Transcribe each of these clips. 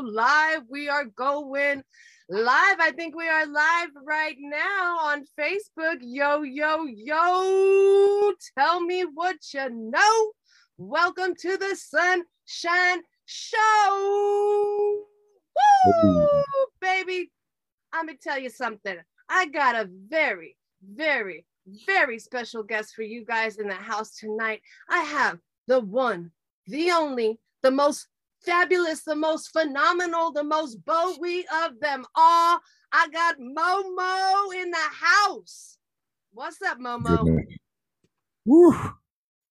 live. We are going live. I think we are live right now on Facebook. Yo, yo, yo. Tell me what you know. Welcome to the Sunshine Show. Woo, baby. I'm going to tell you something. I got a very, very, very special guest for you guys in the house tonight. I have the one, the only, the most fabulous, the most phenomenal, the most Bowie of them all. I got Momo in the house. What's up, Momo? Woo.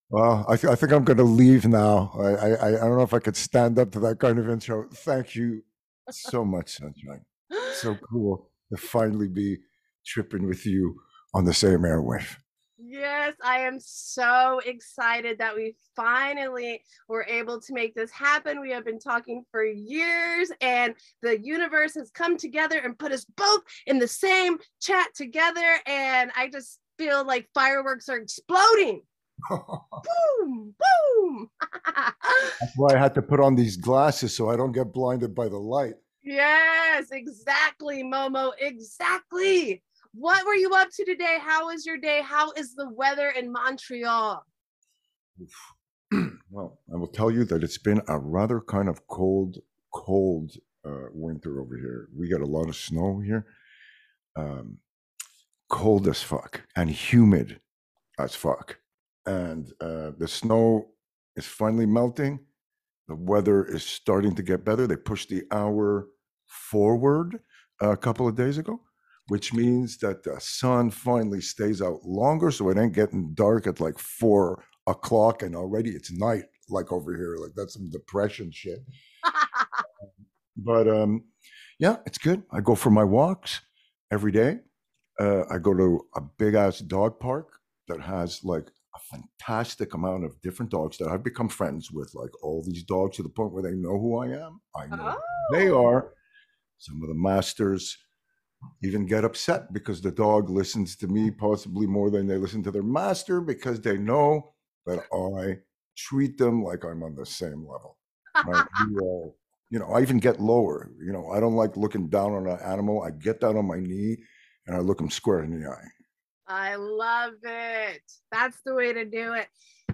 Well, I, th- I think I'm going to leave now. I, I I don't know if I could stand up to that kind of intro. Thank you so much, Sunshine. So cool to finally be tripping with you on the same airwave. Yes, I am so excited that we finally were able to make this happen. We have been talking for years, and the universe has come together and put us both in the same chat together. And I just feel like fireworks are exploding. boom, boom. That's why I had to put on these glasses so I don't get blinded by the light. Yes, exactly, Momo. Exactly. What were you up to today? How was your day? How is the weather in Montreal? well, I will tell you that it's been a rather kind of cold, cold uh, winter over here. We got a lot of snow here, um, cold as fuck, and humid as fuck. And uh, the snow is finally melting. The weather is starting to get better. They pushed the hour forward a couple of days ago which means that the sun finally stays out longer so it ain't getting dark at like four o'clock and already it's night like over here like that's some depression shit. But um yeah it's good. I go for my walks every day. Uh, i go to a big ass dog park that has like a fantastic amount of different dogs that i've become friends with like all these dogs to the point where they know who i am. I know oh. they are. Some of the masters even get upset because the dog listens to me possibly more than they listen to their master because they know that I treat them like I'm on the same level. Right? all, uh, you know, I even get lower. You know, I don't like looking down on an animal. I get down on my knee and I look them square in the eye. I love it. That's the way to do it.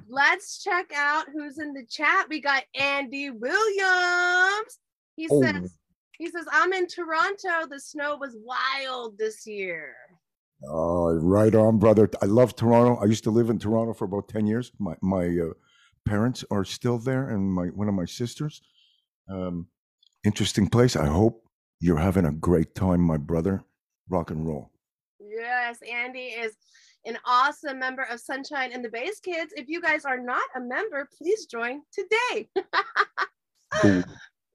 Let's check out who's in the chat. We got Andy Williams. He oh. says, he says, I'm in Toronto. The snow was wild this year. Oh, right on, brother. I love Toronto. I used to live in Toronto for about 10 years. My, my uh, parents are still there, and my one of my sisters. Um, interesting place. I hope you're having a great time, my brother. Rock and roll. Yes, Andy is an awesome member of Sunshine and the Bass Kids. If you guys are not a member, please join today.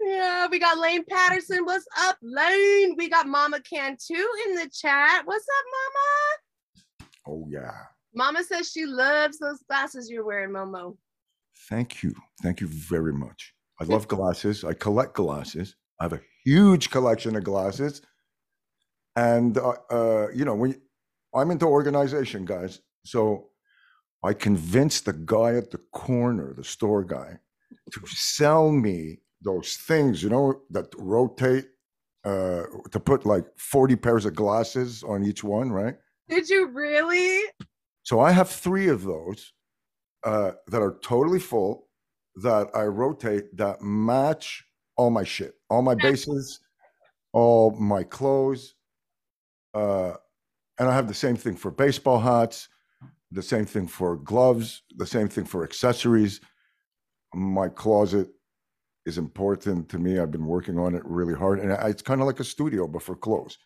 Yeah, we got Lane Patterson. What's up, Lane? We got Mama Cantu in the chat. What's up, Mama? Oh, yeah. Mama says she loves those glasses you're wearing, Momo. Thank you. Thank you very much. I love glasses. I collect glasses. I have a huge collection of glasses. And, uh, uh, you know, when I'm into organization, guys. So I convinced the guy at the corner, the store guy, to sell me those things, you know, that rotate uh, to put like 40 pairs of glasses on each one, right? Did you really? So I have three of those uh, that are totally full that I rotate that match all my shit, all my basses, all my clothes. Uh, and I have the same thing for baseball hats, the same thing for gloves, the same thing for accessories. My closet is important to me. I've been working on it really hard, and it's kind of like a studio, but for clothes.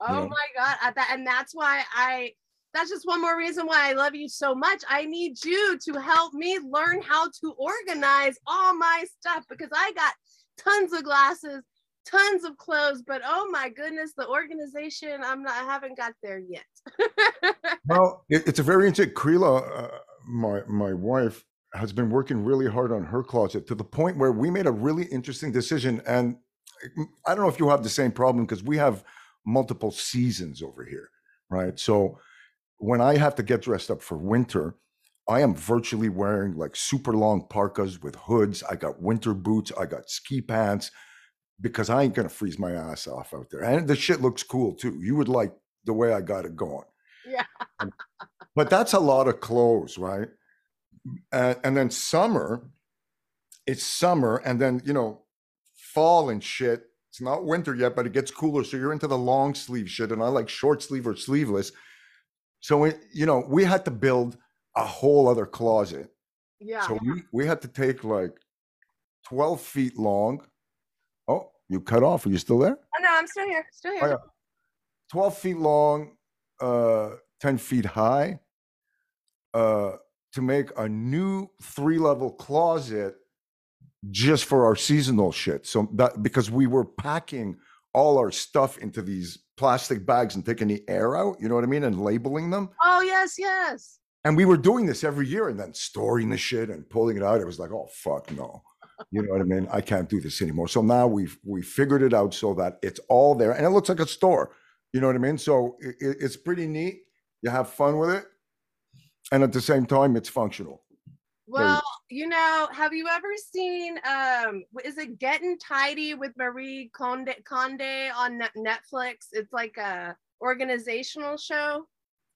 Oh you know? my god! That, and that's why I. That's just one more reason why I love you so much. I need you to help me learn how to organize all my stuff because I got tons of glasses, tons of clothes, but oh my goodness, the organization I'm not I haven't got there yet. well, it, it's a very interesting. Krila, uh, my my wife, has been working really hard on her closet to the point where we made a really interesting decision. And mm, I don't know if you have the same problem because we have multiple seasons over here, right? So when I have to get dressed up for winter, I am virtually wearing like super long parkas with hoods. I got winter boots, I got ski pants, because I ain't gonna freeze my ass off out there. And the shit looks cool too. You would like the way I got it going. Yeah. but that's a lot of clothes, right? And, and then summer, it's summer, and then you know, fall and shit. It's not winter yet, but it gets cooler. So you're into the long sleeve shit, and I like short sleeve or sleeveless. So we, you know, we had to build a whole other closet. Yeah. So we, we had to take like 12 feet long. Oh, you cut off. Are you still there? Oh, no, I'm still here. Still here. Oh, yeah. 12 feet long, uh, 10 feet high, uh, to make a new three level closet just for our seasonal shit. So that because we were packing all our stuff into these plastic bags and taking the air out, you know what I mean, and labeling them. Oh, yes, yes. And we were doing this every year and then storing the shit and pulling it out. It was like, oh fuck no. You know what I mean? I can't do this anymore. So now we've we figured it out so that it's all there and it looks like a store. You know what I mean? So it, it's pretty neat. You have fun with it, and at the same time, it's functional. Well, you know, have you ever seen um is it Getting Tidy with Marie Kondo Kondo on Netflix? It's like a organizational show.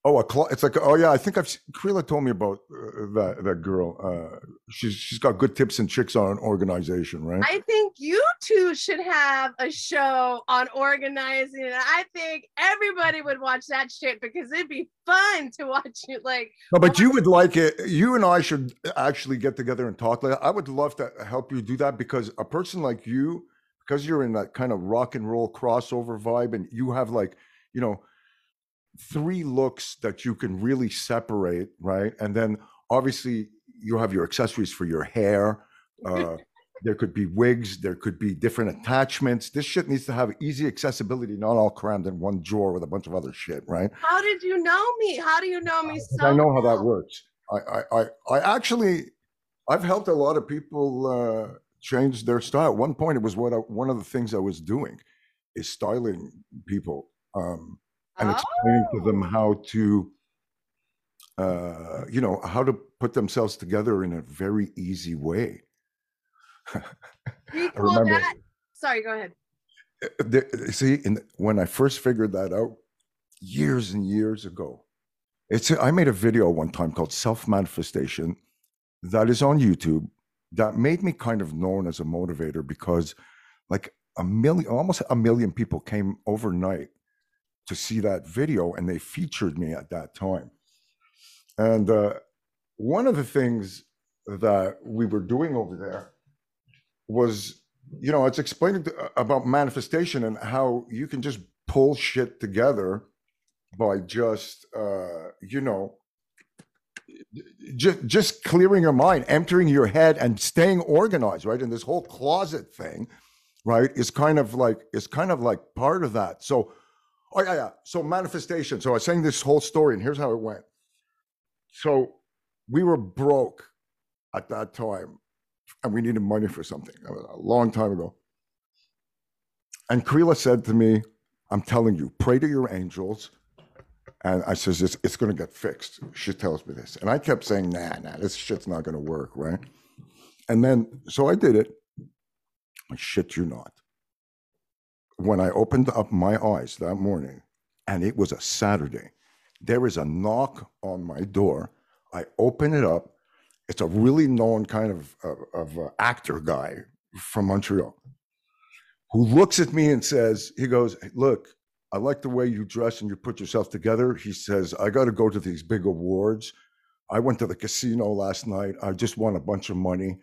Oh, a cl- it's like oh yeah, I think I've Krila told me about uh, that that girl. Uh, she's she's got good tips and tricks on organization, right? I think you two should have a show on organizing, and I think everybody would watch that shit because it'd be fun to watch it. Like, no, but you would like it. You and I should actually get together and talk. Like, I would love to help you do that because a person like you, because you're in that kind of rock and roll crossover vibe, and you have like you know three looks that you can really separate, right? And then obviously you have your accessories for your hair. Uh, there could be wigs, there could be different attachments. This shit needs to have easy accessibility, not all crammed in one drawer with a bunch of other shit, right? How did you know me? How do you know me so I know how that works. I, I, I, I actually, I've helped a lot of people uh, change their style. At one point, it was what I, one of the things I was doing is styling people. Um, and explaining to them Oh. how to uh, you know how to put themselves together in a very easy way I remember- that. Sorry, go ahead. Uh, the- see in, when i first figured that out years and years ago it's i made a video one time called self manifestation that is on youtube that made me kind of known as a motivator because like a million almost a million people came overnight to see that video and they featured me at that time. And uh, one of the things that we were doing over there was you know it's explaining to, uh, about manifestation and how you can just pull shit together by just uh you know just just clearing your mind emptying your head and staying organized right? And this whole closet thing right is kind of like is kind of like part of that. So oh yeah yeah so manifestation so i saying this whole story and here's how it went so we were broke at that time and we needed money for something a long time ago and Krila said to me i'm telling you pray to your angels and I says, it's, it's going to get fixed. She tells me this. And I kept saying, nah, nah, this shit's not going to work, right? And then, so I did it. I shit you not. When I opened up my eyes that morning, and it was a Saturday, there is a knock on my door. I open it up. It's a really known kind of, of, of uh, actor guy from Montreal who looks at me and says, he goes, "Hey, look, I like the way you dress and you put yourself together. He says, I got to go to these big awards. I went to the casino last night. I just won a bunch of money.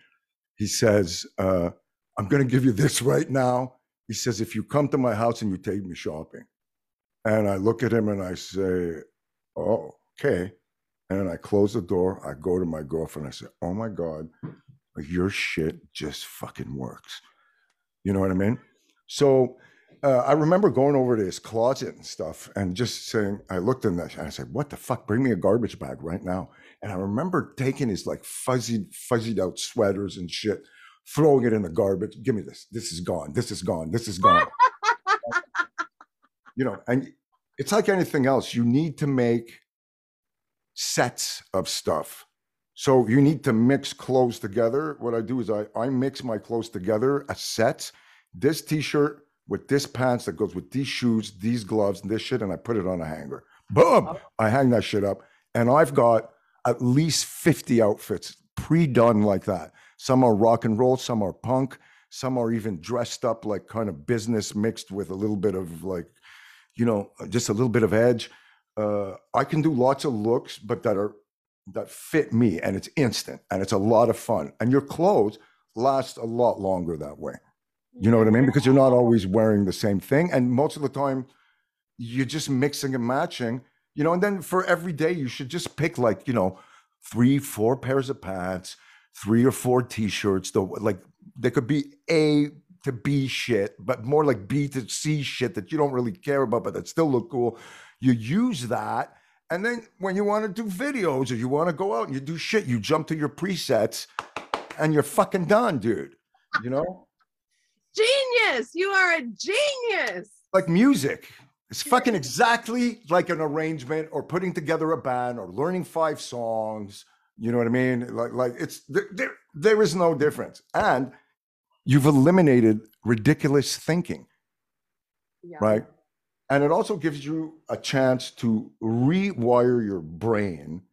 He says, uh, I'm going to give you this right now. He says, if you come to my house and you take me shopping. And I look at him and I say, Oh, okay. And I close the door. I go to my girlfriend. I say, Oh my God, your shit just fucking works. You know what I mean? So, uh, I remember going over to his closet and stuff and just saying, I looked in there and I said, What the fuck? Bring me a garbage bag right now. And I remember taking his like fuzzy, fuzzied out sweaters and shit, throwing it in the garbage. Give me this. This is gone. This is gone. This is gone. you know, and it's like anything else. You need to make sets of stuff. So you need to mix clothes together. What I do is I, I mix my clothes together as sets this t-shirt with this pants that goes with these shoes, these gloves, and this shit, and I put it on a hanger. Boom! Oh. I hang that shit up, and I've got at least 50 outfits pre-done like that. Some are rock and roll, some are punk, some are even dressed up like kind of business mixed with a little bit of like, you know, just a little bit of edge. Uh, I can do lots of looks, but that are that fit me, and it's instant, and it's a lot of fun. And your clothes last a lot longer that way. You know what I mean? Because you're not always wearing the same thing. And most of the time, you're just mixing and matching, you know. And then for every day, you should just pick like, you know, three, four pairs of pants, three or four t shirts. Though, like, they could be A to B shit, but more like B to C shit that you don't really care about, but that still look cool. You use that. And then when you want to do videos or you want to go out and you do shit, you jump to your presets and you're fucking done, dude. You know? Genius! You are a genius. like music. It's fucking exactly like an arrangement or putting together a band or learning five songs. You know what I mean? Like, like it's there, there, there is no difference. And you've eliminated ridiculous thinking, Yeah. right? And it also gives you a chance to rewire your brain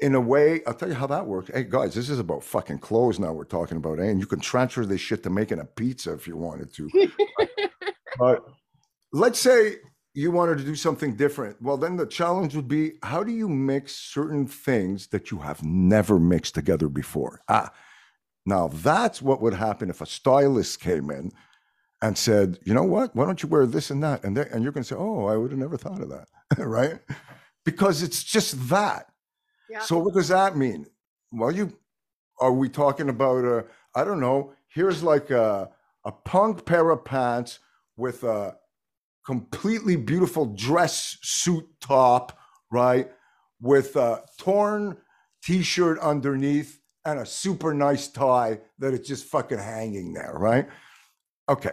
in a way. I'll tell you how that works. Hey, guys, this is about fucking clothes now we're talking about, eh? And you can transfer this shit to making a pizza if you wanted to. But let's say you wanted to do something different. Well, then the challenge would be how do you mix certain things that you have never mixed together before? Ah, now that's what would happen if a stylist came in and said, you know what? Why don't you wear this and that? And, and you're going to say, oh, I would have never thought of that. right? Because it's just that. yeah. So what does that mean? Well, you are we talking about I don't know, here's like a a punk pair of pants with a completely beautiful dress suit top, right? With a torn t-shirt underneath and a super nice tie that is just fucking hanging there, right? Okay.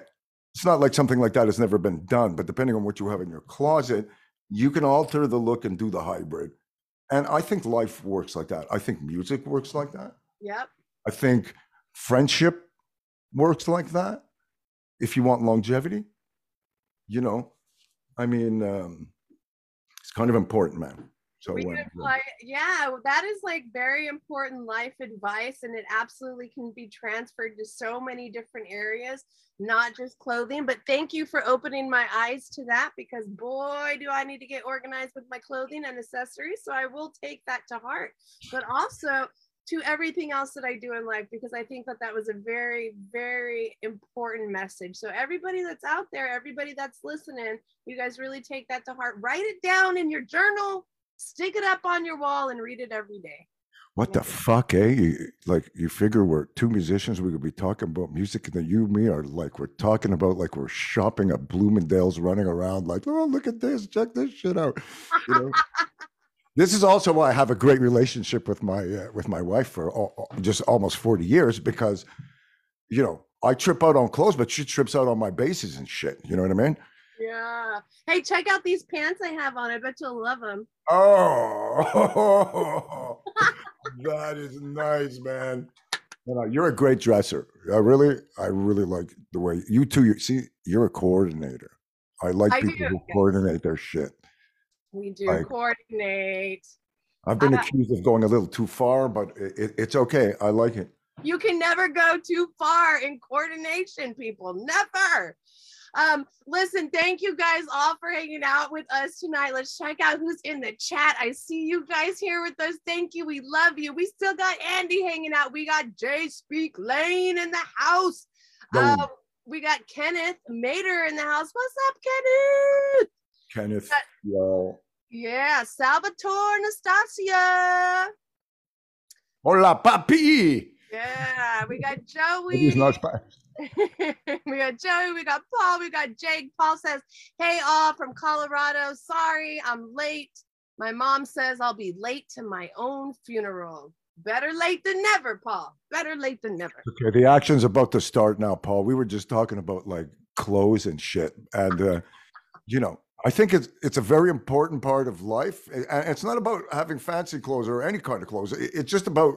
It's not like something like that has never been done, but depending on what you have in your closet, you can alter the look and do the hybrid. And I think life works like that. I think music works like that. Yep. I think friendship works like that. If you want longevity, you know, I mean, um, it's kind of important, man. So, we can apply yeah that is like very important life advice and it absolutely can be transferred to so many different areas not just clothing but thank you for opening my eyes to that because boy do i need to get organized with my clothing and accessories so i will take that to heart but also to everything else that i do in life because i think that that was a very very important message so everybody that's out there everybody that's listening you guys really take that to heart write it down in your journal stick it up on your wall and read it every day. what the fuck, eh? You, like, you figure we're two musicians, we could be talking about music, and then you and me are like, we're talking about like we're shopping at Bloomingdale's, running around like, oh, look at this, check this shit out. You know? this is also why I have a great relationship with my uh, with my wife for al- al- just almost forty years because, you know, I trip out on clothes, but she trips out on my basses and shit. You know what I mean? Yeah. Hey, check out these pants I have on. I bet you'll love them. Oh, that is nice, man. You know, you're a great dresser. I really, I really like the way you two. You see, you're a coordinator. I like I people do, who coordinate their shit. We do Like- coordinate. I've been accused of going a little too far, but it, it's okay. I like it. You can never go too far in coordination, people. Never. Um, listen, thank you guys all for hanging out with us tonight. Let's check out who's in the chat. I see you guys here with us. Thank you. We love you. We still got Andy hanging out. We got Jay Speak Lane in the house. Um, we got Kenneth Mater in the house. What's up, Kenneth? Kenneth, yo, Yeah, Salvatore Nastasia. hola, papi. Yeah, we got Joey. He's not Spanish. we got Joey, we got Paul, we got Jake. Paul says, Hey, all from Colorado. Sorry, I'm late. My mom says I'll be late to my own funeral. Better late than never, Paul. Better late than never. Okay, the action's about to start now, Paul. We were just talking about like clothes and shit, and uh, you know, I think it's it's a very important part of life. And it's not about having fancy clothes or any kind of clothes. It's just about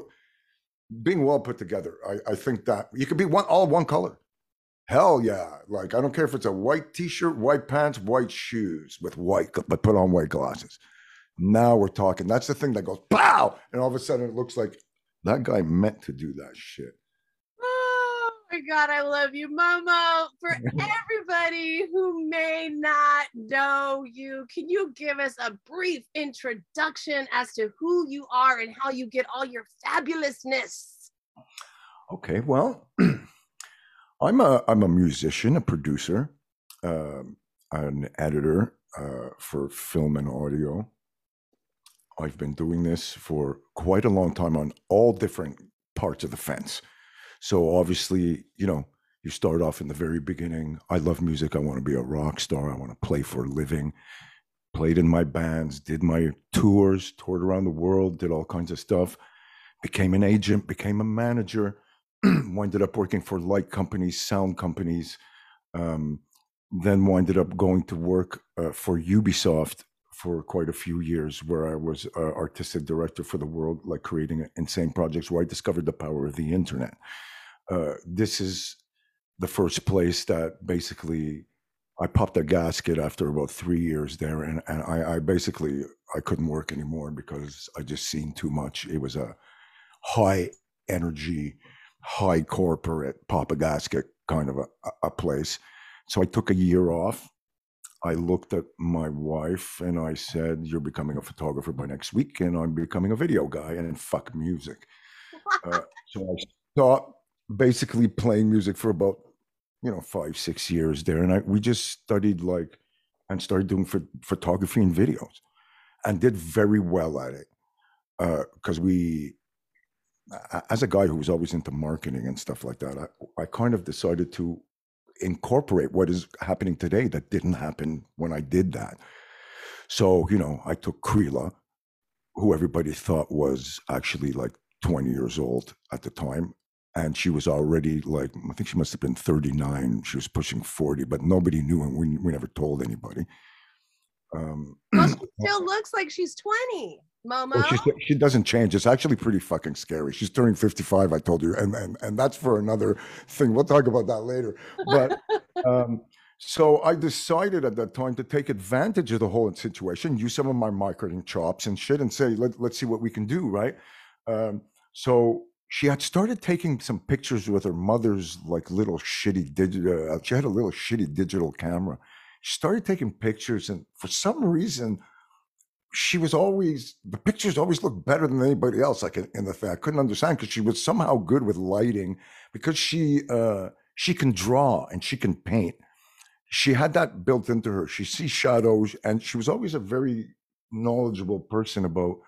being well put together. I, I think that you could be one all one color. Hell yeah. Like, I don't care if it's a white t shirt, white pants, white shoes with white, but put on white glasses. Now we're talking. That's the thing that goes, pow. And all of a sudden it looks like that guy meant to do that shit. My God, I love you, Momo. For everybody who may not know you, can you give us a brief introduction as to who you are and how you get all your fabulousness? Okay, well, I'm a I'm a musician, a producer, um, an editor uh, for film and audio. I've been doing this for quite a long time on all different parts of the fence. So obviously, you know, you start off in the very beginning. I love music. I want to be a rock star. I want to play for a living. Played in my bands, did my tours, toured around the world, did all kinds of stuff. Became an agent, became a manager, winded up working for light companies, sound companies. Um, then winded up going to work uh, for Ubisoft for quite a few years where I was uh, artistic director for the world, like creating insane projects where I discovered the power of the internet. Uh, this is the first place that basically I popped a gasket after about three years there, and, and I, I basically I couldn't work anymore because I just seen too much. It was a high energy, high corporate pop a gasket kind of a, a place. So I took a year off I looked at my wife and I said, You're becoming a photographer by next week, and I'm becoming a video guy, and fuck music. uh, so I stopped basically playing music for about, you know, five, six years there. And I, we just studied like and started doing photography and videos and did very well at it. Because uh, we, as a guy who was always into marketing and stuff like that, I, I kind of decided to incorporate what is happening today that didn't happen when I did that. So, you know, I took Krila, who everybody thought was actually like 20 years old at the time. And she was already like, I think she must have been 39. She was pushing 40, but nobody knew and we, we never told anybody. Um, well, she still looks like she's 20. Momo. Well, she doesn't change. It's actually pretty fucking scary. She's turning 55, I told you. And and, and that's for another thing. We'll talk about that later. But um, so I decided at that time to take advantage of the whole situation, use some of my marketing chops and shit, and say, Let, let's see what we can do, right? Um, so she had started taking some pictures with her mother's like little shitty digital. Uh, she had a little shitty digital camera. She started taking pictures, and for some reason, she was always the pictures always looked better than anybody else. Like in, in the thing, I couldn't understand because she was somehow good with lighting because she uh, she can draw and she can paint. She had that built into her. She sees shadows, and she was always a very knowledgeable person about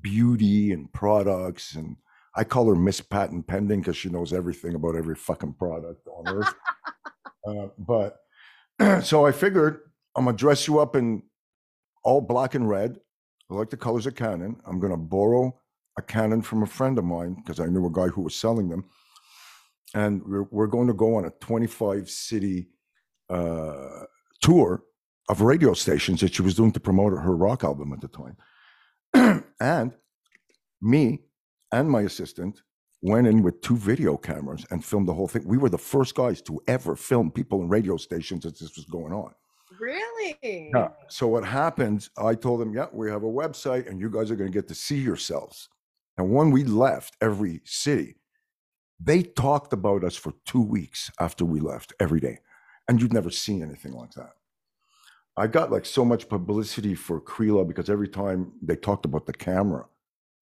beauty and products. And I call her Miss Patent Pending because she knows everything about every fucking product on earth. uh, but so I figured I'm gonna dress you up in all black and red. I like the colors of Canon. I'm to borrow a Canon from a friend of mine because I knew a guy who was selling them. And we're, we're going to go on a 25 city uh, tour of radio stations that she was doing to promote her rock album at the time. and me and my assistant went in with two video cameras and filmed the whole thing. We were the first guys to ever film people in radio stations as this was going on. Really? Yeah. So what happened? I told them, yeah, we have a website, and you guys are going to get to see yourselves. And when we left every city, they talked about us for two weeks after we left every day, and you'd never seen anything like that. I got like so much publicity for Krila because every time they talked about the camera,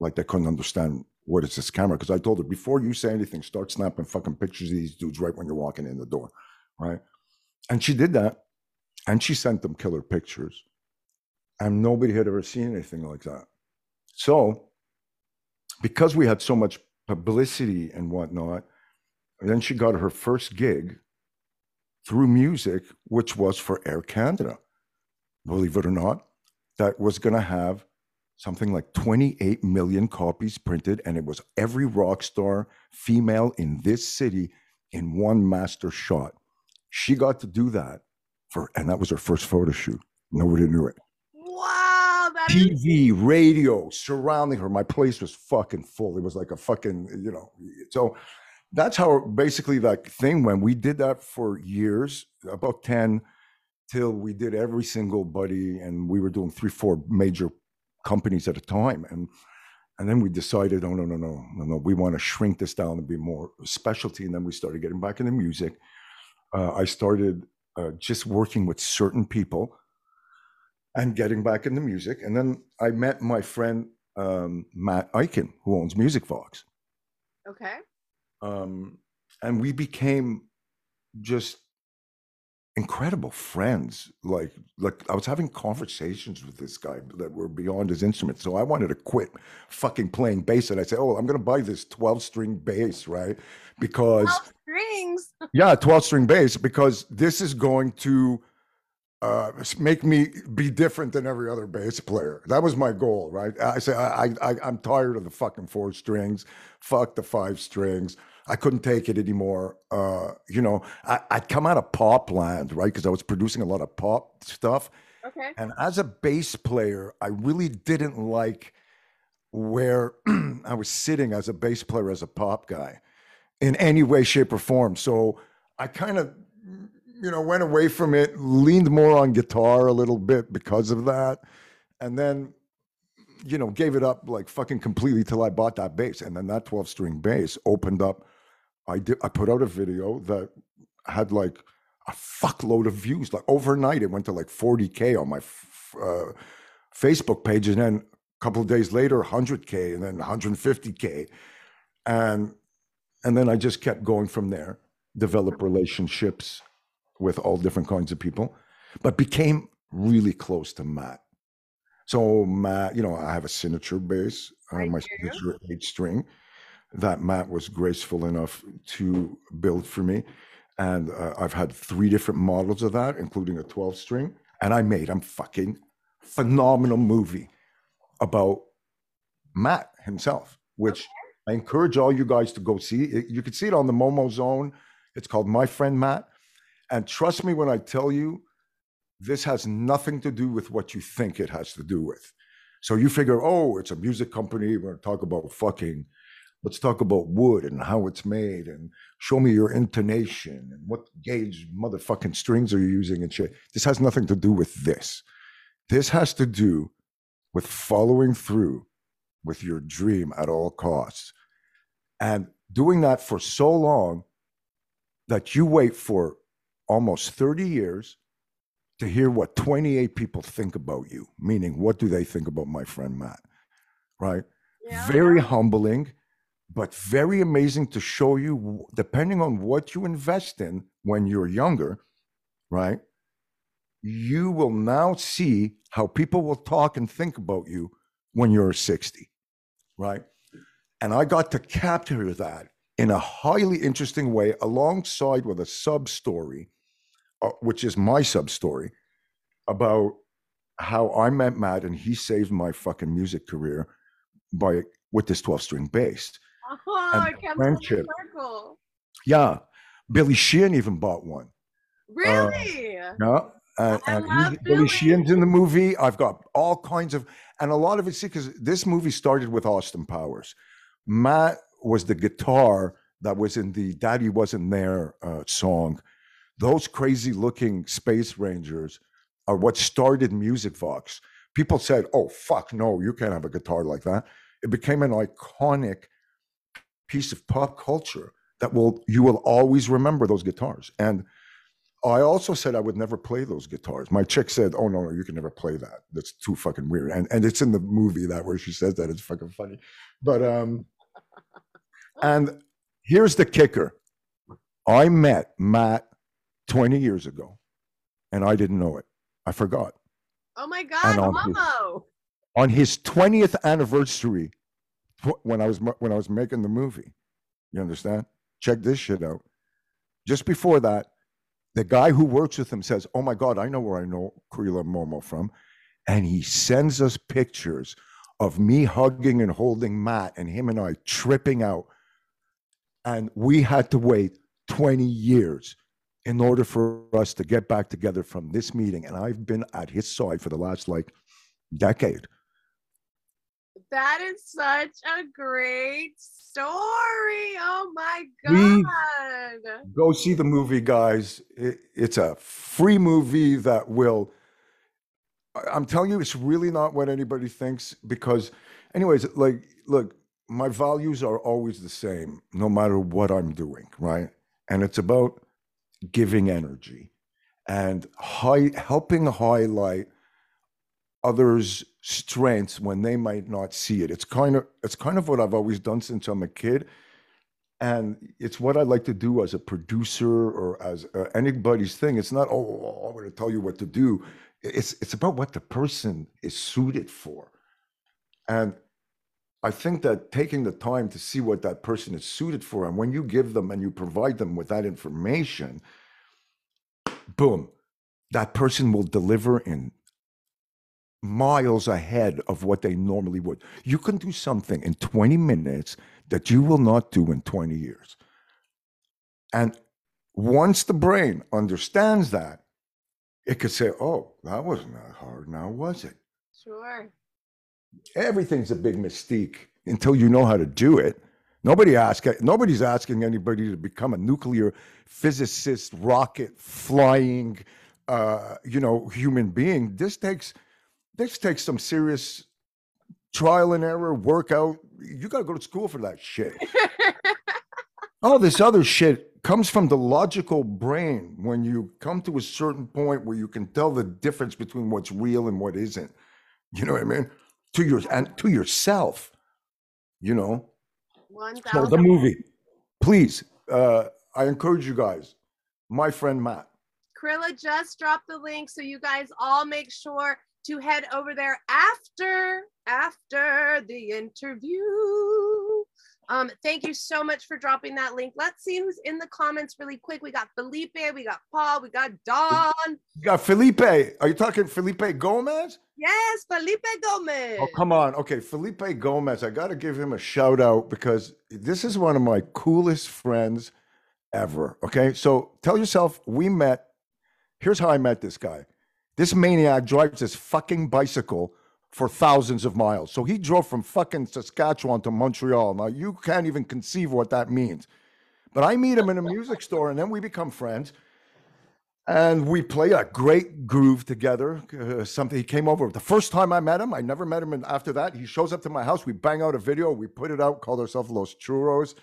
like they couldn't understand what is this camera. Because I told her before you say anything, start snapping fucking pictures of these dudes right when you're walking in the door, right? And she did that and she sent them killer pictures. And nobody had ever seen anything like that. So, because we had so much publicity and whatnot, then she got her first gig through music, which was for Air Canada. Believe it or not, that was going to have something like 28 million copies printed, and it was every rock star female in this city in one master shot. She got to do that for, and that was her first photo shoot. Nobody knew it. Wow. TV, is- radio surrounding her. My place was fucking full. It was like a fucking, you know. So that's how basically that thing went. We did that for years, about 10 till we did every single buddy and we were doing three, four major companies at a time. And and then we decided, oh no, no, no, no, no, we want to shrink this down and be more specialty. And then we started getting back into music. Uh, I started uh, just working with certain people and getting back into music. And then I met my friend um, Matt Eichen, who owns Musicvox. Okay. Um, and we became just incredible friends. Like, like I was having conversations with this guy that were beyond his instrument. So I wanted to quit fucking playing bass. And I said, "Oh, I'm going to buy this 12 string bass, right? Because 12 strings. yeah, 12 string bass because this is going to." Uh, make me be different than every other bass player. That was my goal, right? I say I, I I'm tired of the fucking four strings. Fuck the five strings. I couldn't take it anymore. Uh, you know, I, would come out of pop land, right? Because I was producing a lot of pop stuff. Okay. And as a bass player, I really didn't like where I was sitting as a bass player, as a pop guy, in any way, shape, or form. So I kind of you know, went away from it, leaned more on guitar a little bit because of that. And then, you know, gave it up like fucking completely till I bought that bass. And then that 12 string bass opened up. I did, I put out a video that had like a fuckload of views. Like overnight, it went to like 40K on my uh, Facebook page. And then a couple of days later, 100K and then 150K. And, and then I just kept going from there, develop relationships with all different kinds of people, but became really close to Matt. So Matt, you know, I have a signature bass, uh, my signature eight string that Matt was graceful enough to build for me. And uh, I've had three different models of that, including a 12 string. And I made a fucking phenomenal movie about Matt himself, which. I encourage all you guys to go see. You can see it on the Momo Zone. It's called My Friend Matt. And trust me when I tell you, this has nothing to do with what you think it has to do with. So you figure, oh, it's a music company. We're going to talk about fucking. Let's talk about wood and how it's made and show me your intonation and what gauge motherfucking strings are you using and shit. This has nothing to do with this. This has to do with following through with your dream at all costs and doing that for so long that you wait for almost 30 years to hear what 28 people think about you, meaning what do they think about my friend Matt, right? Yeah. Very humbling, but very amazing to show you, depending on what you invest in when you're younger, right? You will now see how people will talk and think about you when you're 60, right? And I got to capture that in a highly interesting way alongside with a sub story uh, which is my sub story about how I met Matt and he saved my fucking music career by with this 12 string bass. Oh, friendship. Yeah. Billy Sheehan even bought one. Really? Uh, yeah. And, and he, Billy Sheehan's in the movie. I've got all kinds of, and a lot of it, see, because this movie started with Austin Powers. Matt was the guitar that was in the Daddy Wasn't There uh, song those crazy looking space rangers are what started Musicvox. People said, oh, fuck, no, you can't have a guitar like that. It became an iconic piece of pop culture that will you will always remember those guitars. And I also said I would never play those guitars. My chick said, "Oh no, no, you can never play that. That's too fucking weird." And and it's in the movie that where she says that it's fucking funny. But um, and here's the kicker: I met Matt 20 years ago, and I didn't know it. I forgot. Oh my God, on Momo! His, on his 20th anniversary, when I was when I was making the movie, you understand? Check this shit out. Just before that, the guy who works with him says, "Oh my God, I know where I know Kurila Momo from," and he sends us pictures of me hugging and holding Matt and him and I tripping out, and we had to wait 20 years in order for us to get back together from this meeting. And I've been at his side for the last like decade. That is such a great story. Oh my. God. Go see the movie, guys. It, it's a free movie that will. I'm telling you, it's really not what anybody thinks. Because, anyways, like, look, my values are always the same, no matter what I'm doing, right? And it's about giving energy and high, helping highlight others' strengths when they might not see it. It's kind of it's kind of what I've always done since I'm a kid, and it's what I like to do as a producer or as uh, anybody's thing. It's not oh I'm going to tell you what to do. It's it's about what the person is suited for, and I think that taking the time to see what that person is suited for, and when you give them and you provide them with that information, boom, that person will deliver in miles ahead of what they normally would. You can do something in 20 minutes that you will not do in 20 years. And once the brain understands that, it could say, oh, that wasn't that hard now, was it? Sure. Everything's a big mystique until you know how to do it. Nobody ask, nobody's asking anybody to become a nuclear physicist, rocket flying, uh, you know, human being. This takes this takes some serious trial and error, workout. You got to go to school for that shit. All this other shit comes from the logical brain when you come to a certain point where you can tell the difference between what's real and what isn't. You know what I mean? To your and to yourself. You know. One So the movie, please. Uh, I encourage you guys. My friend Matt. Krilla just dropped the link, so you guys all make sure to head over there after after the interview. Um, thank you so much for dropping that link. Let's see who's in the comments really quick. We got Felipe, we got Paul, we got Don. You got Felipe. Are you talking Felipe Gomez? Yes, Felipe Gomez. Oh, come on. Okay, Felipe Gomez. I got to give him a shout out because this is one of my coolest friends ever. Okay, so tell yourself we met. Here's how I met this guy. This maniac drives his fucking bicycle for thousands of miles. So he drove from fucking Saskatchewan to Montreal. Now you can't even conceive what that means. But I meet him in a music store and then we become friends. And we play a great groove together. Uh, something he came over the first time I met him. I never met him after that. He shows up to my house. We bang out a video. We put it out, called ourselves Los Churros.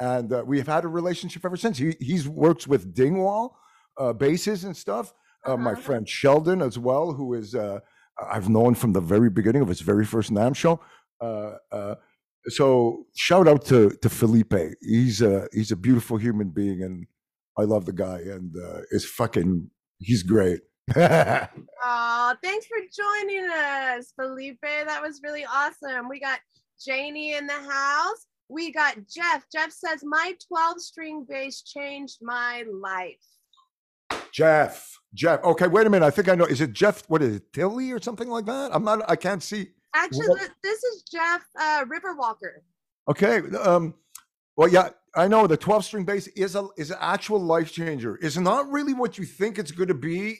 And uh, we've had a relationship ever since. He he's works with Dingwall, uh, basses and stuff. Uh, my Uh-huh. friend Sheldon as well, who is uh, I've known from the very beginning of his very first NAMM show. Uh, uh, so shout out to to Felipe. He's a he's a beautiful human being, and I love the guy. And uh, it's fucking he's great. Oh, thanks for joining us, Felipe. That was really awesome. We got Janie in the house. We got Jeff. Jeff says, My 12 string bass changed my life. Jeff, Jeff. Okay, wait a minute. I think I know. Is it Jeff? What is it? Tilly or something like that? I'm not. I can't see. Actually, What? this is Jeff uh, Riverwalker. Okay. Um. Well, yeah, I know the 12 string bass is a is an actual life changer. It's not really what you think it's going to be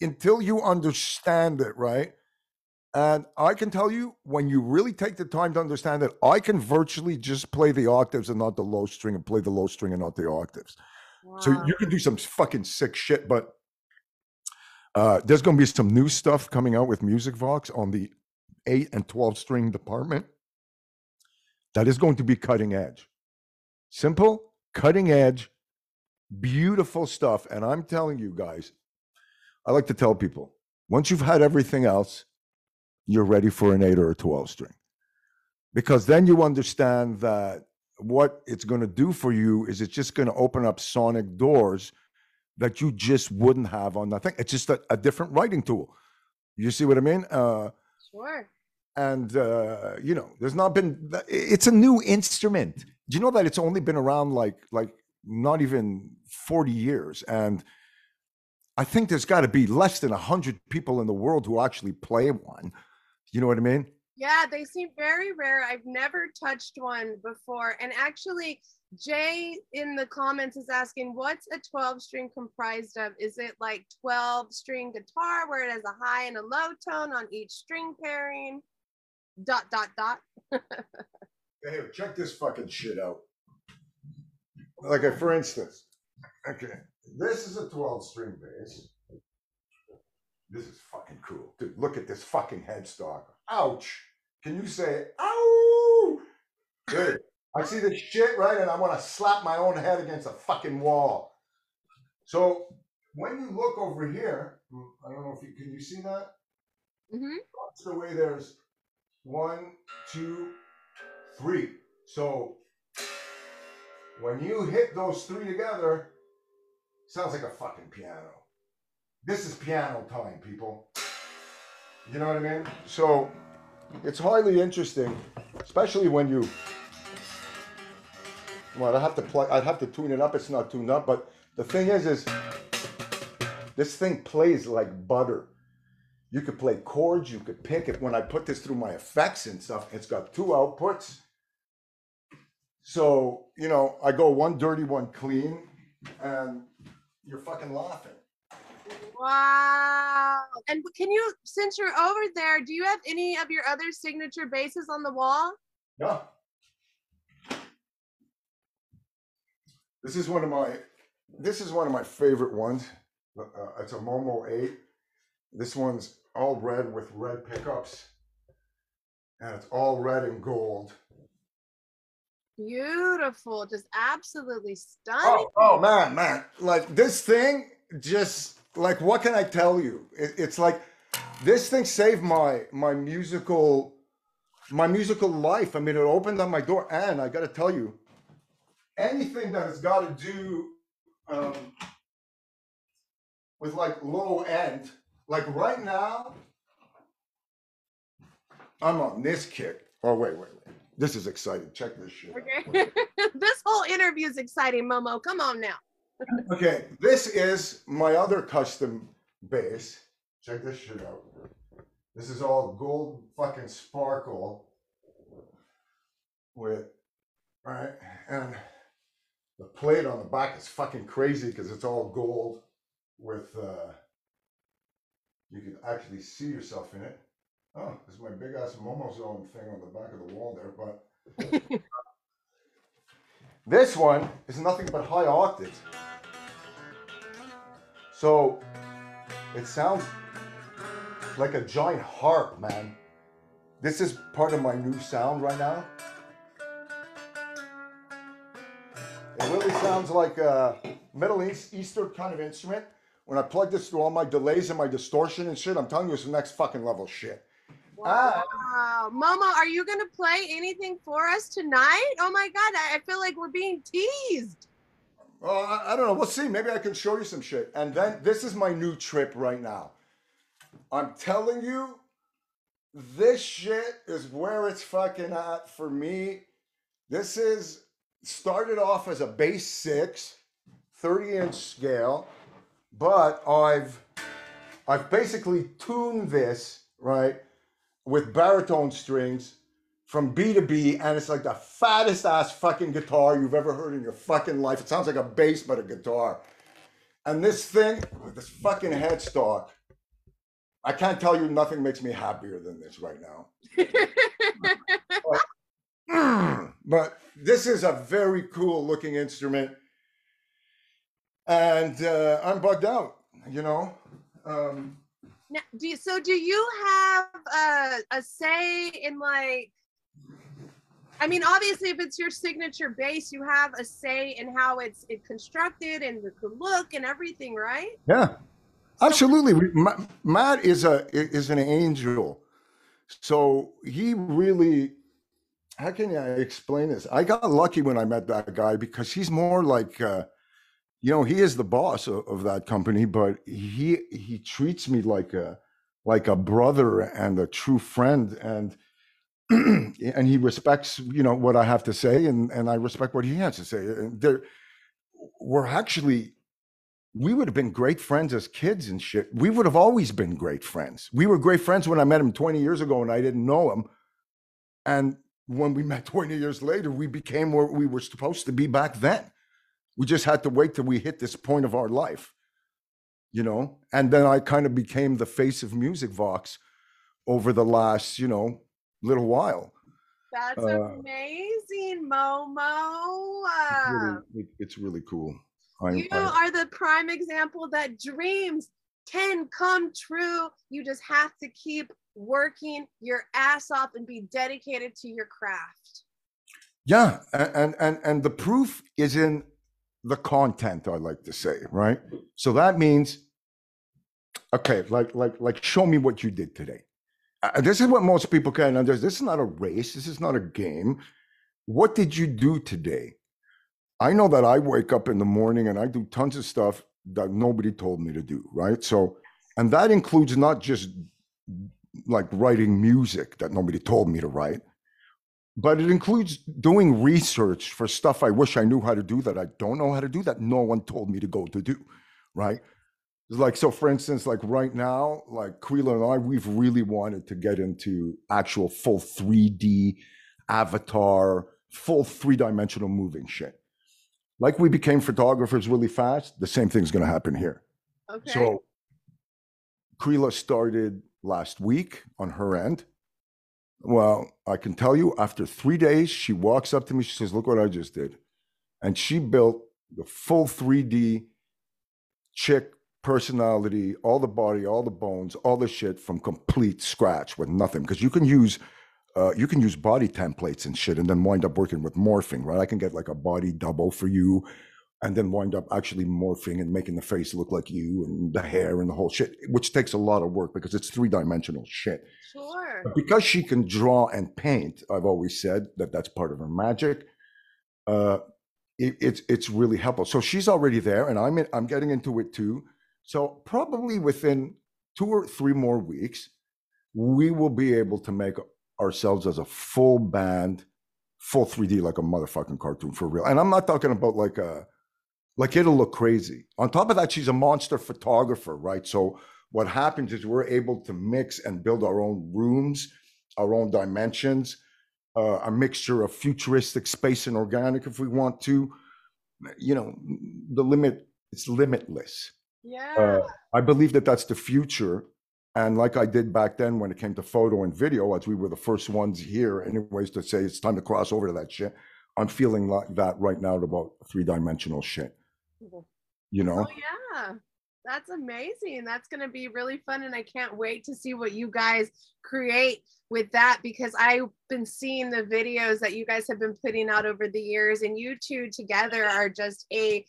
until you understand it, right? And I can tell you, when you really take the time to understand it, I can virtually just play the octaves and not the low string, and play the low string and not the octaves. So you can do some fucking sick shit, but uh, there's going to be some new stuff coming out with Musicvox on the eight and 12 string department. That is going to be cutting edge. Simple, cutting edge, beautiful stuff. And I'm telling you guys, I like to tell people once you've had everything else, you're ready for an eight or a 12 string. Because then you understand that what it's going to do for you is it's just going to open up sonic doors that you just wouldn't have on nothing. It's just a, a different writing tool. You see what I mean? Uh, Sure. and uh, you know, there's not been. It's a new instrument. Do you know that it's only been around like like not even forty years? And I think there's got to be less than hundred people in the world who actually play one. You know what I mean? Yeah, they seem very rare. I've never touched one before. And actually, Jay in the comments is asking, what's a 12 string comprised of? Is it like 12 string guitar where it has a high and a low tone on each string pairing? dot dot dot. Hey, check this fucking shit out. Like, uh, for instance, okay, this is a 12 string bass. This is fucking cool. Dude, look at this fucking headstock. Ouch. Can you say, ow? Good. I see this shit, right? And I want to slap my own head against a fucking wall. So when you look over here, mm, I don't know if you can you see that? hmm That's the way there's one, two, three. So when you hit those three together, sounds like a fucking piano. This is piano time, people. You know what I mean? So it's highly interesting, especially when you. Well, I have to play. I'd have to tune it up. It's not tuned up, but the thing is, is this thing plays like butter. You could play chords, you could pick it. When I put this through my effects and stuff, it's got two outputs. So, you know, I go one dirty, one clean, and you're fucking laughing. Wow. And can you, since you're over there, do you have any of your other signature basses on the wall? Yeah. This is one of my this is one of my favorite ones. Uh, it's a Momo 8. This one's all red with red pickups. And it's all red and gold. Beautiful. Just absolutely stunning. Oh, oh man, man. Like this thing just like what can I tell you? It, it's like this thing saved my my musical my musical life. I mean, it opened up my door and I got to tell you anything that has got to do um, with like low end, like right now, I'm on this kick. Oh, wait, wait, wait. This is exciting. Check this shit. Okay. this whole interview is exciting, Momo. Come on now. Okay, this is my other custom bass. Check this shit out. This is all gold fucking sparkle with, right? And the plate on the back is fucking crazy because it's all gold with, uh, you can actually see yourself in it. Oh, this is my big ass Momo Zone thing on the back of the wall there, but this one is nothing but high octaves. So it sounds like a giant harp, man. This is part of my new sound right now. It really sounds like a Middle East Eastern kind of instrument. When I plug this through all my delays and my distortion and shit, I'm telling you it's the next fucking level shit. Wow. Momo, are you going to play anything for us tonight? Oh my God. I feel like we're being teased. Well, I, I don't know. We'll see. Maybe I can show you some shit. And then this is my new trip right now. I'm telling you, this shit is where it's fucking at for me. This is started off as a bass six, 30 inch scale, but I've I've basically tuned this, right, with baritone strings from B to B, and it's like the fattest ass fucking guitar you've ever heard in your fucking life. It sounds like a bass, but a guitar. And this thing, this fucking headstock, I can't tell you nothing makes me happier than this right now. but this is a very cool looking instrument. And uh, I'm bugged out, you know? Um, Now, do you, so do you have a, a say in like I mean, obviously, if it's your signature bass, you have a say in how it's it constructed and the look and everything, right? Yeah, absolutely. Matt is a is an angel, so he really. How can I explain this? I got lucky when I met that guy because he's more like, uh, you know, he is the boss of, of that company, but he he treats me like a like a brother and a true friend, and and he respects you know what I have to say, and and I respect what he has to say. And there, we're actually we would have been great friends as kids and shit. We would have always been great friends. We were great friends when I met him 20 years ago and I didn't know him. And when we met 20 years later, we became where we were supposed to be back then. We just had to wait till we hit this point of our life, you know? And then I kind of became the face of Musicvox over the last, you know, little while. That's Uh, amazing, Momo. It's Uh, really, it- it's really cool. I, you I- are the prime example that dreams can come true. You just have to keep working your ass off and be dedicated to your craft. Yeah, and and and the proof is in the content. I like to say, right? So that means, okay, like like like, show me what you did today. This is what most people can't understand. This is not a race. This is not a game. What did you do today? I know that I wake up in the morning and I do tons of stuff that nobody told me to do, right? So, and that includes not just like writing music that nobody told me to write but it includes doing research for stuff I wish I knew how to do that I don't know how to do that no one told me to go to do, right? Like so, for instance, like right now, like Krila and I, we've really wanted to get into actual full 3D avatar, full three-dimensional moving shit. Like we became photographers really fast, the same thing's gonna happen here. Okay. So Krila started last week on her end. Well, I can tell you after three days, she walks up to me, she says, Look what I just did. And she built the full 3D chick personality, all the body, all the bones, all the shit from complete scratch with nothing. Because you can use uh, you can use body templates and shit and then wind up working with morphing, right? I can get like a body double for you and then wind up actually morphing and making the face look like you and the hair and the whole shit, which takes a lot of work because it's three dimensional shit. sure. But because she can draw and paint, I've always said that that's part of her magic. Uh, it, it's it's really helpful. So she's already there, and I'm in, I'm getting into it too. So probably within two or three more weeks, we will be able to make ourselves as a full band, full 3D like a motherfucking cartoon for real. And I'm not talking about like a like it'll look crazy. On top of that, she's a monster photographer, right? So what happens is we're able to mix and build our own rooms, our own dimensions, uh, a mixture of futuristic space and organic if we want to. You know, the limit it's limitless. Yeah. Uh, I believe that that's the future. And like I did back then when it came to photo and video, as we were the first ones here, anyways, to say it's time to cross over to that shit. I'm feeling like that right now about three dimensional shit. You know? Oh yeah. That's amazing. That's going to be really fun and I can't wait to see what you guys create with that because I've been seeing the videos that you guys have been putting out over the years and you two together are just a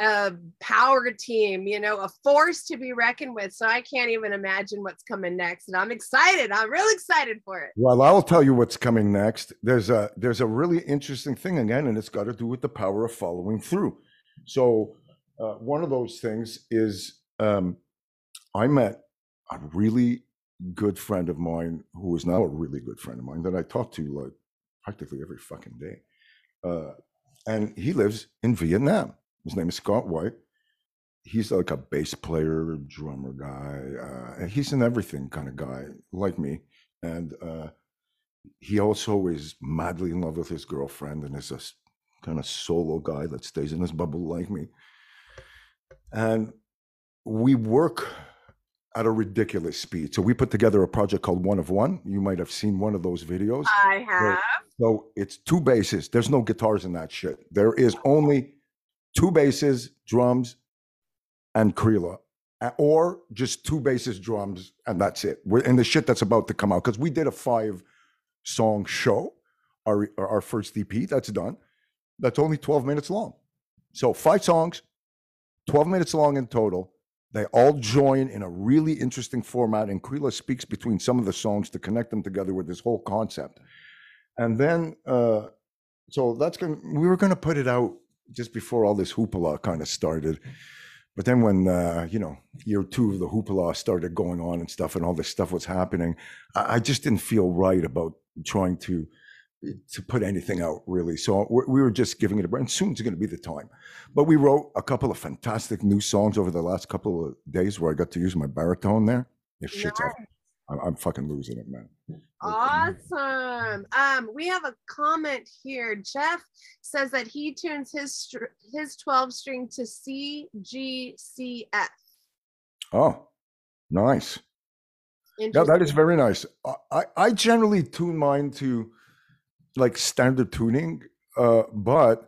a power team, you know, a force to be reckoned with. So I can't even imagine what's coming next and I'm excited. I'm real excited for it. Well, I'll tell you what's coming next. There's a there's a really interesting thing again, and it's got to do with the power of following through. So uh, one of those things is um, I met a really good friend of mine who is now a really good friend of mine that I talk to like practically every fucking day, uh, and he lives in Vietnam. His name is Scott White. He's like a bass player, drummer guy. Uh, he's an everything kind of guy, like me. And uh, he also is madly in love with his girlfriend and is a kind of solo guy that stays in his bubble like me. And we work at a ridiculous speed. So we put together a project called One of One. You might have seen one of those videos. I have. So it's two basses. There's no guitars in that shit. There is only two basses, drums, and Krila. Or just two basses, drums, and that's it. We're in the shit that's about to come out. Because we did a five song show, our, our first EP, that's done. That's only 12 minutes long. So five songs, 12 minutes long in total. They all join in a really interesting format, and Krila speaks between some of the songs to connect them together with this whole concept. And then, uh, so that's going. We were going to put it out just before all this hoopla kind of started, but then when uh, you know year two of the hoopla started going on and stuff, and all this stuff was happening, I, I just didn't feel right about trying to to put anything out really. So we we were just giving it a break. And soon's going to be the time. But we wrote a couple of fantastic new songs over the last couple of days where I got to use my baritone there. This shit's off. I'm, I'm fucking losing it, man. Awesome. Um, we have a comment here. Jeff says that he tunes his str- his 12 string to C G C F. Oh, nice. Yeah, that is very nice. I, I I generally tune mine to like standard tuning, uh, but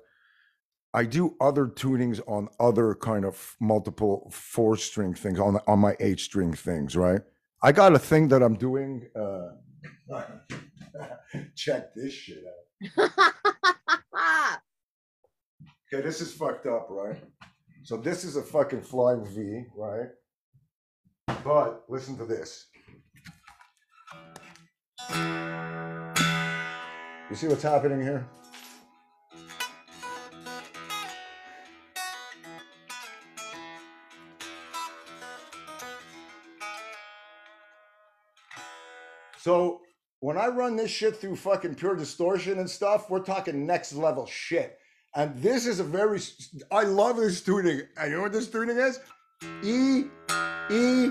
I do other tunings on other kind of multiple four string things on on my eight string things, right? I got a thing that I'm doing. Uh, check this shit out. Okay, this is fucked up, right? So this is a fucking flying V, right? But listen to this. You see what's happening here? So when I run this shit through fucking pure distortion and stuff, we're talking next level shit. And this is a very, I love this tuning. And you know what this tuning is? E, E,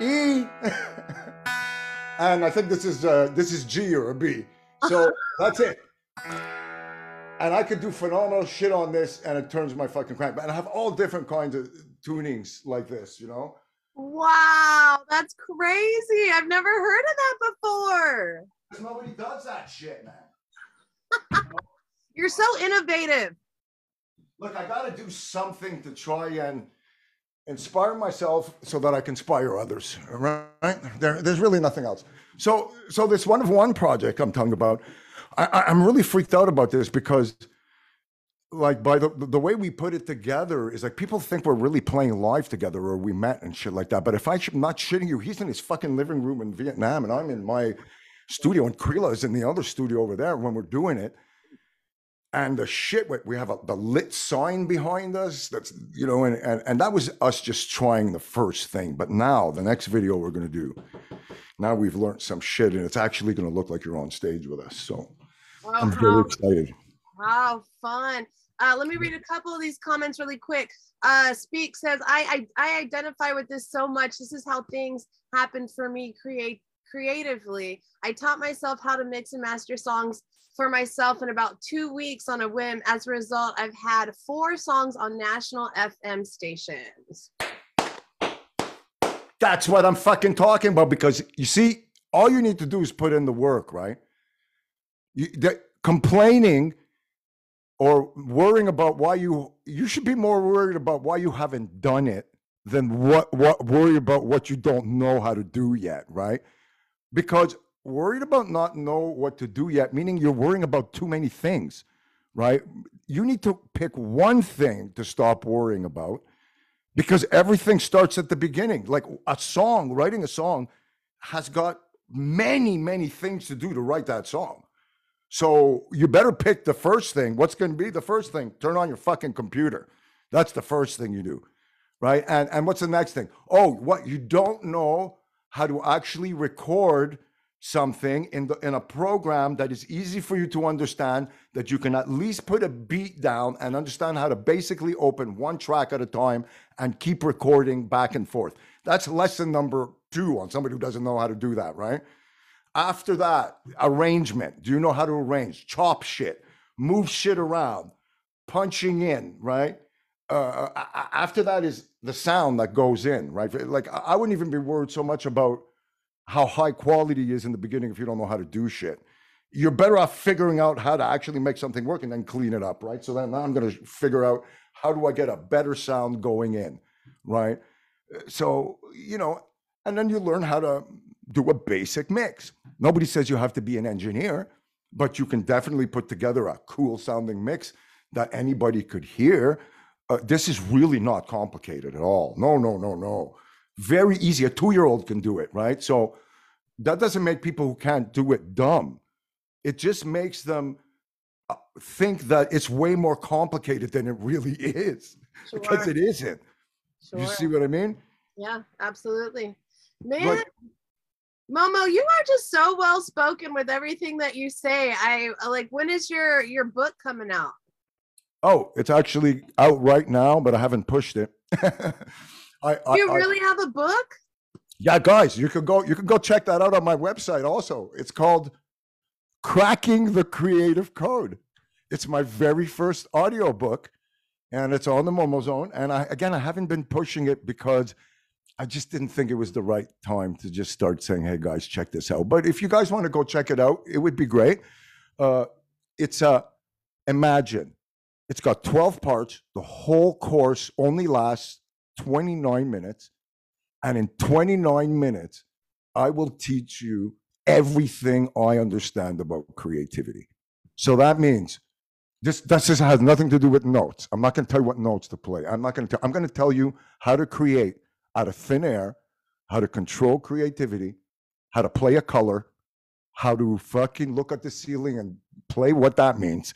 E. and I think this is uh, this is G or a B. So that's it. And I could do phenomenal shit on this, and it turns my fucking crank. And I have all different kinds of tunings like this, you know. Wow, that's crazy. I've never heard of that before. Nobody does that shit, man. You're so innovative. Look, I got to do something to try and inspire myself so that I can inspire others. Right? There, there's really nothing else. So, so this one of one project I'm talking about, I, I- I'm really freaked out about this because, like, by the the way we put it together is like people think we're really playing live together or we met and shit like that. But if I am not shitting you, he's in his fucking living room in Vietnam and I'm in my studio and Krila's in the other studio over there when we're doing it and the shit we- we have a, the lit sign behind us that's you know and, and and that was us just trying the first thing but now the next video we're going to do now we've learned some shit and it's actually going to look like you're on stage with us so Wow, i'm very excited how fun. Uh, let me read a couple of these comments really quick. Uh, Speak says, I, I, I identify with this so much. This is how things happen for me create creatively. I taught myself how to mix and master songs for myself in about two weeks on a whim. As a result, I've had four songs on national FM stations. that's what i'm fucking talking about because you see all you need to do is put in the work right you, the, complaining or worrying about why you you should be more worried about why you haven't done it than what what worry about what you don't know how to do yet right? Because worried about not know what to do yet meaning you're worrying about too many things right? You need to pick one thing to stop worrying about because everything starts at the beginning. Like a song writing a song has got many many things to do to write that song so you better pick the first thing. What's going to be the first thing? Turn on your fucking computer. That's the first thing you do, right? And and what's the next thing? Oh, what you don't know how to actually record something in the in a program that is easy for you to understand that you can at least put a beat down and understand how to basically open one track at a time and keep recording back and forth. That's lesson number 2 on somebody who doesn't know how to do that, right? After that, arrangement. Do you know how to arrange? Chop shit, move shit around, punching in, right? Uh, a- after that is the sound that goes in, right? Like I I wouldn't even be worried so much about how high quality is in the beginning if you don't know how to do shit. You're better off figuring out how to actually make something work and then clean it up, right? So then now I'm going to figure out how do I get a better sound going in, right? Uh, So, you know, and then you learn how to do a basic mix. Nobody says you have to be an engineer, but you can definitely put together a cool sounding mix that anybody could hear. Uh, this is really not complicated at all. No, no, no, no. Very easy. A two year old can do it, right? So that doesn't make people who can't do it dumb. It just makes them uh, think that it's way more complicated than it really is because it isn't. You see what I mean? Yeah, absolutely. Man, But Momo, you are just so well spoken with everything that you say. I I like when is your your book coming out? oh, it's actually out right now, but I haven't pushed it. I, I, You I- really have a book? yeah, guys, you can go. You can go check that out on my website. Also, it's called "Cracking the Creative Code." It's my very first audio book, and it's on the Momo Zone. And I again, I haven't been pushing it because I just didn't think it was the right time to just start saying, "Hey guys, check this out." But if you guys want to go check it out, it would be great. Uh, it's a imagine. It's got 12 parts. The whole course only lasts 29 minutes, and in 29 minutes, I will teach you everything I understand about creativity. So that means this this just has nothing to do with notes. I'm not going to tell you what notes to play. I'm not going to. I'm going to tell you how to create out of thin air, how to control creativity, how to play a color, how to fucking look at the ceiling and play what that means.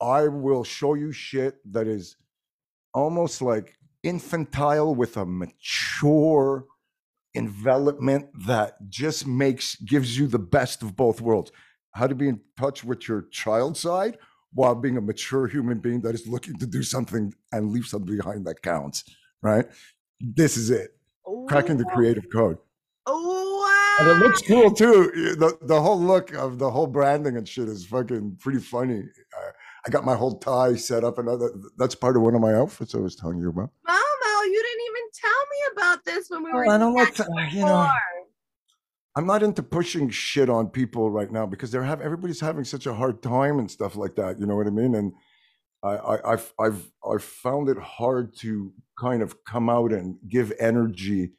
I will show you shit that is almost like infantile with a mature envelopment that just makes gives you the best of both worlds. How to be in touch with your child side while being a mature human being that is looking to do something and leave something behind that counts, right? This is it. Cracking the creative code. Oh wow. And it looks cool too. The the whole look of the whole branding and shit is fucking pretty funny. Uh, I got my whole tie set up, and other, that's part of one of my outfits I was telling you about. Momo, you didn't even tell me about this when we were. I don't like to, you know. I'm not into pushing shit on people right now because they're have everybody's having such a hard time and stuff like that. You know what I mean? And I, I I've I've I've found it hard to kind of come out and give energy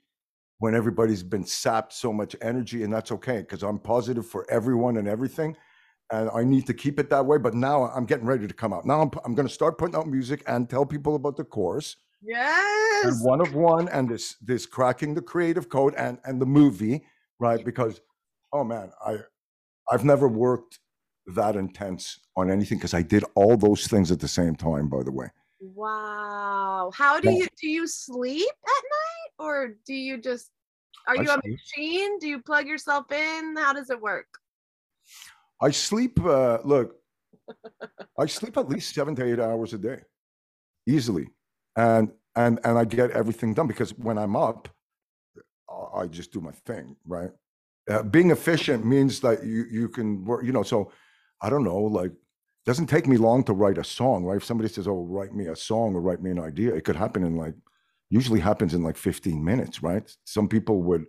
when everybody's been sapped so much energy, and that's okay because I'm positive for everyone and everything, and I need to keep it that way. But now I'm getting ready to come out. Now I'm I'm going to start putting out music and tell people about the course. Yes. And one of one, and this this cracking the creative code and and the movie right? Because, oh man, I I've never worked that intense on anything because I did all those things at the same time. By the way. Wow. How do you do? You sleep at night, or do you just are you a machine? Do you plug yourself in? How does it work? I sleep. Uh, look, I sleep at least seven to eight hours a day, easily, and and and I get everything done because when I'm up, I just do my thing, right? Uh, being efficient means that you you can work, you know. So I don't know, like it doesn't take me long to write a song, right? If somebody says, "Oh, write me a song or write me an idea," it could happen in like usually happens in like 15 minutes, right? Some people would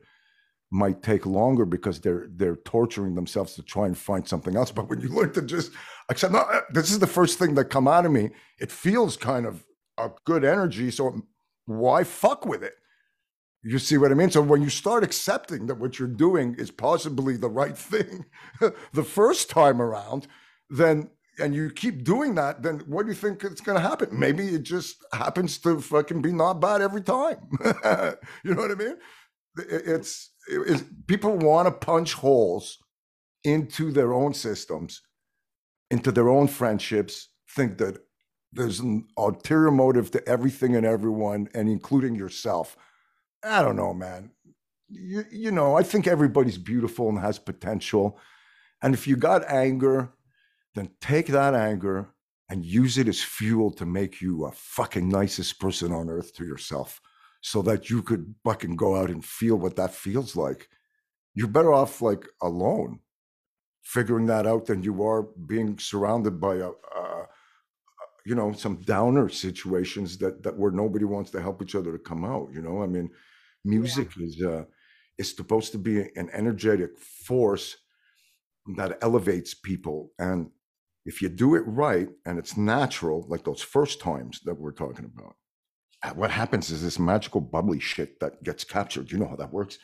might take longer because they're they're torturing themselves to try and find something else. But when you learn to just accept, no, uh, this is the first thing that come out of me. It feels kind of a good energy, so why fuck with it? You see what I mean? So when you start accepting that what you're doing is possibly the right thing the first time around, then and you keep doing that, then what do you think is going to happen? Maybe it just happens to fucking be not bad every time. you know what I mean? It's, it's people want to punch holes into their own systems, into their own friendships, think that there's an ulterior motive to everything and everyone, and including yourself. I don't know, man. You, you know, I think everybody's beautiful and has potential. And if you got anger, then take that anger and use it as fuel to make you a fucking nicest person on earth to yourself so that you could fucking go out and feel what that feels like. You're better off like alone figuring that out than you are being surrounded by a, a you know some downer situations that that where nobody wants to help each other to come out you know i mean Music yeah. is uh, is supposed to be an energetic force that elevates people, and if you do it right and it's natural, like those first times that we're talking about, uh, what happens is this magical bubbly shit that gets captured. You know how that works?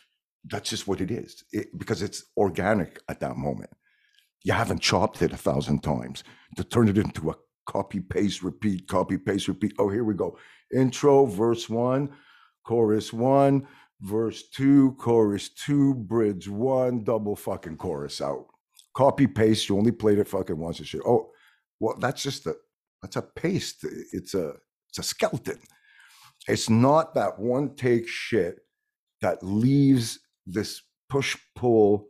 That's just what it is, it, because it's organic at that moment. You haven't chopped it a thousand times to turn it into a copy paste repeat, copy paste repeat. Oh, here we go. Intro, verse one chorus one, verse two, chorus two, bridge one, double fucking chorus out. Copy paste. You only played it fucking once and shit. Oh, well, that's just a that's a paste. It's a it's a skeleton. It's not that one take shit that leaves this push pull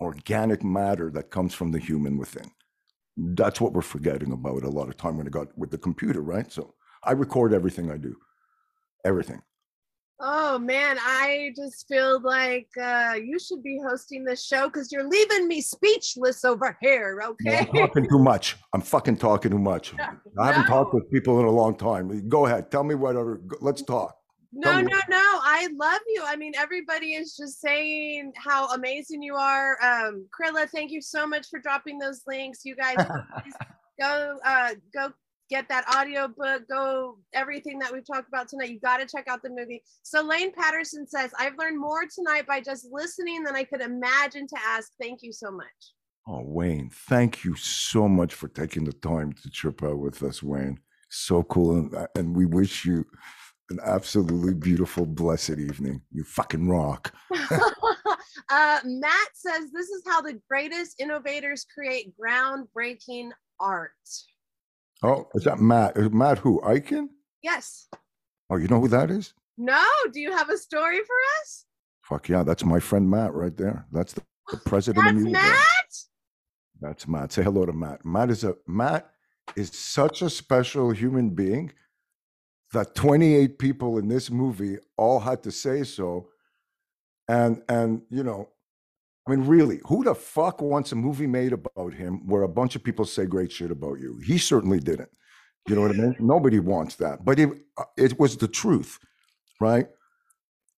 organic matter that comes from the human within. That's what we're forgetting about a lot of time when it got with the computer, right? So I record everything I do, everything. Oh man, I just feel like uh, you should be hosting this show because you're leaving me speechless over here. Okay, I'm talking too much. I'm fucking talking too much. No, I haven't no. talked with people in a long time. Go ahead, tell me whatever. Let's talk. No, no, no. I love you. I mean, everybody is just saying how amazing you are. Um, Krila, thank you so much for dropping those links. You guys go uh go get that audio book, go everything that we've talked about tonight. You got to check out the movie. So Lane Patterson says, I've learned more tonight by just listening than I could imagine to ask. Thank you so much. Oh, Wayne, thank you so much for taking the time to trip out with us, Wayne. So cool. And, and we wish you an absolutely beautiful, blessed evening. You fucking rock. uh, Matt says this is how the greatest innovators create groundbreaking art. Oh, is that Matt? Is Matt who? Eichen? Yes. Oh, you know who that is? No. Do you have a story for us? Fuck yeah, that's my friend Matt right there. That's the, president of the president That's of Unilever. Matt. That's Matt. Say hello to Matt. Matt is a Matt is such a special human being that 28 people in this movie all had to say so. And and you know, I mean, really, who the fuck wants a movie made about him where a bunch of people say great shit about you? He certainly didn't. You know what I mean? Nobody wants that. But it, uh, it was the truth, right?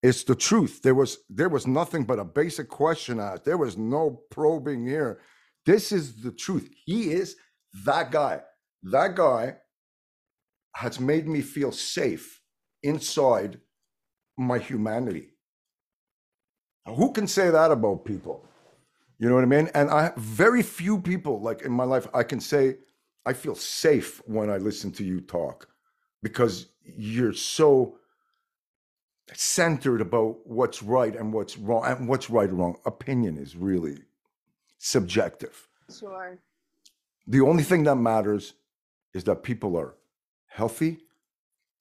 It's the truth. There was there was nothing but a basic question asked. There was no probing here. This is the truth. He is that guy. That guy has made me feel safe inside my humanity. Who can say that about people? You know what I mean? And I very few people like in my life I can say I feel safe when I listen to you talk because you're so centered about what's right and what's wrong and what's right or wrong. Opinion is really subjective. Sure. The only thing that matters is that people are healthy,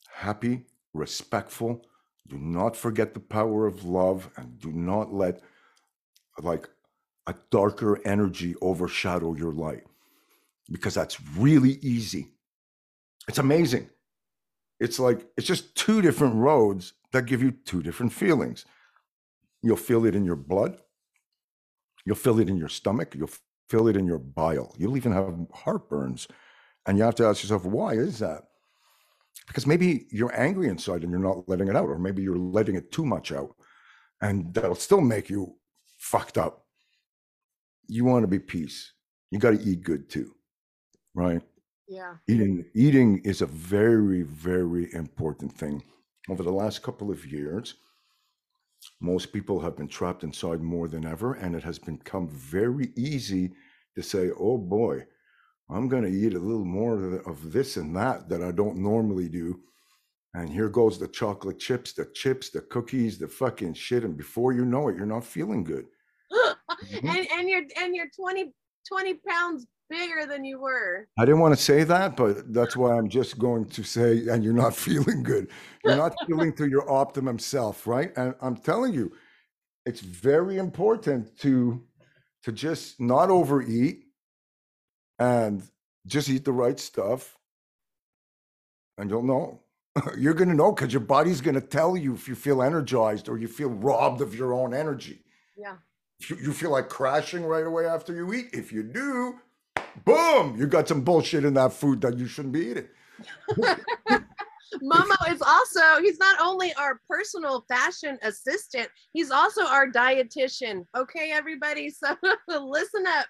happy, respectful. Do not forget the power of love and do not let like a darker energy overshadow your light because that's really easy. It's amazing. It's like it's just two different roads that give you two different feelings. You'll feel it in your blood. You'll feel it in your stomach. You'll feel it in your bile. You'll even have heartburns. And you have to ask yourself, why is that? Because maybe you're angry inside and you're not letting it out, or maybe you're letting it too much out. And that'll still make you fucked up. You want to be peace. You got to eat good too, right? Yeah. Eating eating is a very, very important thing. Over the last couple of years, most people have been trapped inside more than ever, and it has become very easy to say, "Oh boy, I'm going to eat a little more of- this and that that I don't normally do." And here goes the chocolate chips, the chips, the cookies, the fucking shit, and before you know it, you're not feeling good. Mhm. and and you're and you're 20 20 pounds bigger than you were. I didn't want to say that, but that's why I'm just going to say, and you're not feeling good. You're not feeling to your optimum self, right? And I'm telling you, it's very important to to just not overeat and just eat the right stuff. And you'll know. You're gonna know because your body's gonna tell you if you feel energized or you feel robbed of your own energy. Yeah. You, you feel like crashing right away after you eat, if you do, boom, you got some bullshit in that food that you shouldn't be eating. Momo is also, he's not only our personal fashion assistant, he's also our dietitian. Okay, everybody. So listen up.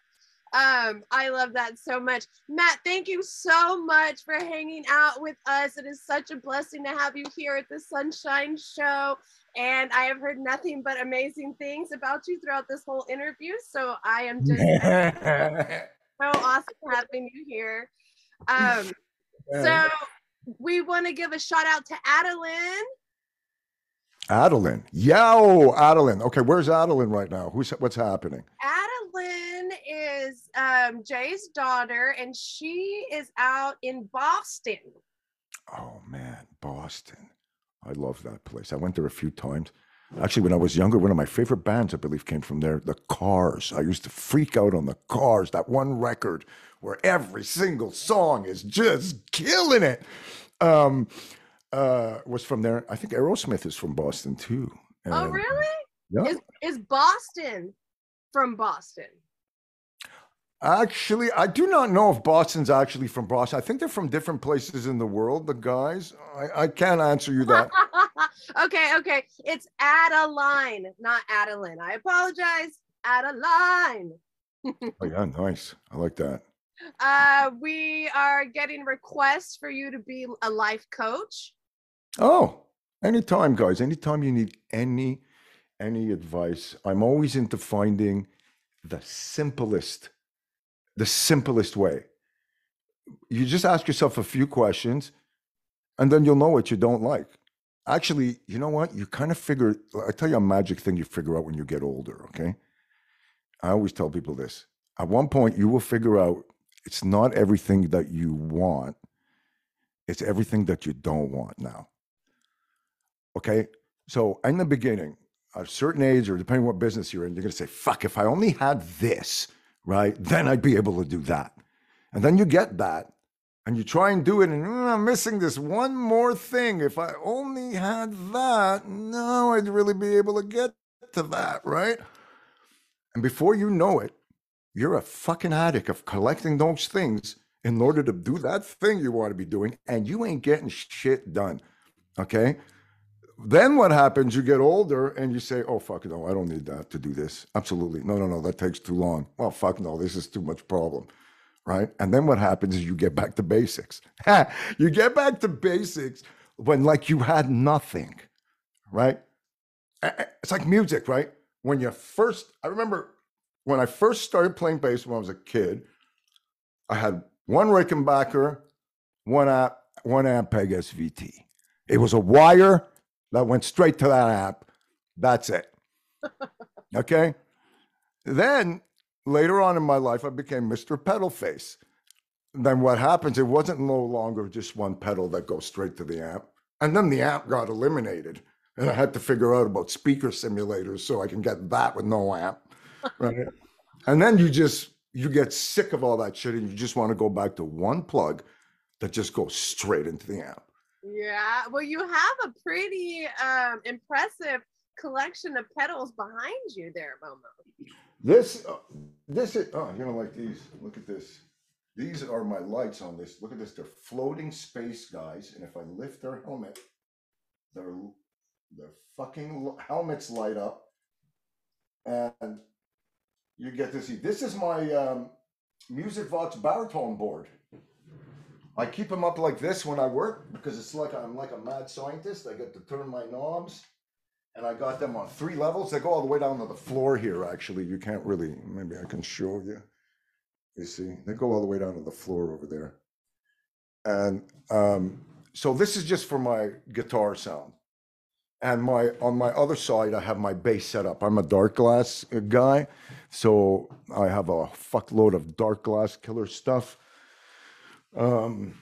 Um, I love that so much. Matt, thank you so much for hanging out with us. It is such a blessing to have you here at the Sunshine Show. And I have heard nothing but amazing things about you throughout this whole interview. So I am just so awesome having you here. Um, so we want to give a shout out to Adeline. Adeline. Yo, Adeline. Okay, where's Adeline right now? Who's what's happening? Adeline is um, Jay's daughter, and she is out in Boston. Oh man, Boston. I love that place. I went there a few times. Actually, when I was younger, one of my favorite bands, I believe, came from there. The Cars. I used to freak out on the Cars. That one record where every single song is just killing it. Um, uh, was from there. I think Aerosmith is from Boston too. Oh, really? Yeah. Is, is Boston from Boston? Actually, I do not know if Boston's actually from Boston. I think they're from different places in the world, the guys. I, I can't answer you that. okay, okay. It's Adeline, not Adeline. I apologize. Adeline. oh, yeah, nice. I like that. Uh, we are getting requests for you to be a life coach. Oh, anytime, guys. Anytime you need any any advice, I'm always into finding the simplest the simplest way. You just ask yourself a few questions and then you'll know what you don't like. Actually, you know what? You kind of figure, I tell you a magic thing you figure out when you get older, okay? I always tell people this. At one point, you will figure out it's not everything that you want, it's everything that you don't want now. Okay? So, in the beginning, a certain age, or depending what business you're in, you're going to say, fuck, if I only had this, right? Then I'd be able to do that. And then you get that and you try and do it, and mm, I'm missing this one more thing. If I only had that, no, I'd really be able to get to that, right? And before you know it, you're a fucking addict of collecting those things in order to do that thing you want to be doing, and you ain't getting shit done. Okay. Then what happens? You get older and you say, oh, fuck, no, I don't need that to do this. Absolutely. No, no, no, that takes too long. Well, fuck, no, this is too much problem. Right. And then what happens is you get back to basics. you get back to basics when, like, you had nothing. Right. It's like music, right? When you first, I remember when I first started playing bass when I was a kid, I had one Rickenbacker, one amp, one Ampeg SVT. It was a wire that went straight to that app. That's it. okay. Then later on in my life, I became Mr. Pedal Face. Then what happens? It wasn't no longer just one pedal that goes straight to the amp. And then the amp got eliminated. And I had to figure out about speaker simulators so I can get that with no amp. Right. and then you just you get sick of all that shit and you just want to go back to one plug that just goes straight into the amp. Yeah, well, you have a pretty um, impressive collection of pedals behind you there, Momo. This, uh, this is, oh, you're gonna like these. Look at this. These are my lights on this. Look at this. They're floating space guys. And if I lift their helmet, their, their fucking helmets light up. And you get to see. This is my um, Musicvox baritone board. I keep them up like this when I work because it's like I'm like a mad scientist. I get to turn my knobs and I got them on three levels. They go all the way down to the floor here, actually. You can't really, maybe I can show you. You see, they go all the way down to the floor over there. And um, so this is just for my guitar sound. And my on my other side, I have my bass set up. I'm a Darkglass guy, so I have a fuckload of Darkglass killer stuff. Um,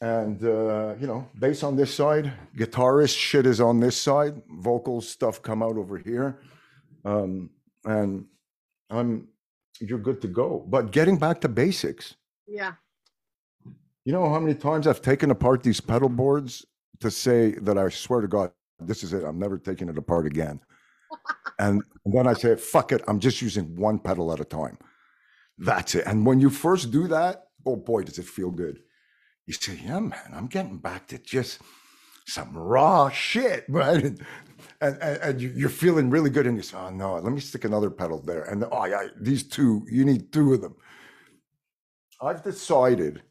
and uh, you know, bass on this side, guitarist shit is on this side, vocal stuff come out over here, um, and I'm you're good to go. But getting back to basics, yeah. You know how many times I've taken apart these pedal boards to say that I swear to God, this is it. I'm never taking it apart again. and then I say, fuck it. I'm just using one pedal at a time. That's it. And when you first do that, oh boy, does it feel good. You say, yeah, man, I'm getting back to just some raw shit, right? And, and, and you're feeling really good. And you say, oh, no, let me stick another pedal there. And oh, yeah, these two, you need two of them. I've decided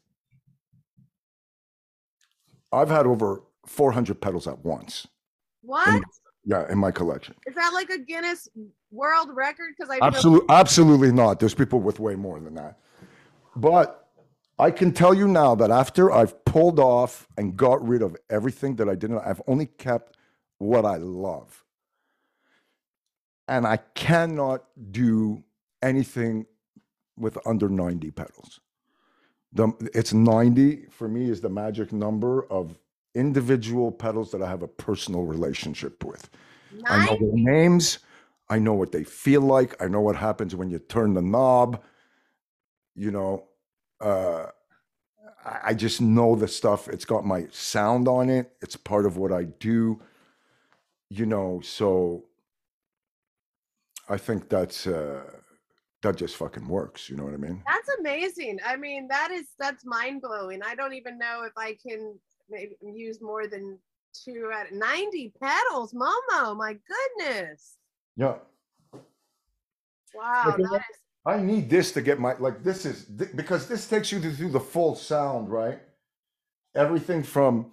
I've had over 400 pedals at once. What? In, yeah, in my collection. Is that like a Guinness World Record? Because I absolutely, absolutely not. There's people with way more than that. But I can tell you now that after I've pulled off and got rid of everything that I didn't, I've only kept what I love. And I cannot do anything with under 90 pedals. The, it's 90 for me is the magic number of individual pedals that I have a personal relationship with. I know their names. I know what they feel like. I know what happens when you turn the knob. You know, uh, I just know the stuff. It's got my sound on it. It's part of what I do. You know, so I think that's uh, that just fucking works. You know what I mean? That's amazing. I mean, that is that's mind blowing. I don't even know if I can maybe use more than two at 90 pedals. Momo, my goodness. Yeah. Wow. That is I need this to get my like this is th- because this takes you to, through the full sound, right? Everything from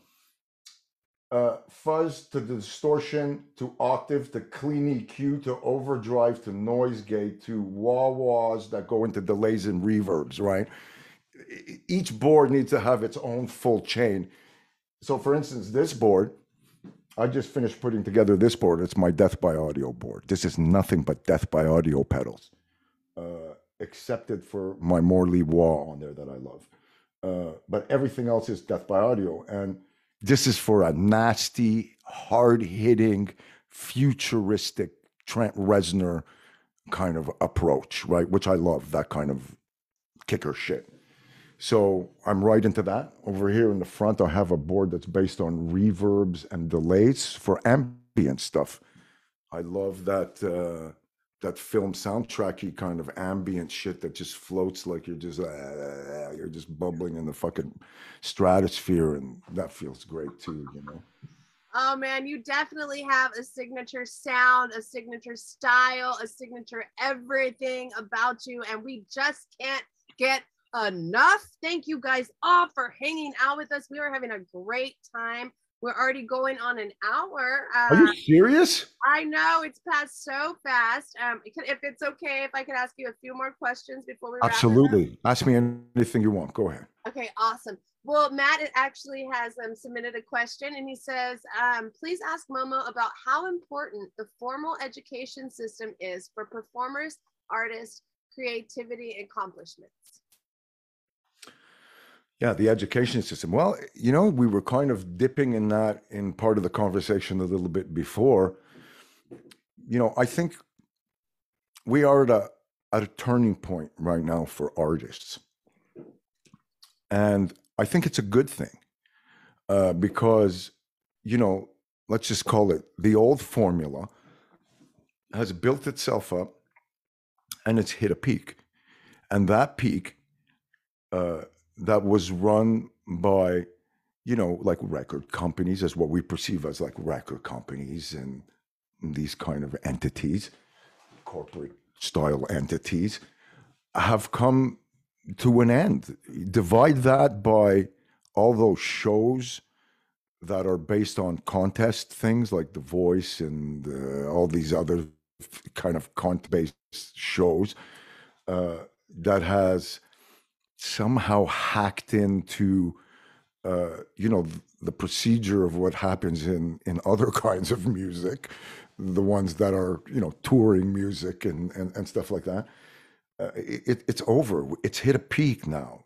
uh, fuzz to distortion to octave to clean EQ to overdrive to noise gate to wah wahs that go into delays and reverbs, right? Each board needs to have its own full chain. So, for instance, this board, I just finished putting together this board. It's my Death by Audio board. This is nothing but Death by Audio pedals uh, accepted for my Morley Wah on there that I love. Uh, but everything else is Death by Audio. And this is for a nasty, hard hitting, futuristic Trent Reznor kind of approach, right? Which I love, that kind of kicker shit. So I'm right into that. Over here in the front, I have a board that's based on reverbs and delays for ambient stuff. I love that uh, that film soundtracky kind of ambient shit that just floats like you're just uh, you're just bubbling in the fucking stratosphere, and that feels great too. You know. Oh man, you definitely have a signature sound, a signature style, a signature everything about you, and we just can't get enough. Thank you guys all for hanging out with us. We were having a great time. We're already going on an hour. Are Uh, you serious? I know it's passed so fast. Um, if it's okay, if I could ask you a few more questions before we. Absolutely. Ask me anything you want. Go ahead. Okay, awesome. Well, Matt actually has um, submitted a question and he says, um, please ask Momo about how important the formal education system is for performers, artists, creativity, accomplishments. Yeah, the education system. Well, you know, we were kind of dipping in that in part of the conversation a little bit before. You know, I think we are at a at a turning point right now for artists, and I think it's a good thing uh, because you know, let's just call it the old formula has built itself up, and it's hit a peak, and that peak. Uh, that was run by you know like record companies as what we perceive as like record companies and these kind of entities corporate style entities have come to an end. Divide that by all those shows that are based on contest things like the voice and uh, all these other kind of contest based shows uh, that has somehow hacked into uh, you know the procedure of what happens in in other kinds of music the ones that are you know touring music and and, and stuff like that uh, it, it's over. It's hit a peak now.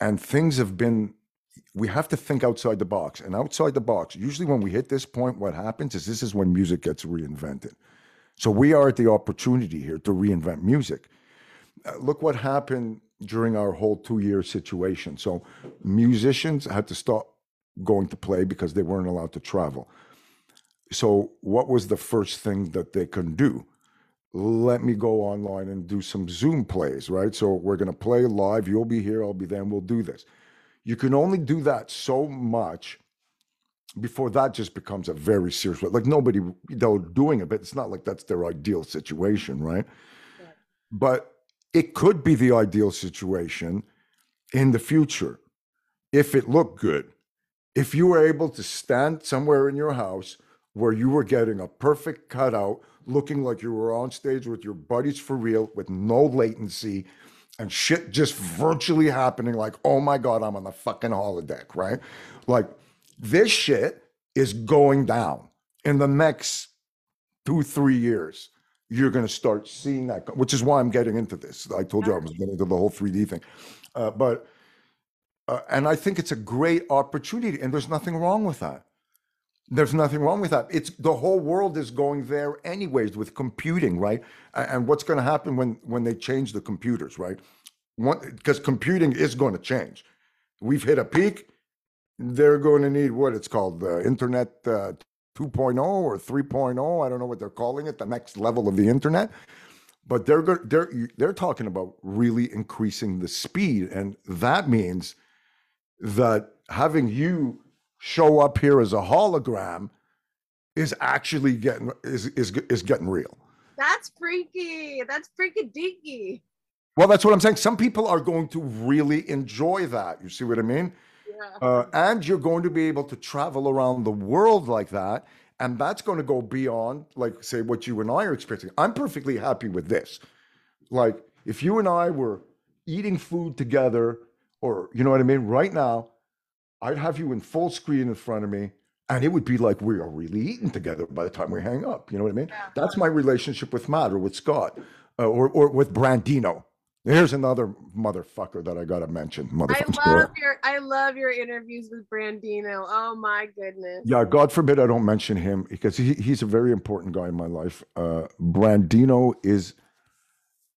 And things have been we have to think outside the box. And outside the box usually when we hit this point what happens is this is when music gets reinvented. So we are at the opportunity here to reinvent music. Uh, look what happened during our whole two year situation. So musicians had to stop going to play because they weren't allowed to travel. So what was the first thing that they can do? Let me go online and do some Zoom plays, right? So we're going to play live. You'll be here. I'll be there. And we'll do this. You can only do that so much before that just becomes a very serious like nobody they're doing it but it's not like that's their ideal situation right Right. but it could be the ideal situation in the future if it looked good. If you were able to stand somewhere in your house where you were getting a perfect cutout, looking like you were on stage with your buddies for real, with no latency and shit just virtually happening, like, oh my God, I'm on the fucking holodeck, right? Like, this shit is going down in the next two, three years you're going to start seeing that, which is why I'm getting into this. I told you I was getting into the whole 3D thing, uh, but uh, and I think it's a great opportunity, and there's nothing wrong with that. There's nothing wrong with that. It's the whole world is going there anyways with computing, right? And what's going to happen when when they change the computers, right? Because computing is going to change. We've hit a peak. They're going to need what it's called, the internet uh, 2.0 or 3.0. I don't know what they're calling it, the next level of the internet. but they're they're they're talking about really increasing the speed, and that means that having you show up here as a hologram is actually getting is is is getting real. That's freaky. That's freaky deaky. Well, that's what I'm saying. Some people are going to really enjoy that. You see what I mean? Yeah. Uh, and you're going to be able to travel around the world like that. And that's going to go beyond, like, say, what you and I are experiencing. I'm perfectly happy with this. Like, if you and I were eating food together, or, you know what I mean? Right now, I'd have you in full screen in front of me, and it would be like we are really eating together by the time we hang up. You know what I mean? Yeah. That's my relationship with Matt or with Scott uh, or, or with Brandino. Here's another motherfucker that I got to mention. I love your I love your interviews with Brandino. Oh my goodness. Yeah, God forbid I don't mention him because he, he's a very important guy in my life. Uh, Brandino is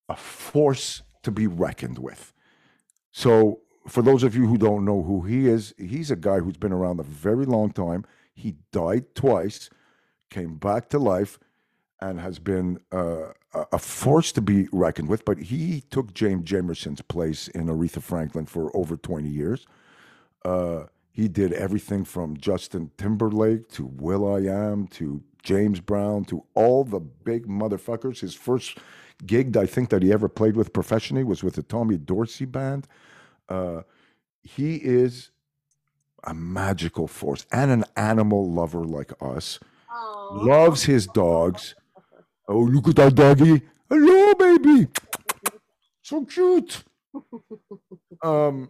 a force to be reckoned with. So, for those of you who don't know who he is, he's a guy who's been around a very long time. He died twice, came back to life, and has been uh, a force to be reckoned with. But he took James Jamerson's place in Aretha Franklin for over 20 years. Uh, he did everything from Justin Timberlake to Will I Am to James Brown to all the big motherfuckers. His first gig, I think, that he ever played with professionally was with the Tommy Dorsey band. Uh, he is a magical force and an animal lover like us. Oh. Loves his dogs. Oh, look at that doggy. Hello, baby. So cute. Um,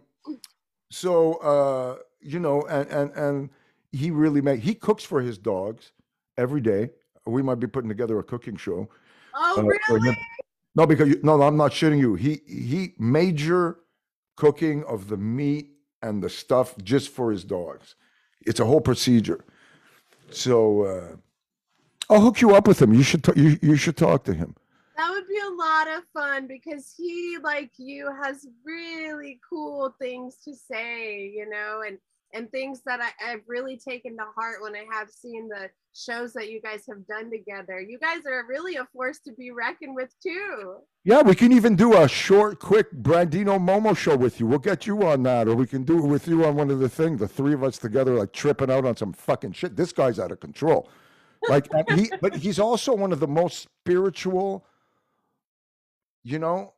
so uh, you know, and and and he really make he cooks for his dogs every day. We might be putting together a cooking show. Oh uh, really? No, because you, no, I'm not shitting you. He he major cooking of the meat and the stuff just for his dogs. It's a whole procedure. So uh, I'll hook you up with him. You should t- you you should talk to him. That would be a lot of fun because he, like you, has really cool things to say, you know, and and things that I, I've really taken to heart when I have seen the shows that you guys have done together. You guys are really a force to be reckoned with too. Yeah, we can even do a short, quick Brandino Momo show with you. We'll get you on that, or we can do it with you on one of the things. The three of us together, like tripping out on some fucking shit. This guy's out of control. Like he, but he's also one of the most spiritual. You know,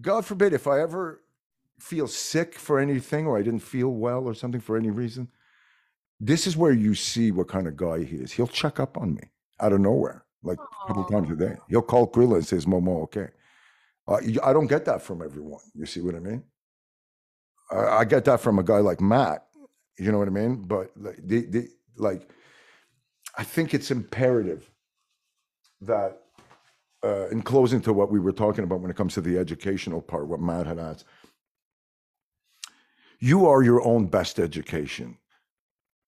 God forbid if I ever feel sick for anything, or I didn't feel well, or something for any reason. This is where you see what kind of guy he is. He'll check up on me out of nowhere, like a couple times a day. He'll call Krila and says, "Momo, okay." Uh, I don't get that from everyone. You see what I mean? I, I get that from a guy like Matt. You know what I mean? But like, the, the, like, I think it's imperative that, uh, in closing to what we were talking about when it comes to the educational part, what Matt had asked, you are your own best education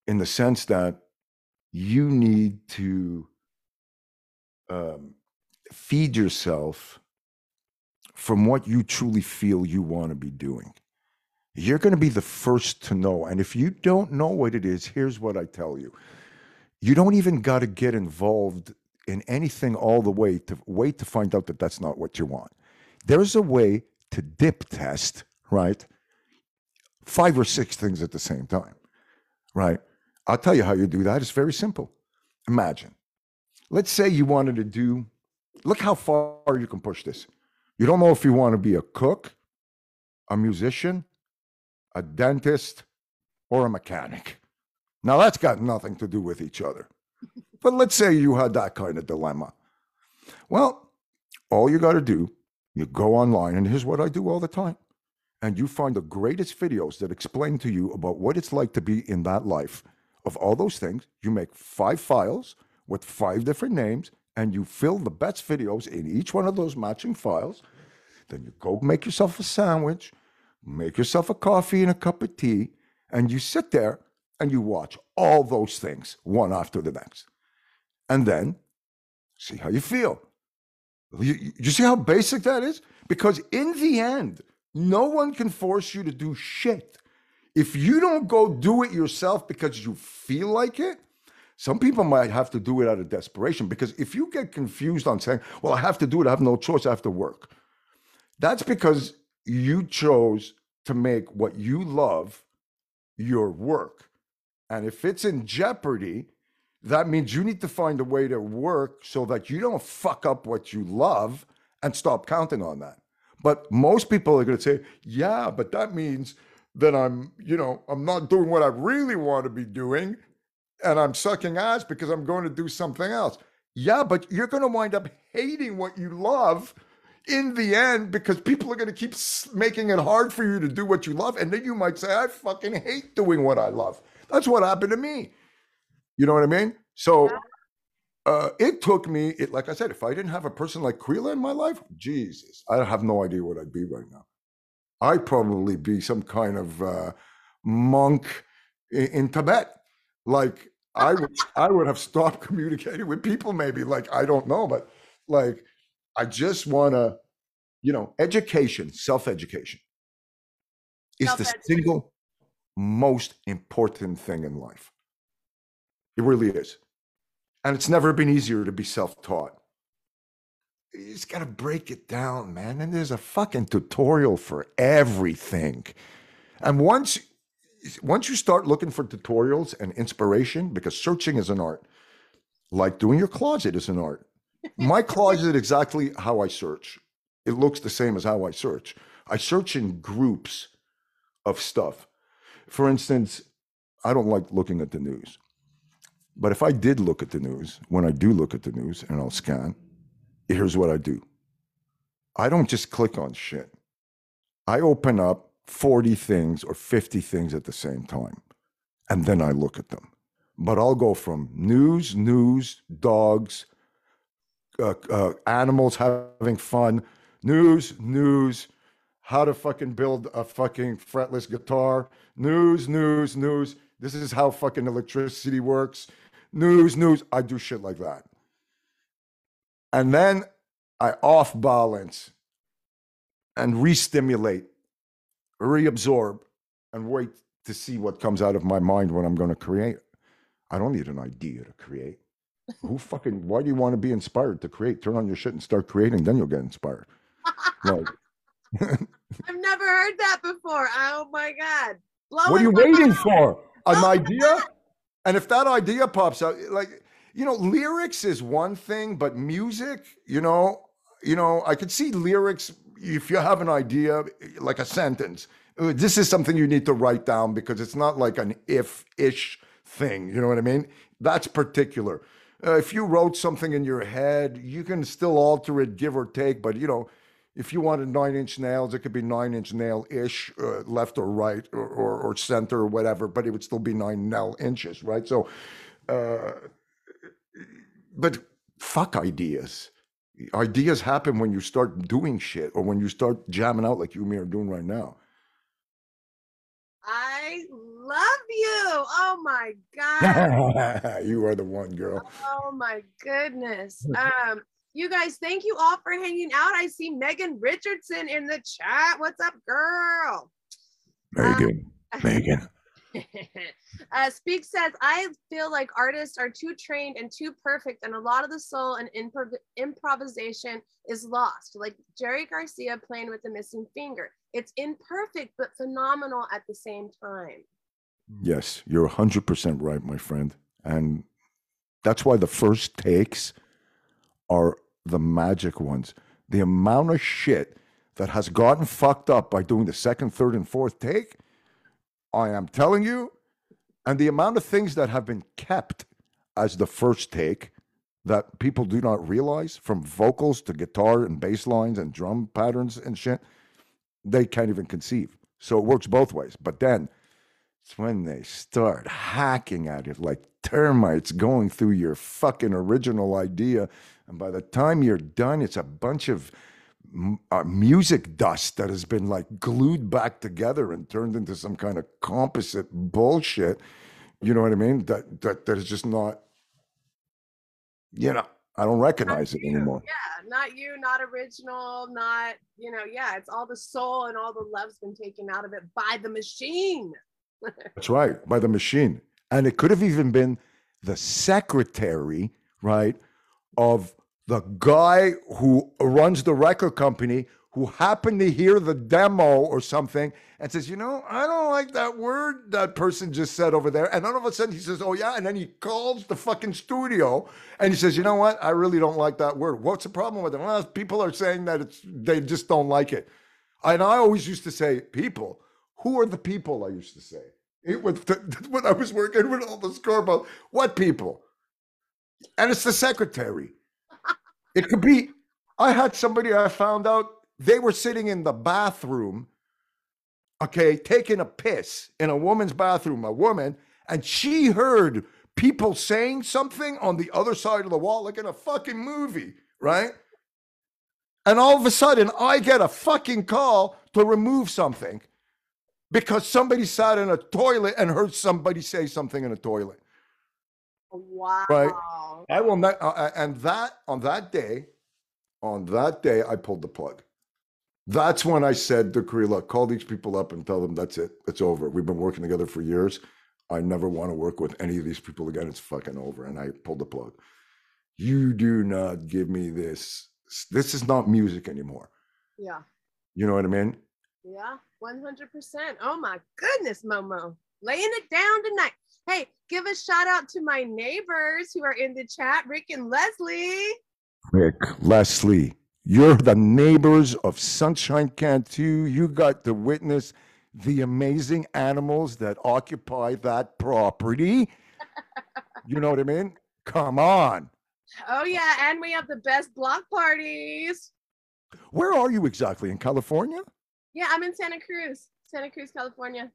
in the sense that you need to um, feed yourself from what you truly feel you want to be doing. You're going to be the first to know. And if you don't know what it is, here's what I tell you you don't even got to get involved in anything all the way to wait to find out that that's not what you want. There's a way to dip test, right? Five or six things at the same time, right? I'll tell you how you do that. It's very simple. Imagine, let's say you wanted to do, look how far you can push this. You don't know if you want to be a cook, a musician, a dentist, or a mechanic. Now, that's got nothing to do with each other. But let's say you had that kind of dilemma. Well, all you got to do, you go online, and here's what I do all the time. And you find the greatest videos that explain to you about what it's like to be in that life of all those things. You make five files with five different names, and you fill the best videos in each one of those matching files. Then you go make yourself a sandwich, make yourself a coffee and a cup of tea, and you sit there and you watch all those things one after the next. And then see how you feel. You, you- see how basic that is? Because in the end, no one can force you to do shit. If you don't go do it yourself because you feel like it, Some people might have to do it out of desperation because if you get confused on saying, well, I have to do it, I have no choice, I have to work, that's because you chose to make what you love your work. And if it's in jeopardy, that means you need to find a way to work so that you don't fuck up what you love and stop counting on that. But most people are going to say, yeah, but that means that I'm, you know, I'm not doing what I really want to be doing and I'm sucking ass because I'm going to do something else. Yeah, but you're going to wind up hating what you love in the end because people are going to keep making it hard for you to do what you love. And then you might say, I fucking hate doing what I love. That's what happened to me. You know what I mean? So uh, it took me, it, like I said, if I didn't have a person like Krila in my life, Jesus, I have no idea what I'd be right now. I'd probably be some kind of uh, monk in, in Tibet. Like I would, I would have stopped communicating with people. Maybe like I don't know, but like I just want to, you know, education, self education is the single most important thing in life. It really is. And it's never been easier to be self taught. You just got to break it down, man. And there's a fucking tutorial for everything. And once once you start looking for tutorials and inspiration, because searching is an art, like doing your closet is an art. My closet exactly how I search. It looks the same as how I search. I search in groups of stuff. For instance, I don't like looking at the news. But if I did look at the news, when I do look at the news and I'll scan, here's what I do. I don't just click on shit. I open up 40 things or 50 things at the same time, and then I look at them. But I'll go from news, news, dogs, uh, uh, animals having fun, news, news, how to fucking build a fucking fretless guitar, news, news, news. This is how fucking electricity works. News, news. I do shit like that. And then I off balance and re stimulate, reabsorb, and wait to see what comes out of my mind when I'm going to create. I don't need an idea to create. Who fucking, why do you want to be inspired to create? Turn on your shit and start creating, then you'll get inspired. like, I've never heard that before. Oh my God. Blowing what are you waiting for? An oh idea? And if that idea pops out, like, you know, lyrics is one thing, but music, you know, you know, I could see lyrics if you have an idea, like a sentence. Uh, this is something you need to write down because it's not like an if-ish thing. You know what I mean? That's particular. Uh, if you wrote something in your head, you can still alter it, give or take. But you know, if you wanted nine inch nails, it could be nine inch nail ish, uh, left or right or, or, or, center or whatever, but it would still be nine nail inches, right? So, uh, but fuck ideas. Ideas happen when you start doing shit or when you start jamming out like you and me are doing right now. I love you. Oh my God. you are the one girl. Oh my goodness. Um, you guys, thank you all for hanging out. I see Megan Richardson in the chat. What's up, girl? Megan. Um, Megan. uh, Speak says, I feel like artists are too trained and too perfect, and a lot of the soul and improv- improvisation is lost. Like Jerry Garcia playing with the missing finger. It's imperfect, but phenomenal at the same time. Yes, you're 100% right, my friend. And that's why the first takes are the magic ones. The amount of shit that has gotten fucked up by doing the second, third, and fourth take, I am telling you, and the amount of things that have been kept as the first take that people do not realize from vocals to guitar and bass lines and drum patterns and shit, they can't even conceive. So it works both ways. But then it's when they start hacking at it like termites going through your fucking original idea and by the time you're done, it's a bunch of uh, music dust that has been like glued back together and turned into some kind of composite bullshit. You know what I mean? That that that is just not. You know, I don't recognize it anymore. Yeah, not you, not original, not you know. Yeah, it's all the soul and all the love's been taken out of it by the machine. That's right, by the machine, and it could have even been the secretary, right, of the guy who runs the record company who happened to hear the demo or something and says, you know, I don't like that word that person just said over there. And all of a sudden he says, oh yeah. And then he calls the fucking studio and he says, you know what? I really don't like that word. What's the problem with it? Well, people are saying that it's they just don't like it. And I always used to say, people. Who are the people? I used to say it was when I was working with all the scoreboard. What people? And it's the secretary. It could be. I had somebody I found out they were sitting in the bathroom, okay, taking a piss in a woman's bathroom, a woman, and she heard people saying something on the other side of the wall, like in a fucking movie, right? And all of a sudden, I get a fucking call to remove something because somebody sat in a toilet and heard somebody say something in a toilet. Wow. Right. I will not, uh, uh, and that on that day, on that day, I pulled the plug. That's when I said to look, call these people up and tell them that's it. It's over. We've been working together for years. I never want to work with any of these people again. It's fucking over. And I pulled the plug. You do not give me this. This is not music anymore. Yeah. You know what I mean? Yeah, 100%. Oh my goodness, Momo. Laying it down tonight. Hey, give a shout out to my neighbors who are in the chat, Rick and Leslie. Rick, Leslie, you're the neighbors of Sunshine Cantu. You got to witness the amazing animals that occupy that property. you know what I mean? Come on. Oh, yeah. And we have the best block parties. Where are you exactly? In California? Yeah, I'm in Santa Cruz, Santa Cruz, California.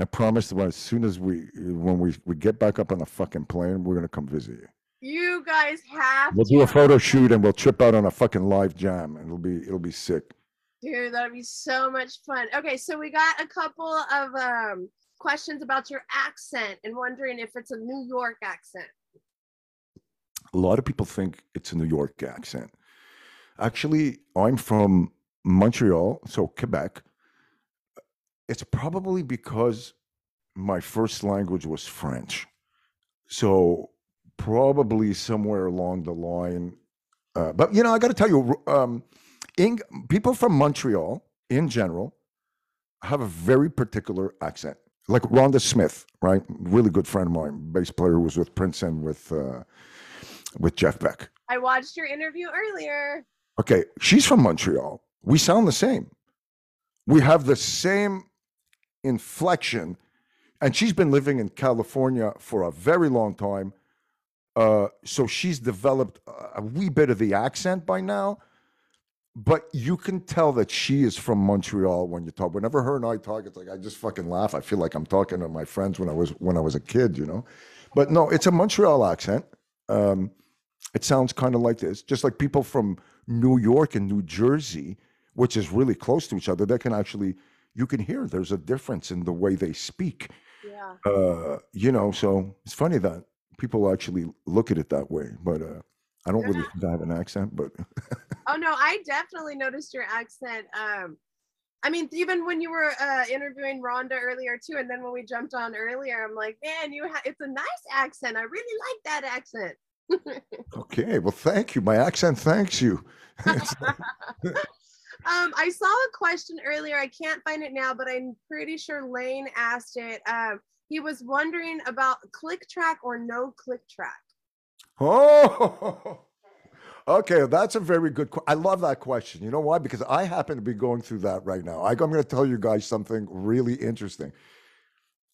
I promise that as soon as we when we, we get back up on the fucking plane, we're gonna come visit you. You guys have We'll to. do a photo shoot and we'll trip out on a fucking live jam and it'll be it'll be sick. Dude, that'd be so much fun. Okay, so we got a couple of um, questions about your accent and wondering if it's a New York accent. A lot of people think it's a New York accent. Actually, I'm from Montreal, so Quebec. It's probably because my first language was French. So probably somewhere along the line. Uh, but you know, I got to tell you, um, in, people from Montreal in general have a very particular accent. Like Rhonda Smith, right? Really good friend of mine, bass player who was with Prince and with uh, with Jeff Beck. I watched your interview earlier. Okay, she's from Montreal. We sound the same. We have the same inflection, and she's been living in California for a very long time. Uh, so she's developed a wee bit of the accent by now, but you can tell that she is from Montreal when you talk. Whenever her and I talk, it's like I just fucking laugh. I feel like I'm talking to my friends when I was when I was a kid, you know. But no, it's a Montreal accent. Um, it sounds kind of like this, just like people from New York and New Jersey, which is really close to each other. They can actually you can hear there's a difference in the way they speak. Yeah. Uh, you know, so it's funny that people actually look at it that way. But uh, I don't really Yeah. think I have an accent, but Oh no, I definitely noticed your accent. Um, I mean, even when you were uh, interviewing Rhonda earlier too, and then when we jumped on earlier, I'm like, man, you ha- it's a nice accent. I really like that accent. okay. Well, thank you. My accent thanks you. Um, I saw a question earlier. I can't find it now, but I'm pretty sure Lane asked it. Um, he was wondering about click track or no click track. oh, okay. That's a very good. I love that question. You know why? Because I happen to be going through that right now. I, I'm going to tell you guys something really interesting.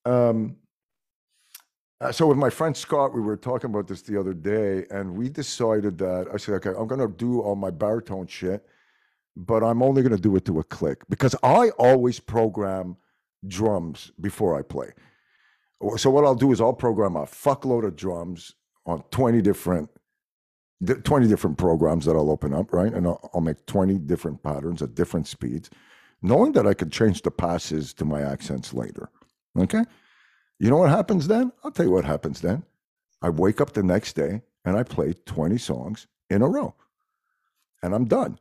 Um, uh, so with my friend Scott, we were talking about this the other day, and we decided that I said, okay, I'm going to do all my baritone shit, but I'm only going to do it to a click because I always program drums before I play. So what I'll do is I'll program a fuckload of drums on 20 different 20 different programs that I'll open up, right? And I'll, I'll make 20 different patterns at different speeds, knowing that I can change the passes to my accents later. Okay? You know what happens then? I'll tell you what happens then. I wake up the next day and I play 20 songs in a row. And I'm done.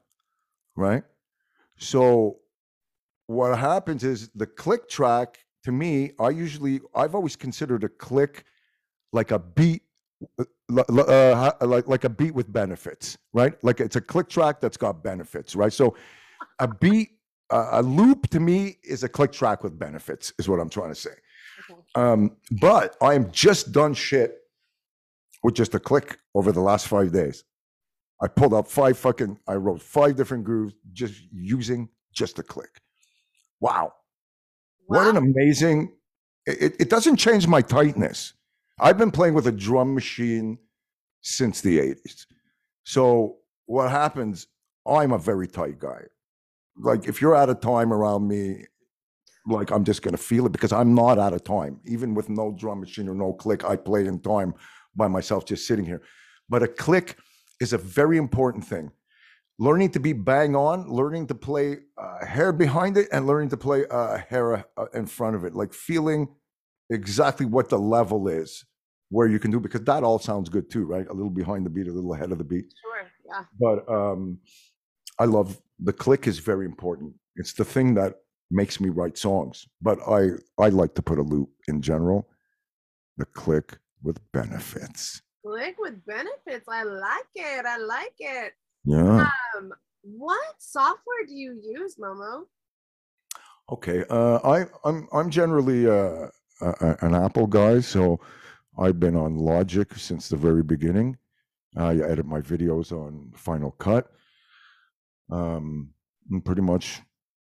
Right? So what happens is the click track to me, I usually I've always considered a click like a beat uh, like like a beat with benefits, right? Like it's a click track that's got benefits, right? So a beat, uh, a loop to me is a click track with benefits, is what I'm trying to say. Okay. Um, but I am just done shit with just a click over the last five days. I pulled up five fucking, I wrote five different grooves just using just a click. Wow. wow. What an amazing, it, it doesn't change my tightness. I've been playing with a drum machine since the 80s. So what happens, I'm a very tight guy. Like if you're out of time around me, like I'm just gonna feel it because I'm not out of time. Even with no drum machine or no click, I play in time by myself just sitting here. But a click is a very important thing. Learning to be bang on, learning to play uh, hair behind it, and learning to play uh, hair uh, in front of it, like feeling exactly what the level is where you can do because that all sounds good too, right? A little behind the beat, a little ahead of the beat. Sure, yeah. But um, I love the click is very important. It's the thing that makes me write songs. But I I like to put a loop in general. The click with benefits. Click with benefits. I like it. I like it. Yeah. Um, what software do you use, Momo? Okay. Uh, I I'm I'm generally uh, a, an Apple guy, so I've been on Logic since the very beginning. I edit my videos on Final Cut. Um, pretty much,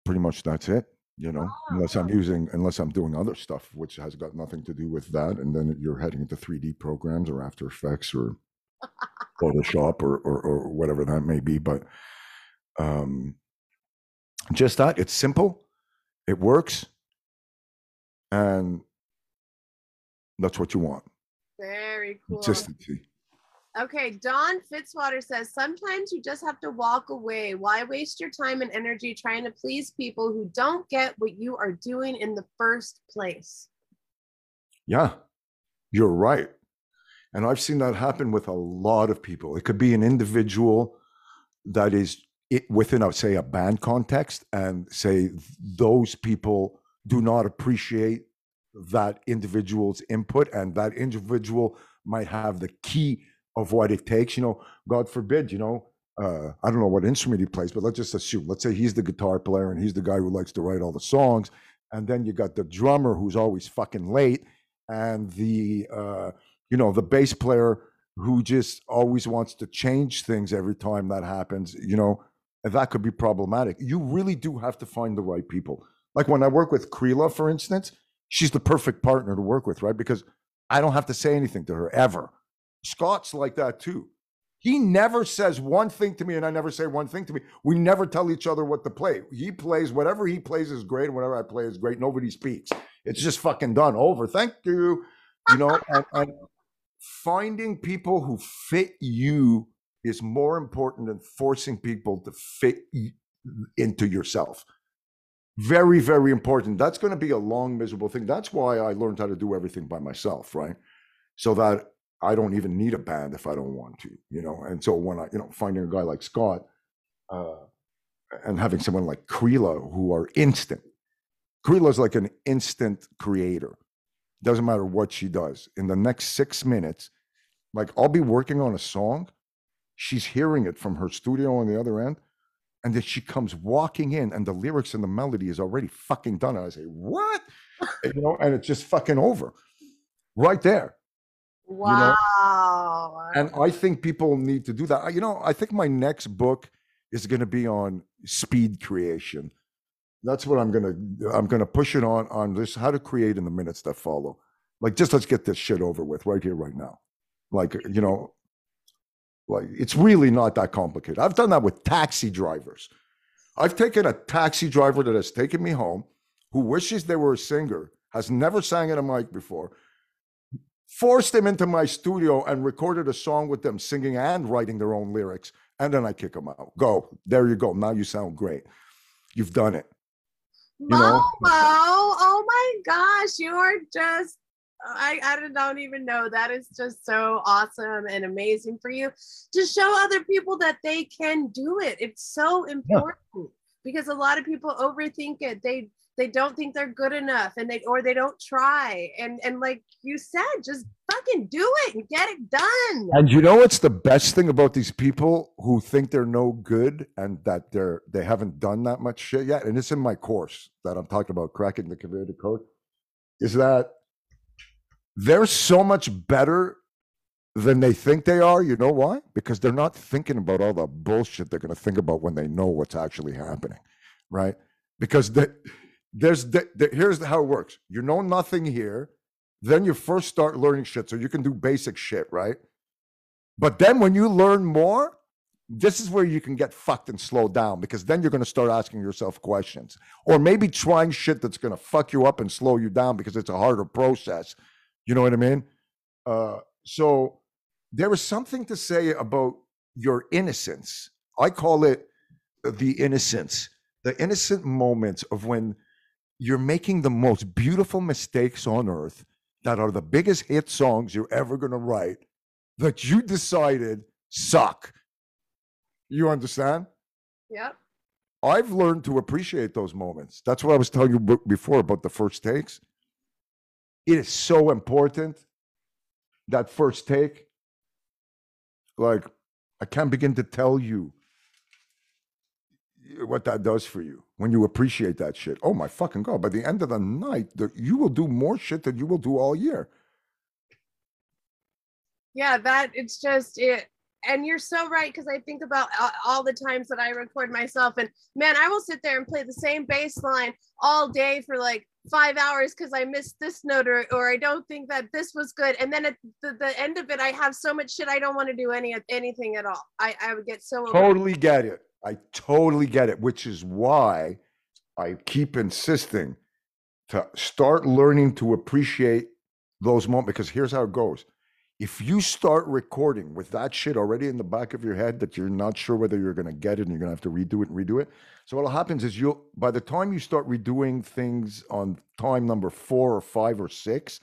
pretty much that's it you know, oh, unless I'm using, unless I'm doing other stuff, which has got nothing to do with that. And then you're heading into 3D programs or After Effects or Photoshop or, or, or whatever that may be. But um, just that, it's simple, it works, and that's what you want. Very cool. Consistency. Okay, Don Fitzwater says sometimes you just have to walk away. Why waste your time and energy trying to please people who don't get what you are doing in the first place? Yeah, you're right. And I've seen that happen with a lot of people. It could be an individual that is within, I would say, a band context, and say those people do not appreciate that individual's input, and that individual might have the key of what it takes. You know, God forbid, you know, uh, I don't know what instrument he plays, but let's just assume, let's say he's the guitar player and he's the guy who likes to write all the songs. And then you got the drummer who's always fucking late and the, uh, you know, the bass player who just always wants to change things every time that happens, you know, that could be problematic. You really do have to find the right people. Like when I work with Krila, for instance, she's the perfect partner to work with, right? Because I don't have to say anything to her ever. Scott's like that too. He never says one thing to me, and I never say one thing to me. We never tell each other what to play. He plays whatever he plays is great, and whatever I play is great. Nobody speaks. It's just fucking done. Over. Thank you. You know, and, and finding people who fit you is more important than forcing people to fit into yourself. Very, very important. That's going to be a long, miserable thing. That's why I learned how to do everything by myself, right? So that I don't even need a band if I don't want to, you know. And so when I, you know, finding a guy like Scott uh, and having someone like Krila who are instant. is like an instant creator. Doesn't matter what she does. In the next six minutes, like I'll be working on a song, she's hearing it from her studio on the other end, and then she comes walking in, and the lyrics and the melody is already fucking done. And I say, "What?" you know, and it's just fucking over, right there. Wow. You know? And I think people need to do that. You know, I think my next book is going to be on speed creation. That's what I'm going to I'm going to push it on on this how to create in the minutes that follow. Like just let's get this shit over with right here right now. Like, you know, like it's really not that complicated. I've done that with taxi drivers. I've taken a taxi driver that has taken me home who wishes they were a singer, has never sang in a mic before, forced them into my studio and recorded a song with them singing and writing their own lyrics and then i kick them out go there you go now you sound great you've done it you know? oh my gosh you are just I, I don't even know. That is just so awesome and amazing for you to show other people that they can do it. It's so important. because a lot of people overthink it. They they don't think they're good enough and they or they don't try. And and like you said, just fucking do it and get it done. And you know what's the best thing about these people who think they're no good and that they're they haven't done that much shit yet? And it's in my course that I'm talking about cracking the creative code. Is that they're so much better than they think they are. You know why? Because they're not thinking about all the bullshit they're going to think about when they know what's actually happening, right? Because the, there's the, the, here's how it works. You know nothing here, then you first start learning shit, so you can do basic shit, right? But then when you learn more, this is where you can get fucked and slow down because then you're going to start asking yourself questions or maybe trying shit that's going to fuck you up and slow you down because it's a harder process. You know what I mean? Uh, so there is something to say about your innocence. I call it the innocence, the innocent moments of when you're making the most beautiful mistakes on earth that are the biggest hit songs you're ever going to write that you decided suck you understand? Yep. I've learned to appreciate those moments. That's what I was telling you before about the first takes. It is so important that first take. Like, I can't begin to tell you what that does for you when you appreciate that shit. Oh my fucking god! By the end of the night, the, you will do more shit than you will do all year. Yeah, that it's just it and you're so right because I think about all the times that I record myself, and man, I will sit there and play the same bass line all day for like five hours because I missed this note or, or I don't think that this was good. And then at the, the end of it, I have so much shit I don't want to do any anything at all. I, I would get so totally get it. I totally get it, which is why I keep insisting to start learning to appreciate those moments because here's how it goes. If you start recording with that shit already in the back of your head that you're not sure whether you're going to get it and you're going to have to redo it and redo it so what happens is you'll by the time you start redoing things on time number four or five or six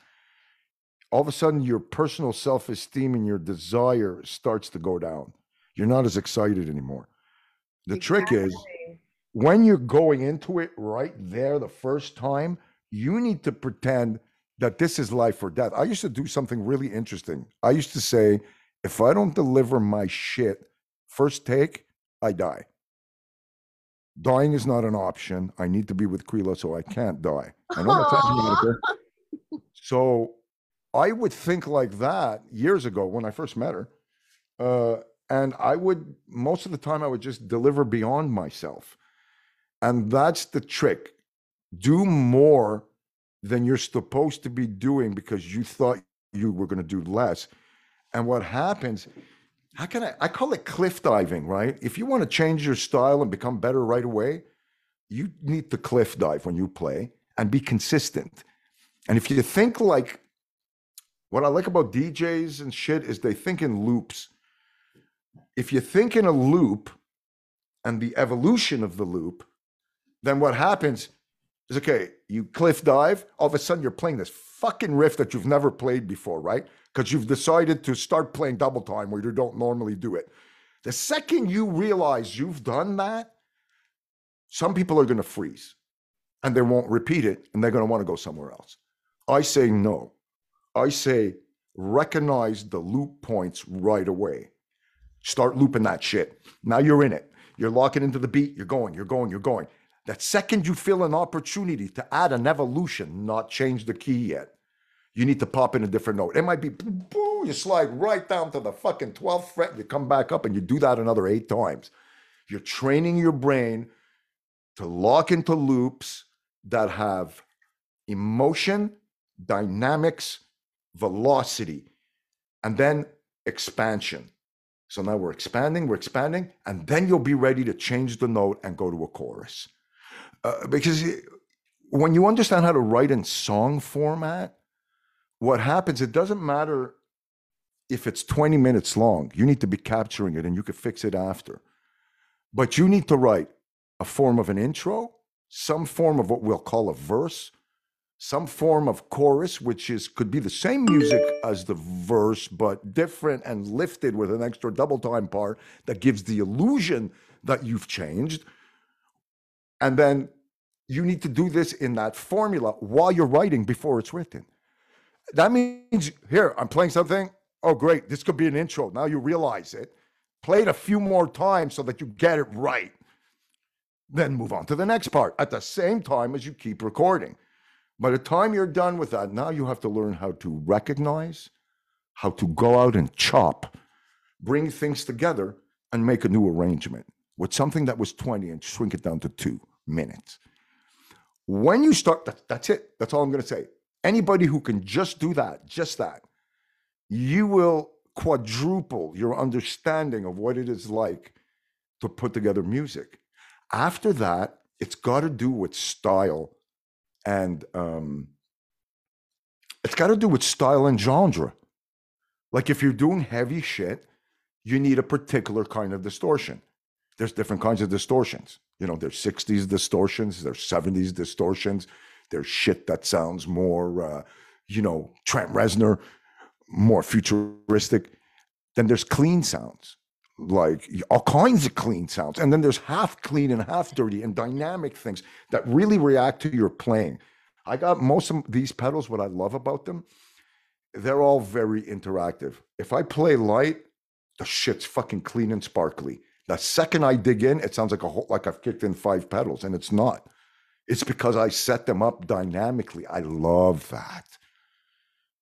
all of a sudden your personal self-esteem and your desire starts to go down. You're not as excited anymore the exactly. trick is when you're going into it right there the first time you need to pretend that this is life or death. I used to do something really interesting. I used to say, if I don't deliver my shit first take, I die. Dying is not an option. I need to be with Krila, so I can't die. I know that's happening. So I would think like that years ago when I first met her. Uh, and I would, most of the time, I would just deliver beyond myself. And that's the trick. Do more than you're supposed to be doing because you thought you were going to do less. And what happens, how can I, I call it cliff diving, right? If you want to change your style and become better right away, you need to cliff dive when you play and be consistent. And if you think like, what I like about DJs and shit is they think in loops. If you think in a loop and the evolution of the loop, then what happens is okay, you cliff dive, all of a sudden you're playing this fucking riff that you've never played before, right? Because you've decided to start playing double time where you don't normally do it. The second you realize you've done that, some people are going to freeze and they won't repeat it and they're going to want to go somewhere else. I say no. I say recognize the loop points right away. Start looping that shit. Now you're in it. You're locking into the beat. You're going, you're going, you're going. That second you feel an opportunity to add an evolution, not change the key yet, you need to pop in a different note. It might be you slide right down to the fucking 12th fret, you come back up and you do that another eight times. You're training your brain to lock into loops that have emotion, dynamics, velocity, and then expansion. So now we're expanding, we're expanding, and then you'll be ready to change the note and go to a chorus. Uh, because when you understand how to write in song format, what happens, it doesn't matter if it's 20 minutes long, you need to be capturing it and you can fix it after. But you need to write a form of an intro, some form of what we'll call a verse, some form of chorus, which is could be the same music as the verse, but different and lifted with an extra double time part that gives the illusion that you've changed And then you need to do this in that formula while you're writing before it's written. That means here, I'm playing something. Oh, great. This could be an intro. Now you realize it. Play it a few more times so that you get it right. Then move on to the next part at the same time as you keep recording. By the time you're done with that, now you have to learn how to recognize, how to go out and chop, bring things together, and make a new arrangement with something that was 20 and shrink it down to two minutes. When you start, that, that's it. That's all I'm going to say. Anybody who can just do that, just that, you will quadruple your understanding of what it is like to put together music. After that, it's got to do with style and um, it's got to do with style and genre. Like if you're doing heavy shit, you need a particular kind of distortion. There's different kinds of distortions. You know, there's 60s distortions, there's 70s distortions, there's shit that sounds more, uh, you know, Trent Reznor, more futuristic. Then there's clean sounds, like all kinds of clean sounds. And then there's half clean and half dirty and dynamic things that really react to your playing. I got most of these pedals, what I love about them, they're all very interactive. If I play light, the shit's fucking clean and sparkly. The second I dig in, it sounds like a whole, like I've kicked in five pedals, and it's not. It's because I set them up dynamically. I love that.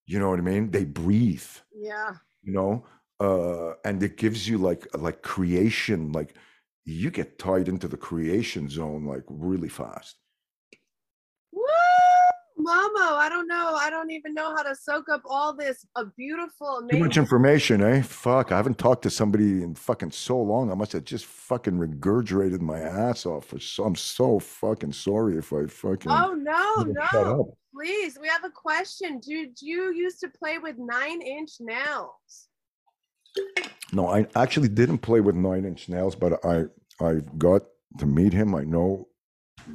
You know what I mean? They breathe. Yeah. You know, uh, and it gives you like like creation. Like you get tied into the creation zone like really fast. Momo, I don't know. I don't even know how to soak up all this a beautiful, amazing. Too much information, eh? Fuck, I haven't talked to somebody in fucking so long. I must have just fucking regurgitated my ass off. For so, I'm so fucking sorry if I fucking. Oh no, no! Please, we have a question. Did you used to play with nine inch nails? No, I actually didn't play with nine inch nails, but I I got to meet him. I know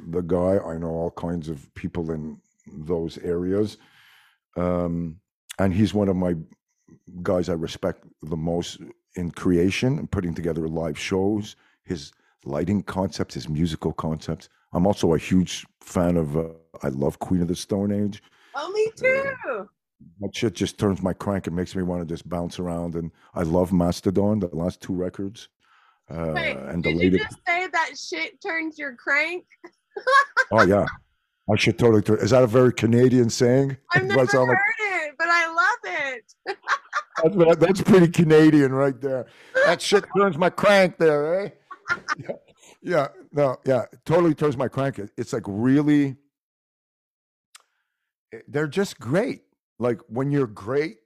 the guy. I know all kinds of people in those areas. Um, and he's one of my guys I respect the most in creation and putting together live shows, his lighting concepts, his musical concepts. I'm also a huge fan of, uh, I love Queen of the Stone Age. Oh, me too. Uh, that shit just turns my crank. It makes me want to just bounce around. And I love Mastodon, the last two records. Uh, Wait, and the did latest... you just say that shit turns your crank? oh, yeah. I should totally. Th- Is that a very Canadian saying? I've never heard like, it, but I love it. that's, that's pretty Canadian right there. That shit turns my crank there, eh? Yeah, yeah, no, yeah, totally turns my crank. It's like really, they're just great. Like when you're great,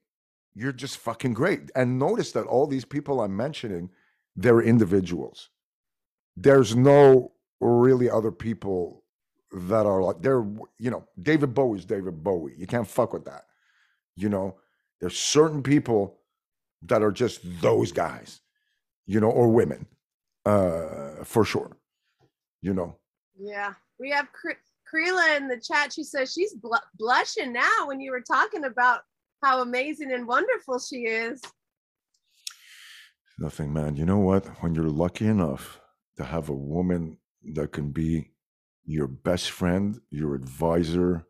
you're just fucking great. And notice that all these people I'm mentioning, they're individuals. There's no really other people that are like they're you know David Bowie's David Bowie. You can't fuck with that. You know, there's certain people that are just those guys, you know, or women, uh, for sure. You know. Yeah, we have Krila in the chat. She says she's bl- blushing now when you were talking about how amazing and wonderful she is. Nothing, man. You know what? When you're lucky enough to have a woman that can be your best friend, your advisor,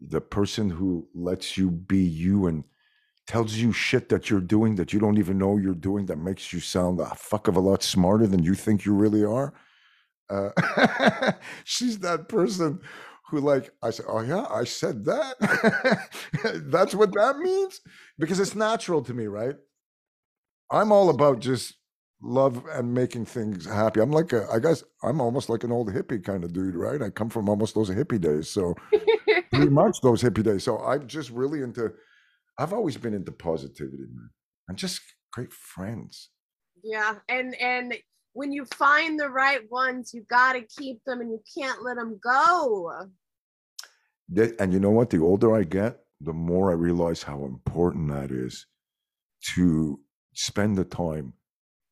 the person who lets you be you and tells you shit that you're doing that you don't even know you're doing that makes you sound a fuck of a lot smarter than you think you really are. Uh, she's that person who like I said, oh yeah, I said that. That's what that means because it's natural to me, right? I'm all about just love and making things happy. I'm like a, I guess I'm almost like an old hippie kind of dude, right? I come from almost those hippie days, so pretty much those hippie days. So I'm just really into. I've always been into positivity, man, and just great friends. Yeah, and and when you find the right ones, you got to keep them, and you can't let them go. and you know what? The older I get, the more I realize how important that is to spend the time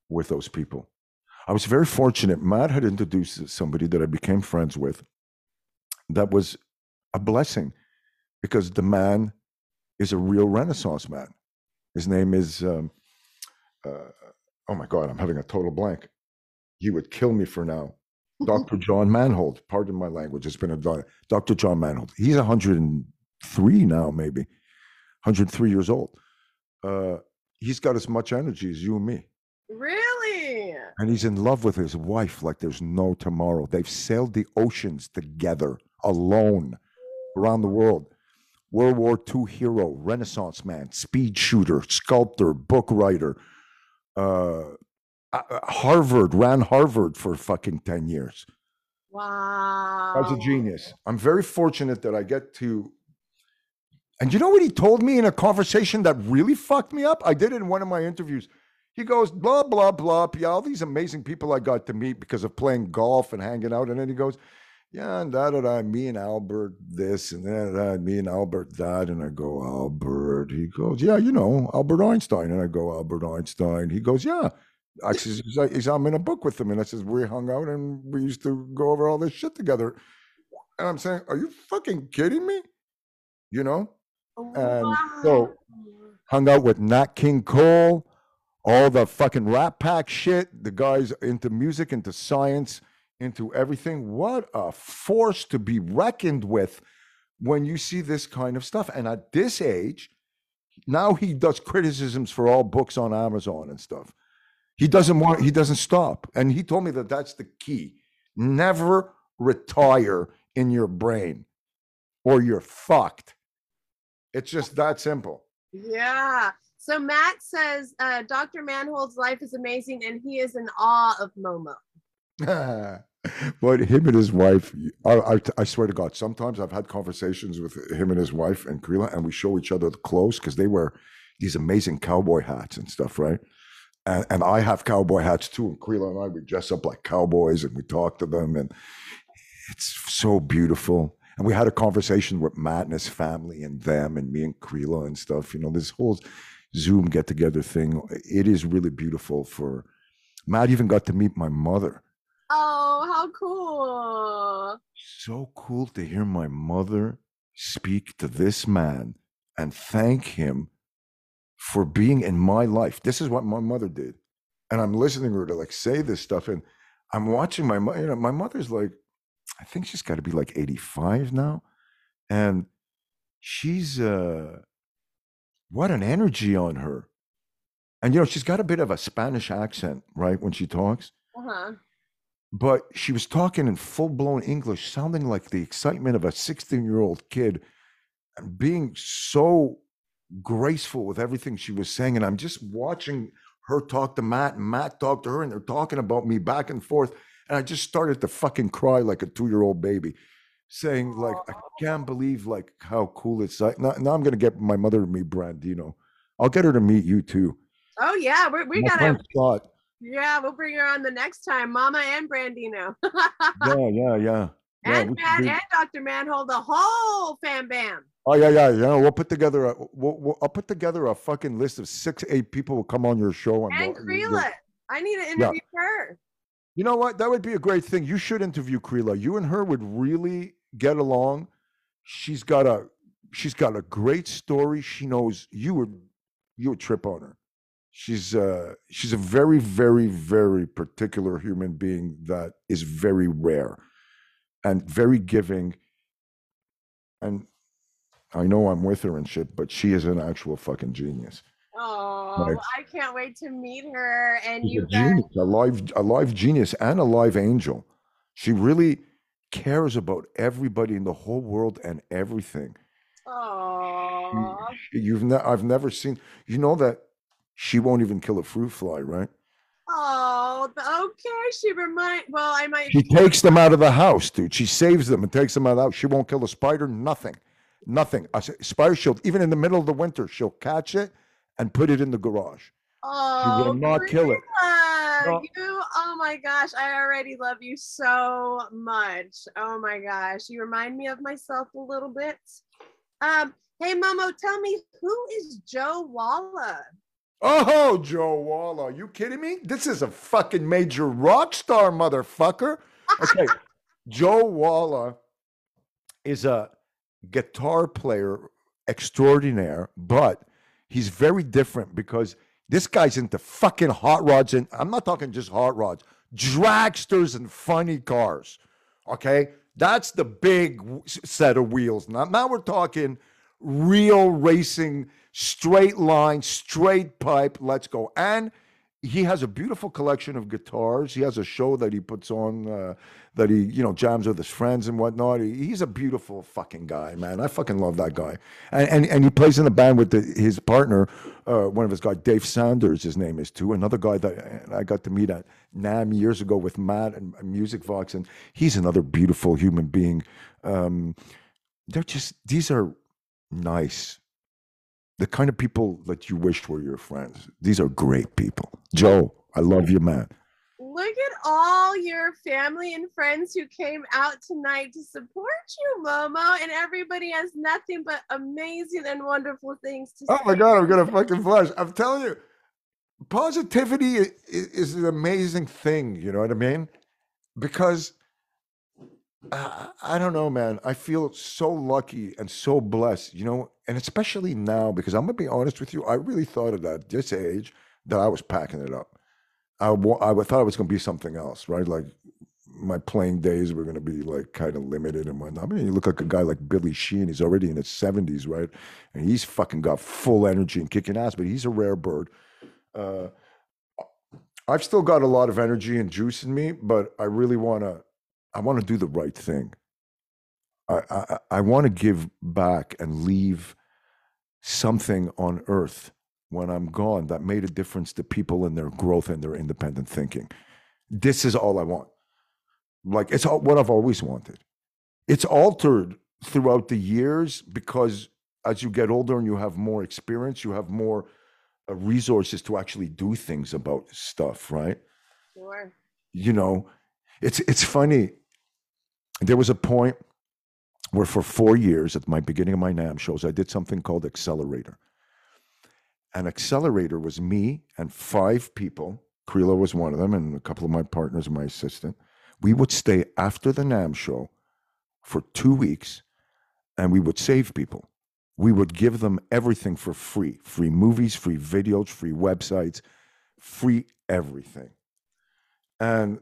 with those people. I was very fortunate. Matt had introduced somebody that I became friends with. That was a blessing because the man is a real Renaissance man. His name is, um, uh, oh my God, I'm having a total blank. He would kill me for now. Dr. John Manhold. Pardon my language. It's been a Dr. John Manhold. He's 103 now, maybe 103 years old. Uh, he's got as much energy as you and me. Really? And he's in love with his wife like there's no tomorrow. They've sailed the oceans together alone around the world. World War II hero, Renaissance man, speed shooter, sculptor, book writer. Uh, Uh, uh, Harvard ran Harvard for fucking 10 years. Wow. That's a genius. I'm very fortunate that I get to. And you know what he told me in a conversation that really fucked me up? I did it in one of my interviews. He goes, blah, blah, blah. Yeah, all these amazing people I got to meet because of playing golf and hanging out. And then he goes, yeah, and da da da, me and Albert this and that, da, me and Albert that. And I go, Albert. He goes, yeah, you know, Albert Einstein. And I go, Albert Einstein. He goes, yeah. I says, he's I'm in a book with him. And I says, we hung out and we used to go over all this shit together. And I'm saying, are you fucking kidding me? You know, and so- hung out with Nat King Cole, all the fucking Rat Pack shit. The guys into music, into science, into everything. What a force to be reckoned with when you see this kind of stuff. And at this age, now he does criticisms for all books on Amazon and stuff. He doesn't want, he doesn't stop. And he told me that that's the key. Never retire in your brain or you're fucked. It's just that simple. Yeah. So Matt says uh, Dr. Manhold's life is amazing and he is in awe of Momo. but him and his wife, I, I, I swear to God, sometimes I've had conversations with him and his wife and Krila, and we show each other the clothes because they wear these amazing cowboy hats and stuff, right? And, and I have cowboy hats too. And Krila and I, we dress up like cowboys and we talk to them, and it's so beautiful. And we had a conversation with Matt and his family and them and me and Krila and stuff. You know, this whole Zoom get together thing, it is really beautiful for Matt even got to meet my mother. Oh, how cool. so cool to hear my mother speak to this man and thank him for being in my life. This is what my mother did. And I'm listening to her to like say this stuff. And I'm watching my mother, you know, my mother's like, I think she's got to be like 85 now. And she's, uh, what an energy on her. And, you know, she's got a bit of a Spanish accent, right, when she talks Uh-huh. but she was talking in full blown English, sounding like the excitement of a 16 year old kid and being so graceful with everything she was saying. And I'm just watching her talk to Matt and Matt talk to her, and they're talking about me back and forth. And I just started to fucking cry like a two year old baby, saying, like, I can't believe like how cool it's like. Now, now I'm gonna get my mother to meet Brandino. I'll get her to meet you too. Oh yeah, we're, we My gotta yeah, we'll bring her on the next time. Mama and Brandino. Yeah, yeah, yeah. Yeah, and should Matt and Dr. Manhold, the whole fam bam. Oh yeah, yeah, yeah. We'll put together a. We'll, we'll, I'll put together a fucking list of six, eight people will come on your show and. And we'll- we'll- Krila. I need to interview her. You know what? That would be a great thing. You should interview Krila. You and her would really get along. She's got a. She's got a great story. She knows you would. You would trip on her. She's uh she's a very very very particular human being that is very rare, and very giving. And I know I'm with her and shit, but she is an actual fucking genius. Oh, Right. I can't wait to meet her. And She's you a guys, genius, a live, a live genius, and a live angel. She really cares about everybody in the whole world and everything. oh, You've, ne- I've never seen. You know that she won't even kill a fruit fly, right? Oh, okay. She remind. Well, I might. She takes them out of the house, dude. She saves them and takes them out of the house. She won't kill a spider. Nothing, nothing. A s- spider. She'll even in the middle of the winter, she'll catch it and put it in the garage. Oh, she will not kill it. No. You, oh my gosh, I already love you so much. Oh my gosh, you remind me of myself a little bit. Um, hey Momo, tell me who is Joe Walla? Oh, Joe Walla, you kidding me? This is a fucking major rock star, motherfucker. Okay, Joe Walla uh, is a guitar player extraordinaire, but he's very different because this guy's into fucking hot rods. And I'm not talking just hot rods, dragsters and funny cars. Okay, that's the big set of wheels. Now, now we're talking real racing, straight line, straight pipe. Let's go. And he has a beautiful collection of guitars. He has a show that he puts on uh, that he, you know, jams with his friends and whatnot. He, he's a beautiful fucking guy, man. I fucking love that guy. And and, and he plays in the band with the, his partner, uh, one of his guys, Dave Sanders. His name is too. Another guy that I got to meet at NAMM years ago with Matt and Musicvox, and he's another beautiful human being. Um, they're just these are nice. The kind of people that you wished were your friends. These are great people. Joe, I love you, man. Look at all your family and friends who came out tonight to support you, Momo, and everybody has nothing but amazing and wonderful things to Oh say. Oh my god, I'm gonna fucking flush. I'm telling you, positivity is, is an amazing thing. You know what I mean? Because I don't know, man. I feel so lucky and so blessed. You know, and especially now because I'm gonna be honest with you. I really thought at that this age that I was packing it up. I I thought it was gonna be something else, right? Like my playing days were gonna be like kind of limited and whatnot. I mean, you look like a guy like Billy Sheehan. He's already in his 70s, right? And he's fucking got full energy and kicking ass, but he's a rare bird. Uh, I've still got a lot of energy and juice in me, but I really want to. I want to do the right thing. I I, I want to give back and leave something on earth when I'm gone that made a difference to people in their growth and their independent thinking. This is all I want. Like it's all, what I've always wanted. It's altered throughout the years because as you get older and you have more experience, you have more uh, resources to actually do things about stuff, right? Sure. you know it's it's funny there was a point where for four years at my beginning of my NAMM shows i did something called accelerator. And accelerator was me and five people. Krila was one of them and a couple of my partners and my assistant. We would stay after the NAMM show for two weeks and we would save people. We would give them everything for free. Free movies free videos free websites free everything. And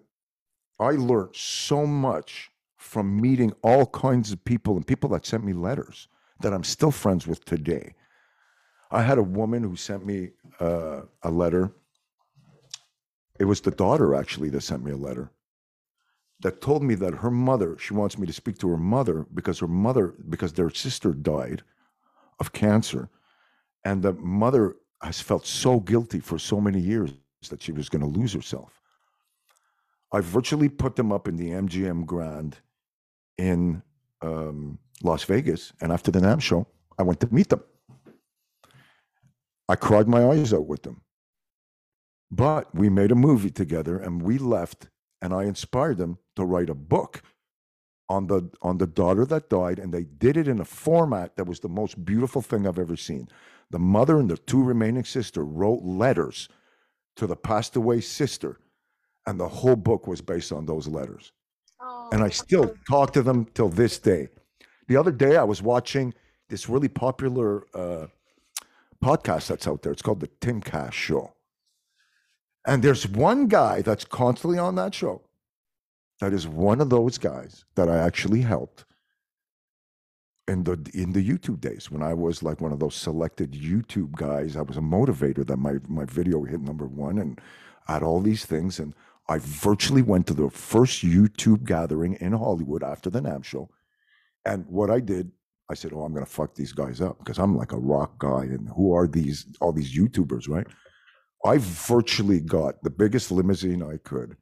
I learned so much from meeting all kinds of people and people that sent me letters that I'm still friends with today. I had a woman who sent me uh, a letter. It was the daughter actually that sent me a letter that told me that her mother, she wants me to speak to her mother because her mother, because their sister died of cancer. And the mother has felt so guilty for so many years that she was going to lose herself. I virtually put them up in the MGM Grand in um, Las Vegas. And after the NAMM show, I went to meet them. I cried my eyes out with them. But we made a movie together and we left, and I inspired them to write a book on the on the daughter that died and they did it in a format that was the most beautiful thing I've ever seen. The mother and the two remaining sister wrote letters to the passed away sister and the whole book was based on those letters. And I still talk to them till this day. The other day, I was watching this really popular uh, podcast that's out there. It's called the Timcast Show. And there's one guy that's constantly on that show that is one of those guys that I actually helped in the in the YouTube days when I was like one of those selected YouTube guys. I was a motivator that my my video hit number one and I had all these things and I virtually went to the first YouTube gathering in Hollywood after the NAMM show. And what I did, I said, Oh, I'm gonna fuck these guys up because I'm like a rock guy. And who are these all these YouTubers, right? I virtually got the biggest limousine I could,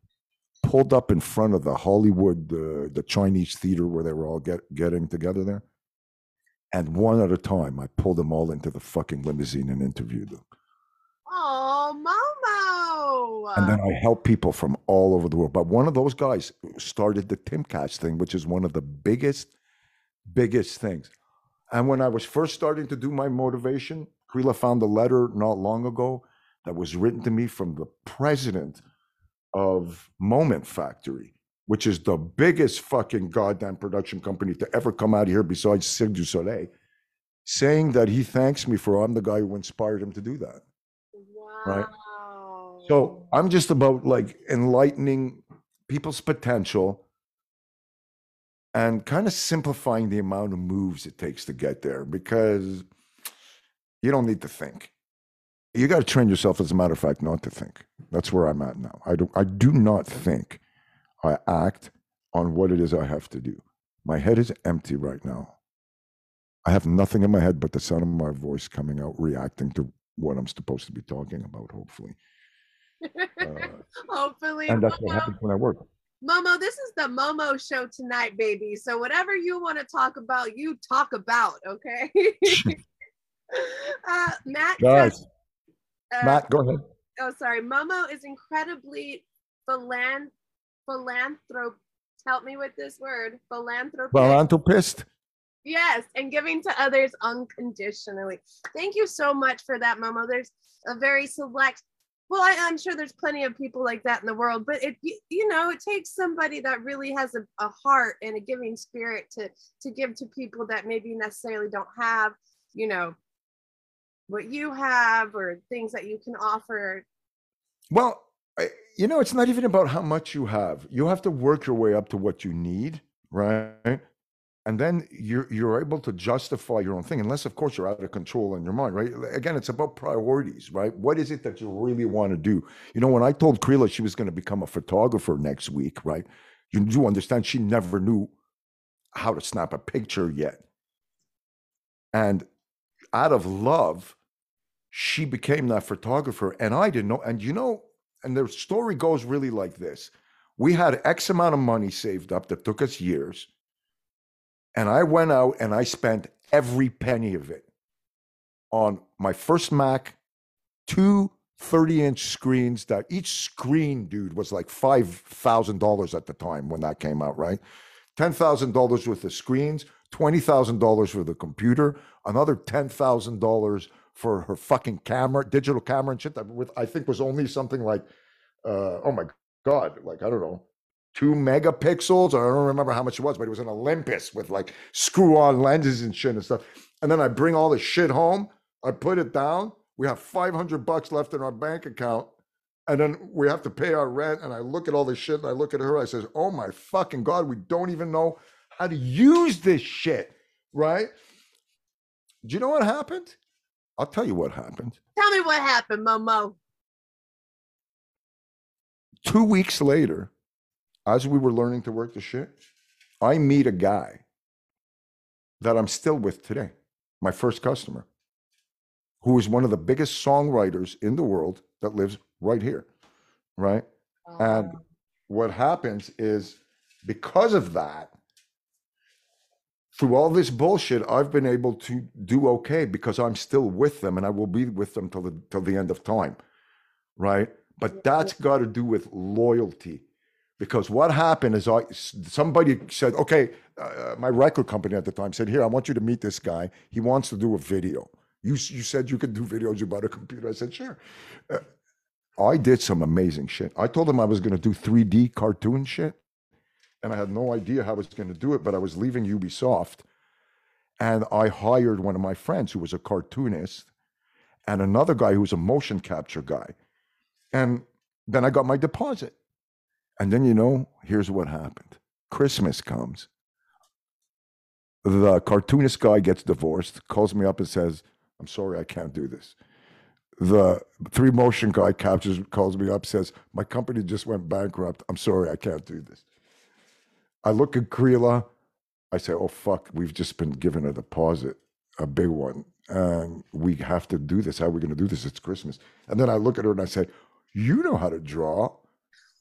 pulled up in front of the Hollywood, uh, the Chinese theater where they were all get, getting together there. And one at a time, I pulled them all into the fucking limousine and interviewed them. Oh, And then I help people from all over the world. But one of those guys started the Timcast thing, which is one of the biggest, biggest things. And when I was first starting to do my motivation, Krila found a letter not long ago that was written to me from the president of Moment Factory, which is the biggest fucking goddamn production company to ever come out here besides Cirque du Soleil, saying that he thanks me for I'm the guy who inspired him to do that. wow. So I'm just about like enlightening people's potential and kind of simplifying the amount of moves it takes to get there because you don't need to think. You got to train yourself, as a matter of fact, not to think. That's where I'm at now. I do, I do not think. I act on what it is I have to do. My head is empty right now. I have nothing in my head but the sound of my voice coming out, reacting to what I'm supposed to be talking about, hopefully. Uh, Hopefully. and that's what happens when I work. Momo, this is the Momo show tonight, baby. So whatever you want to talk about, you talk about, okay? uh, Matt, Guys, uh, Matt, go ahead. oh sorry momo is incredibly philan- philanthrop help me with this word philanthropist Philanthropist. yes and giving to others unconditionally thank you so much for that momo there's a very select well I, i'm sure there's plenty of people like that in the world but it you, you know it takes somebody that really has a, a heart and a giving spirit to to give to people that maybe necessarily don't have you know what you have or things that you can offer Well, you know, it's not even about how much you have. You have to work your way up to what you need, right? And then you're you're able to justify your own thing, unless of course you're out of control in your mind, right? Again, it's about priorities, right? What is it that you really want to do? You know, when I told Krila she was going to become a photographer next week, right? You do understand she never knew how to snap a picture yet. And out of love, she became that photographer and I didn't know. And you know, and the story goes really like this. We had X amount of money saved up that took us years. And I went out and I spent every penny of it on my first Mac, two 30 inch screens that each screen, dude, was like $5,000 at the time when that came out, right? $10,000 worth of screens, $20,000 for the computer, another $10,000 for her fucking camera, digital camera and shit that with I think was only something like uh oh my god, like I don't know, two megapixels. Or I don't remember how much it was, but it was an Olympus with like screw-on lenses and shit and stuff. And then I bring all the shit home, I put it down. We have 500 bucks left in our bank account. And then we have to pay our rent. And I look at all this shit and I look at her. I says, Oh my fucking God, we don't even know how to use this shit. Right? Do you know what happened? I'll tell you what happened. tell me what happened momo Two weeks later, as we were learning to work the shit, I meet a guy that I'm still with today, my first customer, who is one of the biggest songwriters in the world that lives right here. Right. And what happens is because of that, through all this bullshit, I've been able to do okay because I'm still with them and I will be with them till the till the end of time. Right. But that's got to do with loyalty. Because what happened is I somebody said, okay, uh, my record company at the time said, here, I want you to meet this guy. He wants to do a video. You you said you could do videos about a computer. I said, sure. Uh, I did some amazing shit. I told him I was going to do 3D cartoon shit, and I had no idea how I was going to do it, but I was leaving Ubisoft, and I hired one of my friends who was a cartoonist and another guy who was a motion capture guy. And then I got my deposit. And then, you know, here's what happened. Christmas comes. The cartoonist guy gets divorced, calls me up and says, I'm sorry, I can't do this. The three motion guy captures calls me up says my company just went bankrupt. I'm sorry i can't do this. I look at Krila. i say oh fuck we've just been given a deposit a big one and we have to do this. How are we going to do this? It's christmas. And then i look at her and i say you know how to draw.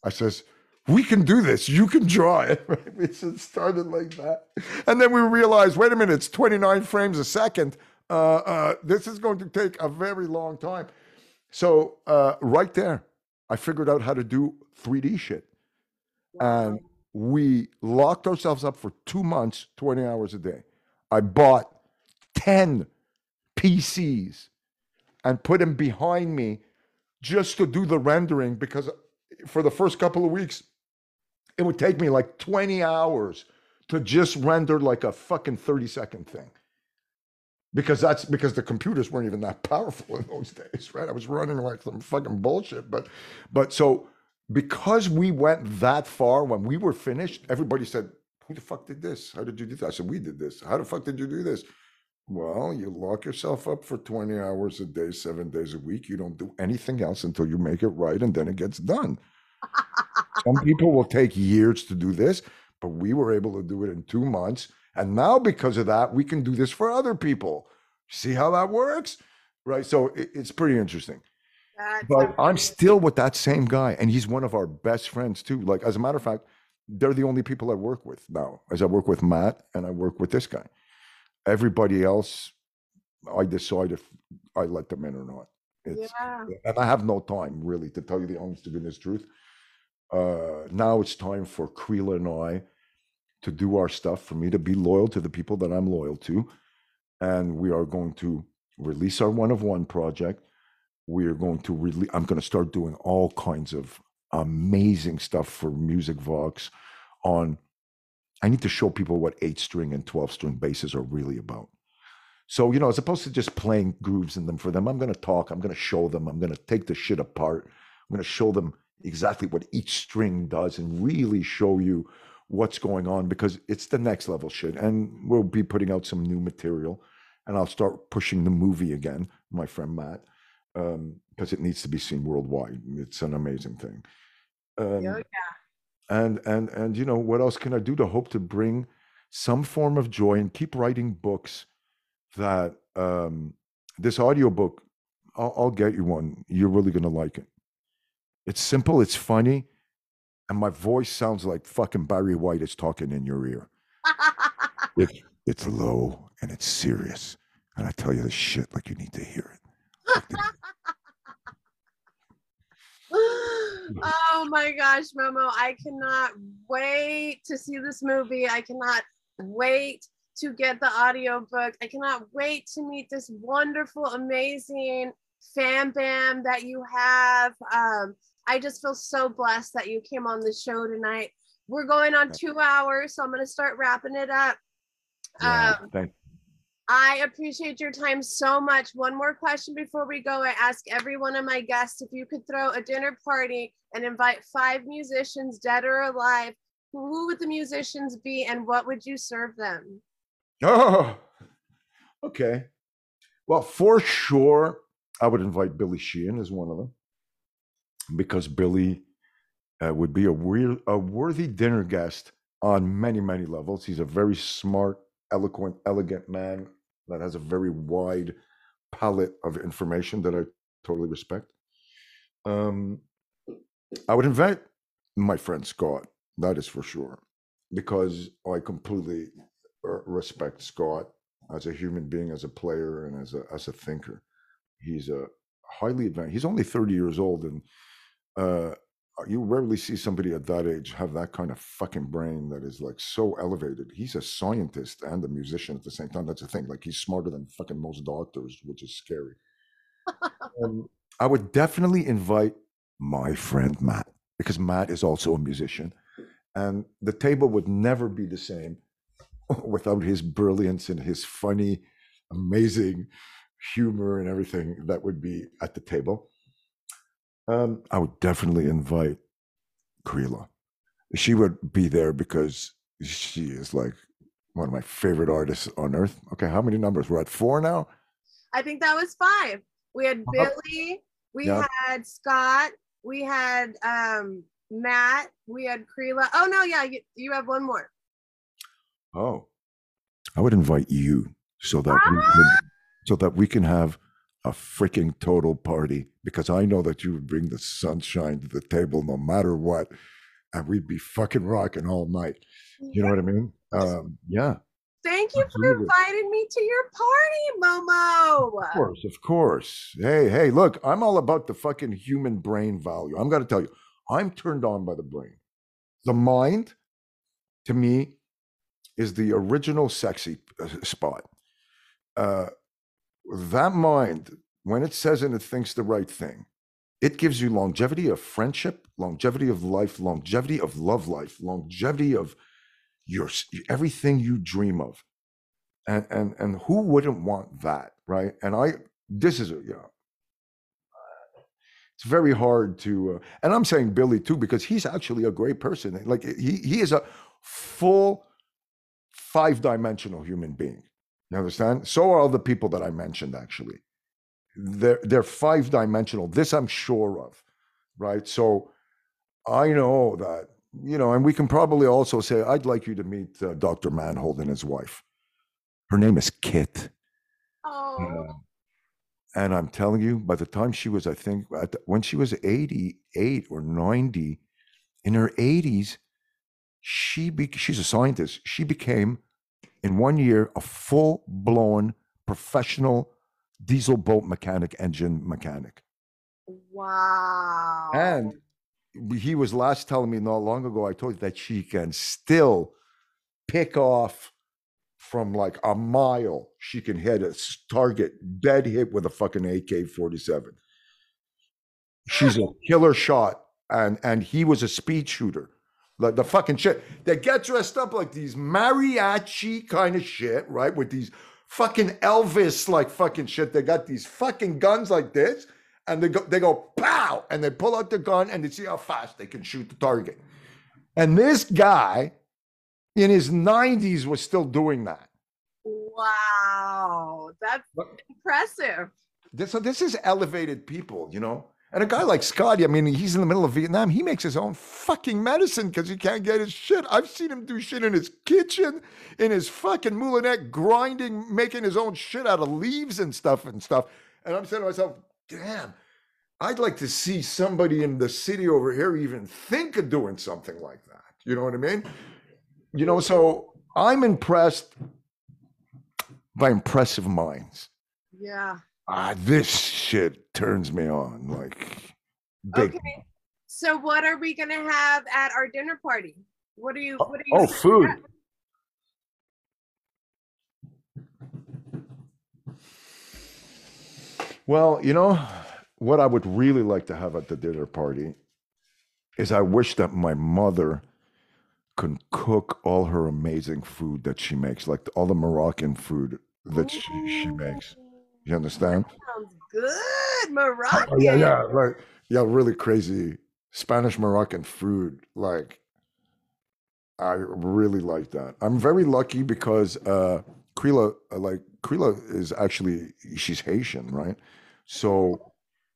I says we can do this. You can draw it it just started like that. And then we realized wait a minute it's 29 frames a second. Uh, uh, this is going to take a very long time. So uh, right there, I figured out how to do 3D shit, and we locked ourselves up for two months, 20 hours a day. I bought 10 PCs and put them behind me just to do the rendering because for the first couple of weeks, it would take me like 20 hours to just render like a fucking 30 second thing. because that's because the computers weren't even that powerful in those days, right? I was running like some fucking bullshit, but but so because we went that far when we were finished, everybody said, "Who the fuck did this? How did you do that?" I said, "We did this. How the fuck did you do this?" Well, you lock yourself up for 20 hours a day, seven days a week. You don't do anything else until you make it right, and then it gets done. Some people will take years to do this, but we were able to do it in two months. And now, because of that, we can do this for other people. See how that works? Right. So it, it's pretty interesting. That's But I'm still with that same guy, and he's one of our best friends too. Like, as a matter of fact, they're the only people I work with now. As I work with Matt and I work with this guy. Everybody else, I decide if I let them in or not. It's yeah. and I have no time really to tell you the honest to goodness truth. Uh, now it's time for Krila and I to do our stuff, for me to be loyal to the people that I'm loyal to. And we are going to release our one of one project. We are going to release, I'm going to start doing all kinds of amazing stuff for Musicvox on. I need to show people what eight string and 12 string basses are really about. So, you know, as opposed to just playing grooves in them for them, I'm going to talk, I'm going to show them, I'm going to take the shit apart. I'm going to show them exactly what each string does and really show you what's going on because it's the next level shit. And we'll be putting out some new material and I'll start pushing the movie again, my friend Matt, because it needs to be seen worldwide. It's an amazing thing. Um, Yeah. and and and you know what else can i do to hope to bring some form of joy and keep writing books that um this audiobook I'll, I'll get you one you're really gonna like it it's simple it's funny and my voice sounds like fucking barry white is talking in your ear it's it's low and it's serious and i tell you the shit like you need to hear it oh my gosh, Momo. I cannot wait to see this movie. I cannot wait to get the audiobook. I cannot wait to meet this wonderful, amazing fan bam that you have. Um, I just feel so blessed that you came on the show tonight. We're going on two hours, so I'm going to start wrapping it up. yeah, Um, I appreciate your time so much. One more question before we go. I ask every one of my guests if you could throw a dinner party and invite five musicians, dead or alive, who would the musicians be and what would you serve them? Oh, okay. Well, for sure, I would invite Billy Sheehan as one of them because Billy uh, would be a, weir- a worthy dinner guest on many, many levels. He's a very smart, eloquent, elegant man that has a very wide palette of information that I totally respect. Um, I would invite my friend Scott, that is for sure, because I completely uh, respect Scott as a human being, as a player, and as a as a thinker. He's a highly advanced. He's only thirty years old, and uh, you rarely see somebody at that age have that kind of fucking brain that is like so elevated. He's a scientist and a musician at the same time. That's the thing. Like he's smarter than fucking most doctors, which is scary. um, I would definitely invite my friend Matt because Matt is also a musician, and the table would never be the same without his brilliance and his funny, amazing humor and everything that would be at the table. Um, I would definitely invite Krila. She would be there because she is like one of my favorite artists on earth. Okay, how many numbers? We're at four now. I think that was five. We had Uh-huh. Billy, we Yeah. had Scott, we had um, Matt, we had Krila. Oh, no, yeah, you, you have one more. Oh, I would invite you so that we Ah! can, so that we can have a freaking total party because I know that you would bring the sunshine to the table no matter what, and we'd be fucking rocking all night. You know what I mean? Um, yeah, Thank you for inviting me to your party, Momo. of course, of course. Hey, hey, look, I'm all about the fucking human brain value. I'm gonna tell you, I'm turned on by the brain. The mind, to me, is the original sexy uh, spot. Uh, that mind, when it says and it thinks the right thing, it gives you longevity of friendship, longevity of life, longevity of love life, longevity of your everything you dream of. and and and who wouldn't want that, right? And I, this is a you know, it's very hard to, uh, and I'm saying Billy too because he's actually a great person. Like he he is a full five dimensional human being. You understand? So are all the people that I mentioned actually. They're they're five dimensional. This I'm sure of, right? So I know that you know, and we can probably also say I'd like you to meet uh, Dr. Manhold and his wife. Her name is Kit. Oh, Uh, and I'm telling you, by the time she was, I think, at the, when she was 88 or 90, in her 80s, she be, she's a scientist. She became, in one year, a full blown professional diesel boat mechanic, engine mechanic. wow. And he was last telling me not long ago, I told you that she can still pick off from like a mile. She can hit a target dead hit with a fucking AK 47. She's a killer shot. And and he was a speed shooter. Like the fucking shit. They get dressed up like these mariachi kind of shit, right? With these fucking Elvis like fucking shit. They got these fucking guns like this, and they go they go pow, and they pull out the gun and they see how fast they can shoot the target. And this guy in his 90s was still doing that. Wow. That's But- impressive. This, so this is elevated people, you know. And a guy like Scotty, I mean, he's in the middle of Vietnam. He makes his own fucking medicine because he can't get his shit. I've seen him do shit in his kitchen, in his fucking moulinet, grinding, making his own shit out of leaves and stuff and stuff. And I'm saying to myself, damn, I'd like to see somebody in the city over here even think of doing something like that. You know what I mean? You know, so I'm impressed by impressive minds Yeah. ah, this shit turns me on like big. Okay. So what are we gonna have at our dinner party? What are you? Oh, What are you? oh, food. Well, you know what I would really like to have at the dinner party is I wish that my mother could cook all her amazing food that she makes, like all the Moroccan food that she, she makes. You oh, understand? Sounds good, Moroccan. Oh, yeah, yeah, like yeah, really crazy Spanish Moroccan food. Like, I really like that. I'm very lucky because uh, Krila, uh, like Krila, is actually she's Haitian, right? So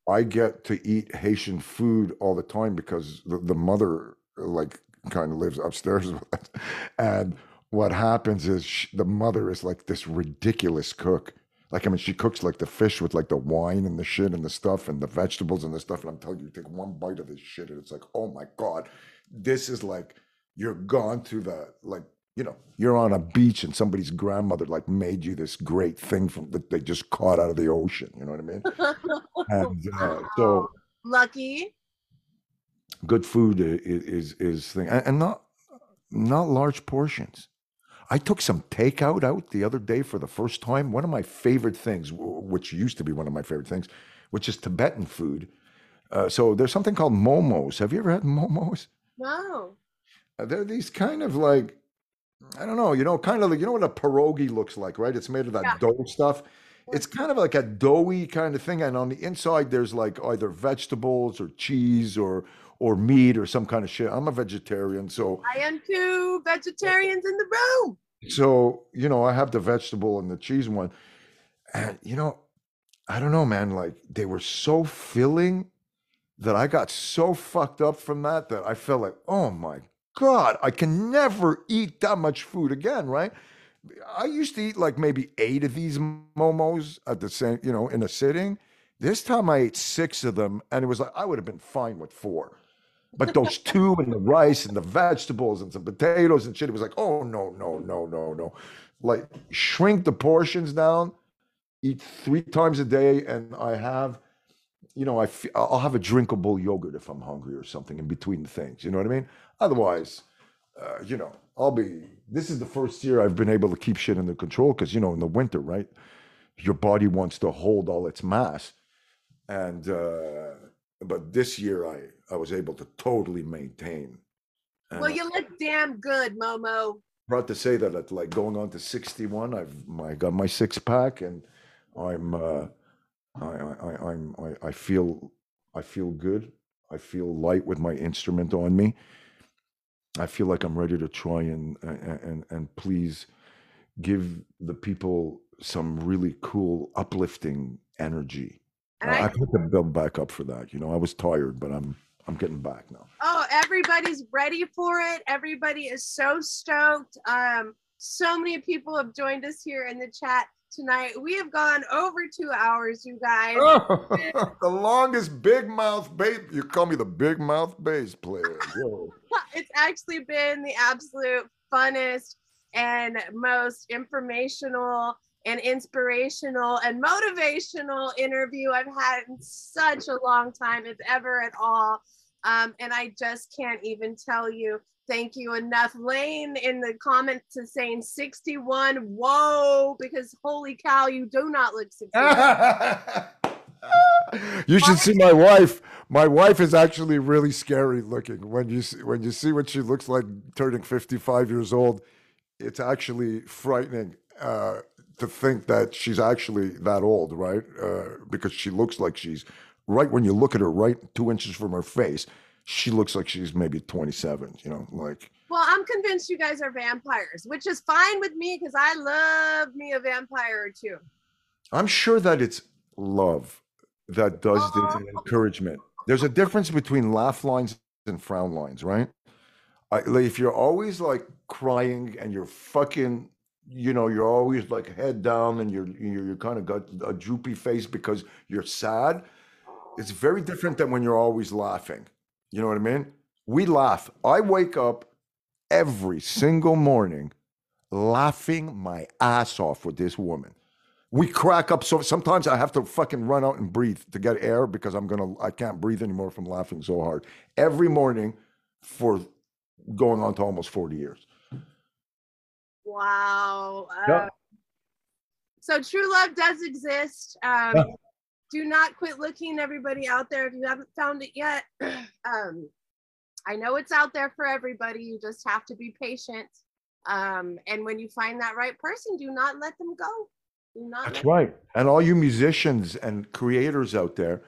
I get to eat Haitian food all the time because the, the mother like kind of lives upstairs with us, and what happens is sh the mother is like this ridiculous cook. Like I mean, she cooks like the fish with like the wine and the shit and the stuff and the vegetables and the stuff. And I'm telling you, you take one bite of this shit and it's like, oh my god, this is like you're gone to the like you know you're on a beach and somebody's grandmother like made you this great thing from that they just caught out of the ocean. You know what I mean? And uh, so lucky. good food i- i- is is thing and not not large portions. I took some takeout out the other day for the first time. One of my favorite things, which used to be one of my favorite things, which is Tibetan food. Uh, so there's something called momos. Have you ever had momos? No. Uh, They're these kind of like, I don't know, you know, kind of like, you know what a pierogi looks like, right? It's made of that Yeah. dough stuff. It's kind of like a doughy kind of thing. And on the inside, there's like either vegetables or cheese or or meat or some kind of shit. I'm a vegetarian, so I am two vegetarians in the room. So you know, I have the vegetable and the cheese one. And you know, I don't know, man, like they were so filling that I got so fucked up from that that I felt like, oh my God, I can never eat that much food again, right? I used to eat like maybe eight of these momos at the same, you know, in a sitting. This time I ate six of them, and it was like I would have been fine with four. But those two and the rice and the vegetables and some potatoes and shit, it was like, oh no, no, no, no, no. Like shrink the portions down, eat three times a day, and I have, you know, I f- I'll have a drinkable yogurt if I'm hungry or something in between things. You know what I mean? Otherwise, uh, you know, I'll be. This is the first year I've been able to keep shit under control because you know, in the winter, right, your body wants to hold all its mass, and uh, but this year I I was able to totally maintain. And Well, you look damn good, Momo. proud to say that at like going on to 61, I've I got my six pack and I'm uh I I I- I'm I, I feel I feel good. I feel light with my instrument on me. I feel like I'm ready to try and and and, please give the people some really cool uplifting energy. And I, I I, put the build back up for that. You know, I was tired, but I'm I'm getting back now. oh, everybody's ready for it. Everybody is so stoked. Um, so many people have joined us here in the chat tonight. We have gone over two hours, you guys. the longest big mouth bass. You call me the big mouth bass player. Yo. it's actually been the absolute funnest and most informational and inspirational and motivational interview I've had in such a long time, if ever at all. Um, and I just can't even tell you. Thank you enough. Lane in the comments is saying 61. Whoa, because holy cow, you do not look 61. you should see my wife. My wife is actually really scary looking. When you see, when you see what she looks like turning 55 years old, it's actually frightening uh, to think that she's actually that old, right? Uh, because she looks like she's right when you look at her, right two inches from her face, she looks like she's maybe 27. You know, like Well, I'm convinced you guys are vampires, which is fine with me because I love me a vampire or two. I'm sure that it's love that does this and encouragement. There's a difference between laugh lines and frown lines, right? I, like if you're always like crying and you're fucking, you know, you're always like head down and you're you're, you're kind of got a droopy face because you're sad. It's very different than when you're always laughing. You know what I mean? We laugh. I wake up every single morning laughing my ass off with this woman. We crack up so sometimes I have to fucking run out and breathe to get air because I'm gonna I can't breathe anymore from laughing so hard. Every morning for going on to almost 40 years. Wow. Uh, so true love does exist. Um, Yeah. Do not quit looking, everybody out there. If you haven't found it yet, um, I know it's out there for everybody. You just have to be patient. Um, and when you find that right person, do not let them go. Do not. That's right. And all you musicians and creators out there,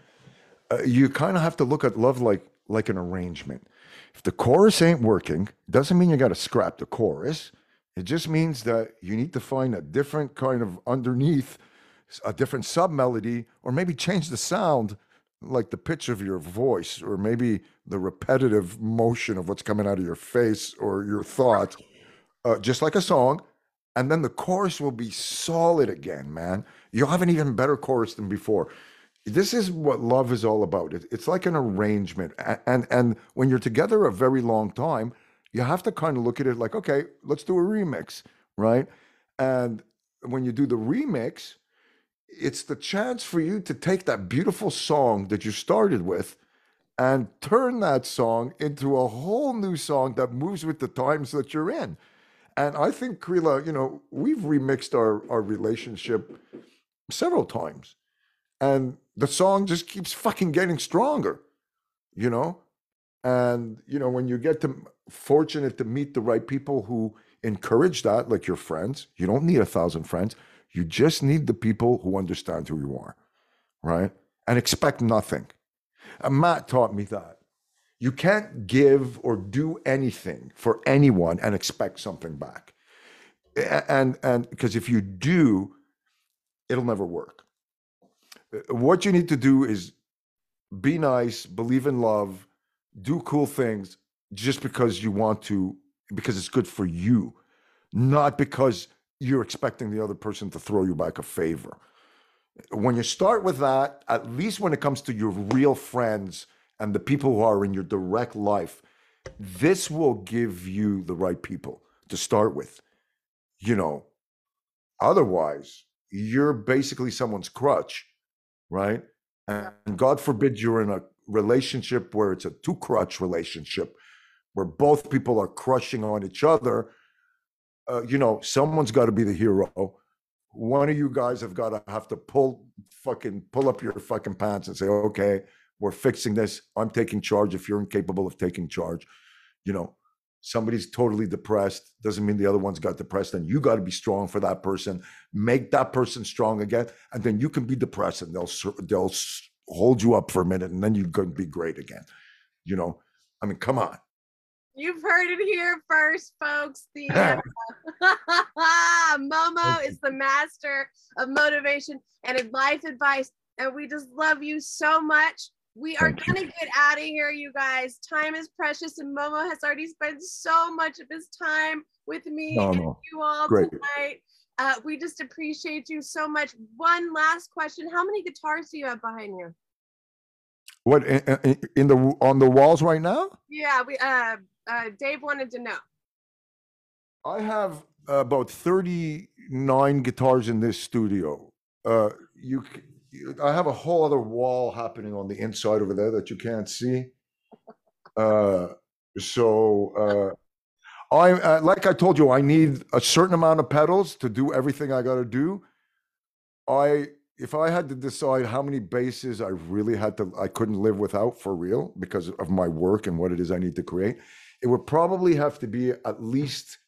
uh, you kind of have to look at love like like an arrangement. If the chorus ain't working, doesn't mean you got to scrap the chorus. It just means that you need to find a different kind of underneath, a different sub melody, or maybe change the sound, like the pitch of your voice, or maybe the repetitive motion of what's coming out of your face or your thoughts, uh, just like a song. And then the chorus will be solid again, man. You'll have an even better chorus than before. This is what love is all about. It's like an arrangement. A- And and when you're together a very long time, you have to kind of look at it like, okay, let's do a remix, right? And when you do the remix, it's the chance for you to take that beautiful song that you started with and turn that song into a whole new song that moves with the times that you're in. And I think Krila, you know, we've remixed our our relationship several times. And the song just keeps fucking getting stronger, you know? And you know, when you get to fortunate to meet the right people who encourage that, like your friends, you don't need a thousand friends. You just need the people who understand who you are, right? And expect nothing. And Matt taught me that. You can't give or do anything for anyone and expect something back. And and because if you do, it'll never work. Uh, What you need to do is be nice, believe in love, do cool things just because you want to, because it's good for you, not because you're expecting the other person to throw you back a favor. When you start with that, at least when it comes to your real friends and the people who are in your direct life, this will give you the right people to start with. You know, otherwise, you're basically someone's crutch, right? And God forbid you're in a relationship where it's a two crutch relationship where both people are crushing on each other. Uh, you know, someone's got to be the hero. One of you guys have got to have to pull fucking pull up your fucking pants and say, okay, we're fixing this. I'm taking charge if you're incapable of taking charge, you know. somebody's totally depressed doesn't mean the other one's got depressed and you got to be strong for that person make that person strong again and then you can be depressed and they'll they'll hold you up for a minute and then you're going to be great again you know i mean come on You've heard it here first, folks. The uh, Momo is the master of motivation and life advice, and we just love you so much. We are Thank gonna you. get out of here, you guys. Time is precious, and Momo has already spent so much of his time with me no, and no. you all Great. tonight. Uh, we just appreciate you so much. One last question: How many guitars do you have behind you? What in, in the on the walls right now? Yeah, we uh, uh Dave wanted to know. I have about thirty nine guitars in this studio. Uh, you I have a whole other wall happening on the inside over there that you can't see. Uh, so uh, I uh, like I told you, I need a certain amount of pedals to do everything I got to do. I if I had to decide how many basses I really had to, I couldn't live without for real because of my work and what it is I need to create. It would probably have to be at least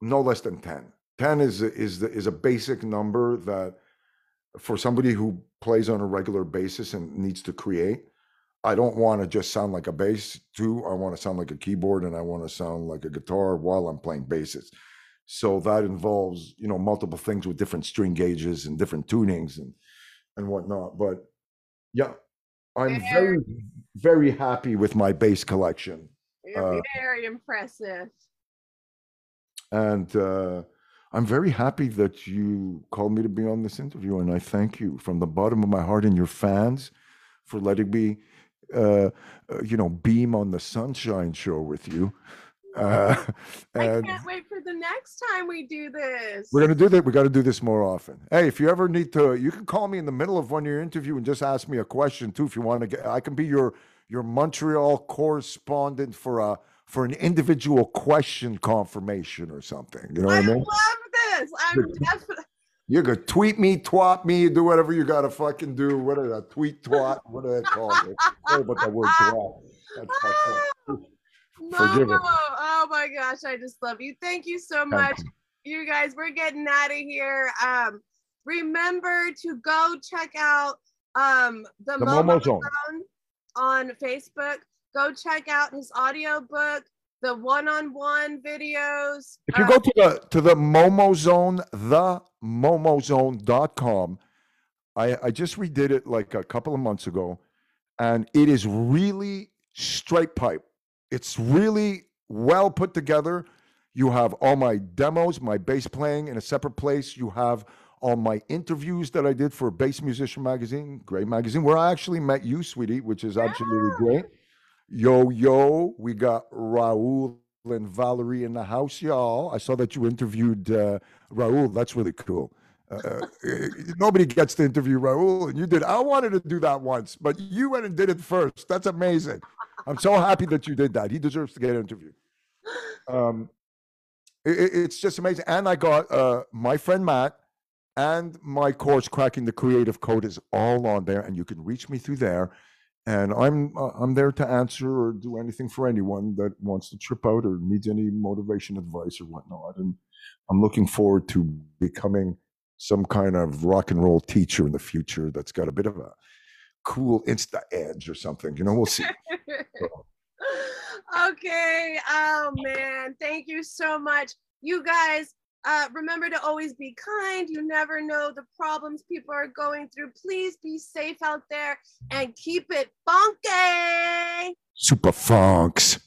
no less than ten. Ten is is is a basic number that for somebody who plays on a regular basis and needs to create, I don't want to just sound like a bass too. I want to sound like a keyboard and I want to sound like a guitar while I'm playing basses. So that involves, you know, multiple things with different string gauges and different tunings and and whatnot. But yeah, I'm very, very happy with my bass collection. Uh, very impressive. And uh I'm very happy that you called me to be on this interview, and I thank you from the bottom of my heart and your fans for letting me, uh, uh, you know, beam on the Sunshine Show with you. Uh, I can't wait for the next time we do this. We're gonna do that. We got to do this more often. Hey, if you ever need to, you can call me in the middle of one of your interview and just ask me a question too. If you want to get, I can be your your Montreal correspondent for a for an individual question confirmation or something. You know what I, I mean? love this. I'm definitely. You could tweet me, twat me, do whatever you got to fucking do. What is that? Tweet, twat. What do they call it? About that word twat. That's Forgive it. Oh my gosh, I just love you. Thank you so much. You. you. guys, we're getting out of here. Um, remember to go check out um the, the Momo Zone on Facebook go check out his audiobook, the one-on-one videos. If you go uh, to the to the Momo Zone, the momozone.com, I, I just redid it like a couple of months ago, and it is really straight pipe. It's really well put together. You have all my demos, my bass playing in a separate place. You have all my interviews that I did for Bass Musician Magazine, great magazine, where I actually met you, sweetie, which is absolutely yeah. great. Yo, yo, we got Raul and Valerie in the house, y'all. I saw that you interviewed uh, Raul. That's really cool. Uh, uh nobody gets to interview Raul, and you did. I wanted to do that once, but you went and did it first. That's amazing. I'm so happy that you did that. He deserves to get interviewed. Um, it, it's just amazing. And I got uh, my friend Matt and my course, Cracking the Creative Code, is all on there, and you can reach me through there and I'm uh, I'm there to answer or do anything for anyone that wants to trip out or needs any motivation advice or whatnot. And I'm looking forward to becoming some kind of rock and roll teacher in the future that's got a bit of a cool insta edge or something. You know, we'll see. okay. Oh man, thank you so much. You guys, uh, remember to always be kind. You never know the problems people are going through. Please be safe out there and keep it funky. Super funks.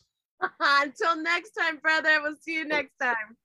Until next time, brother. We'll see you next time.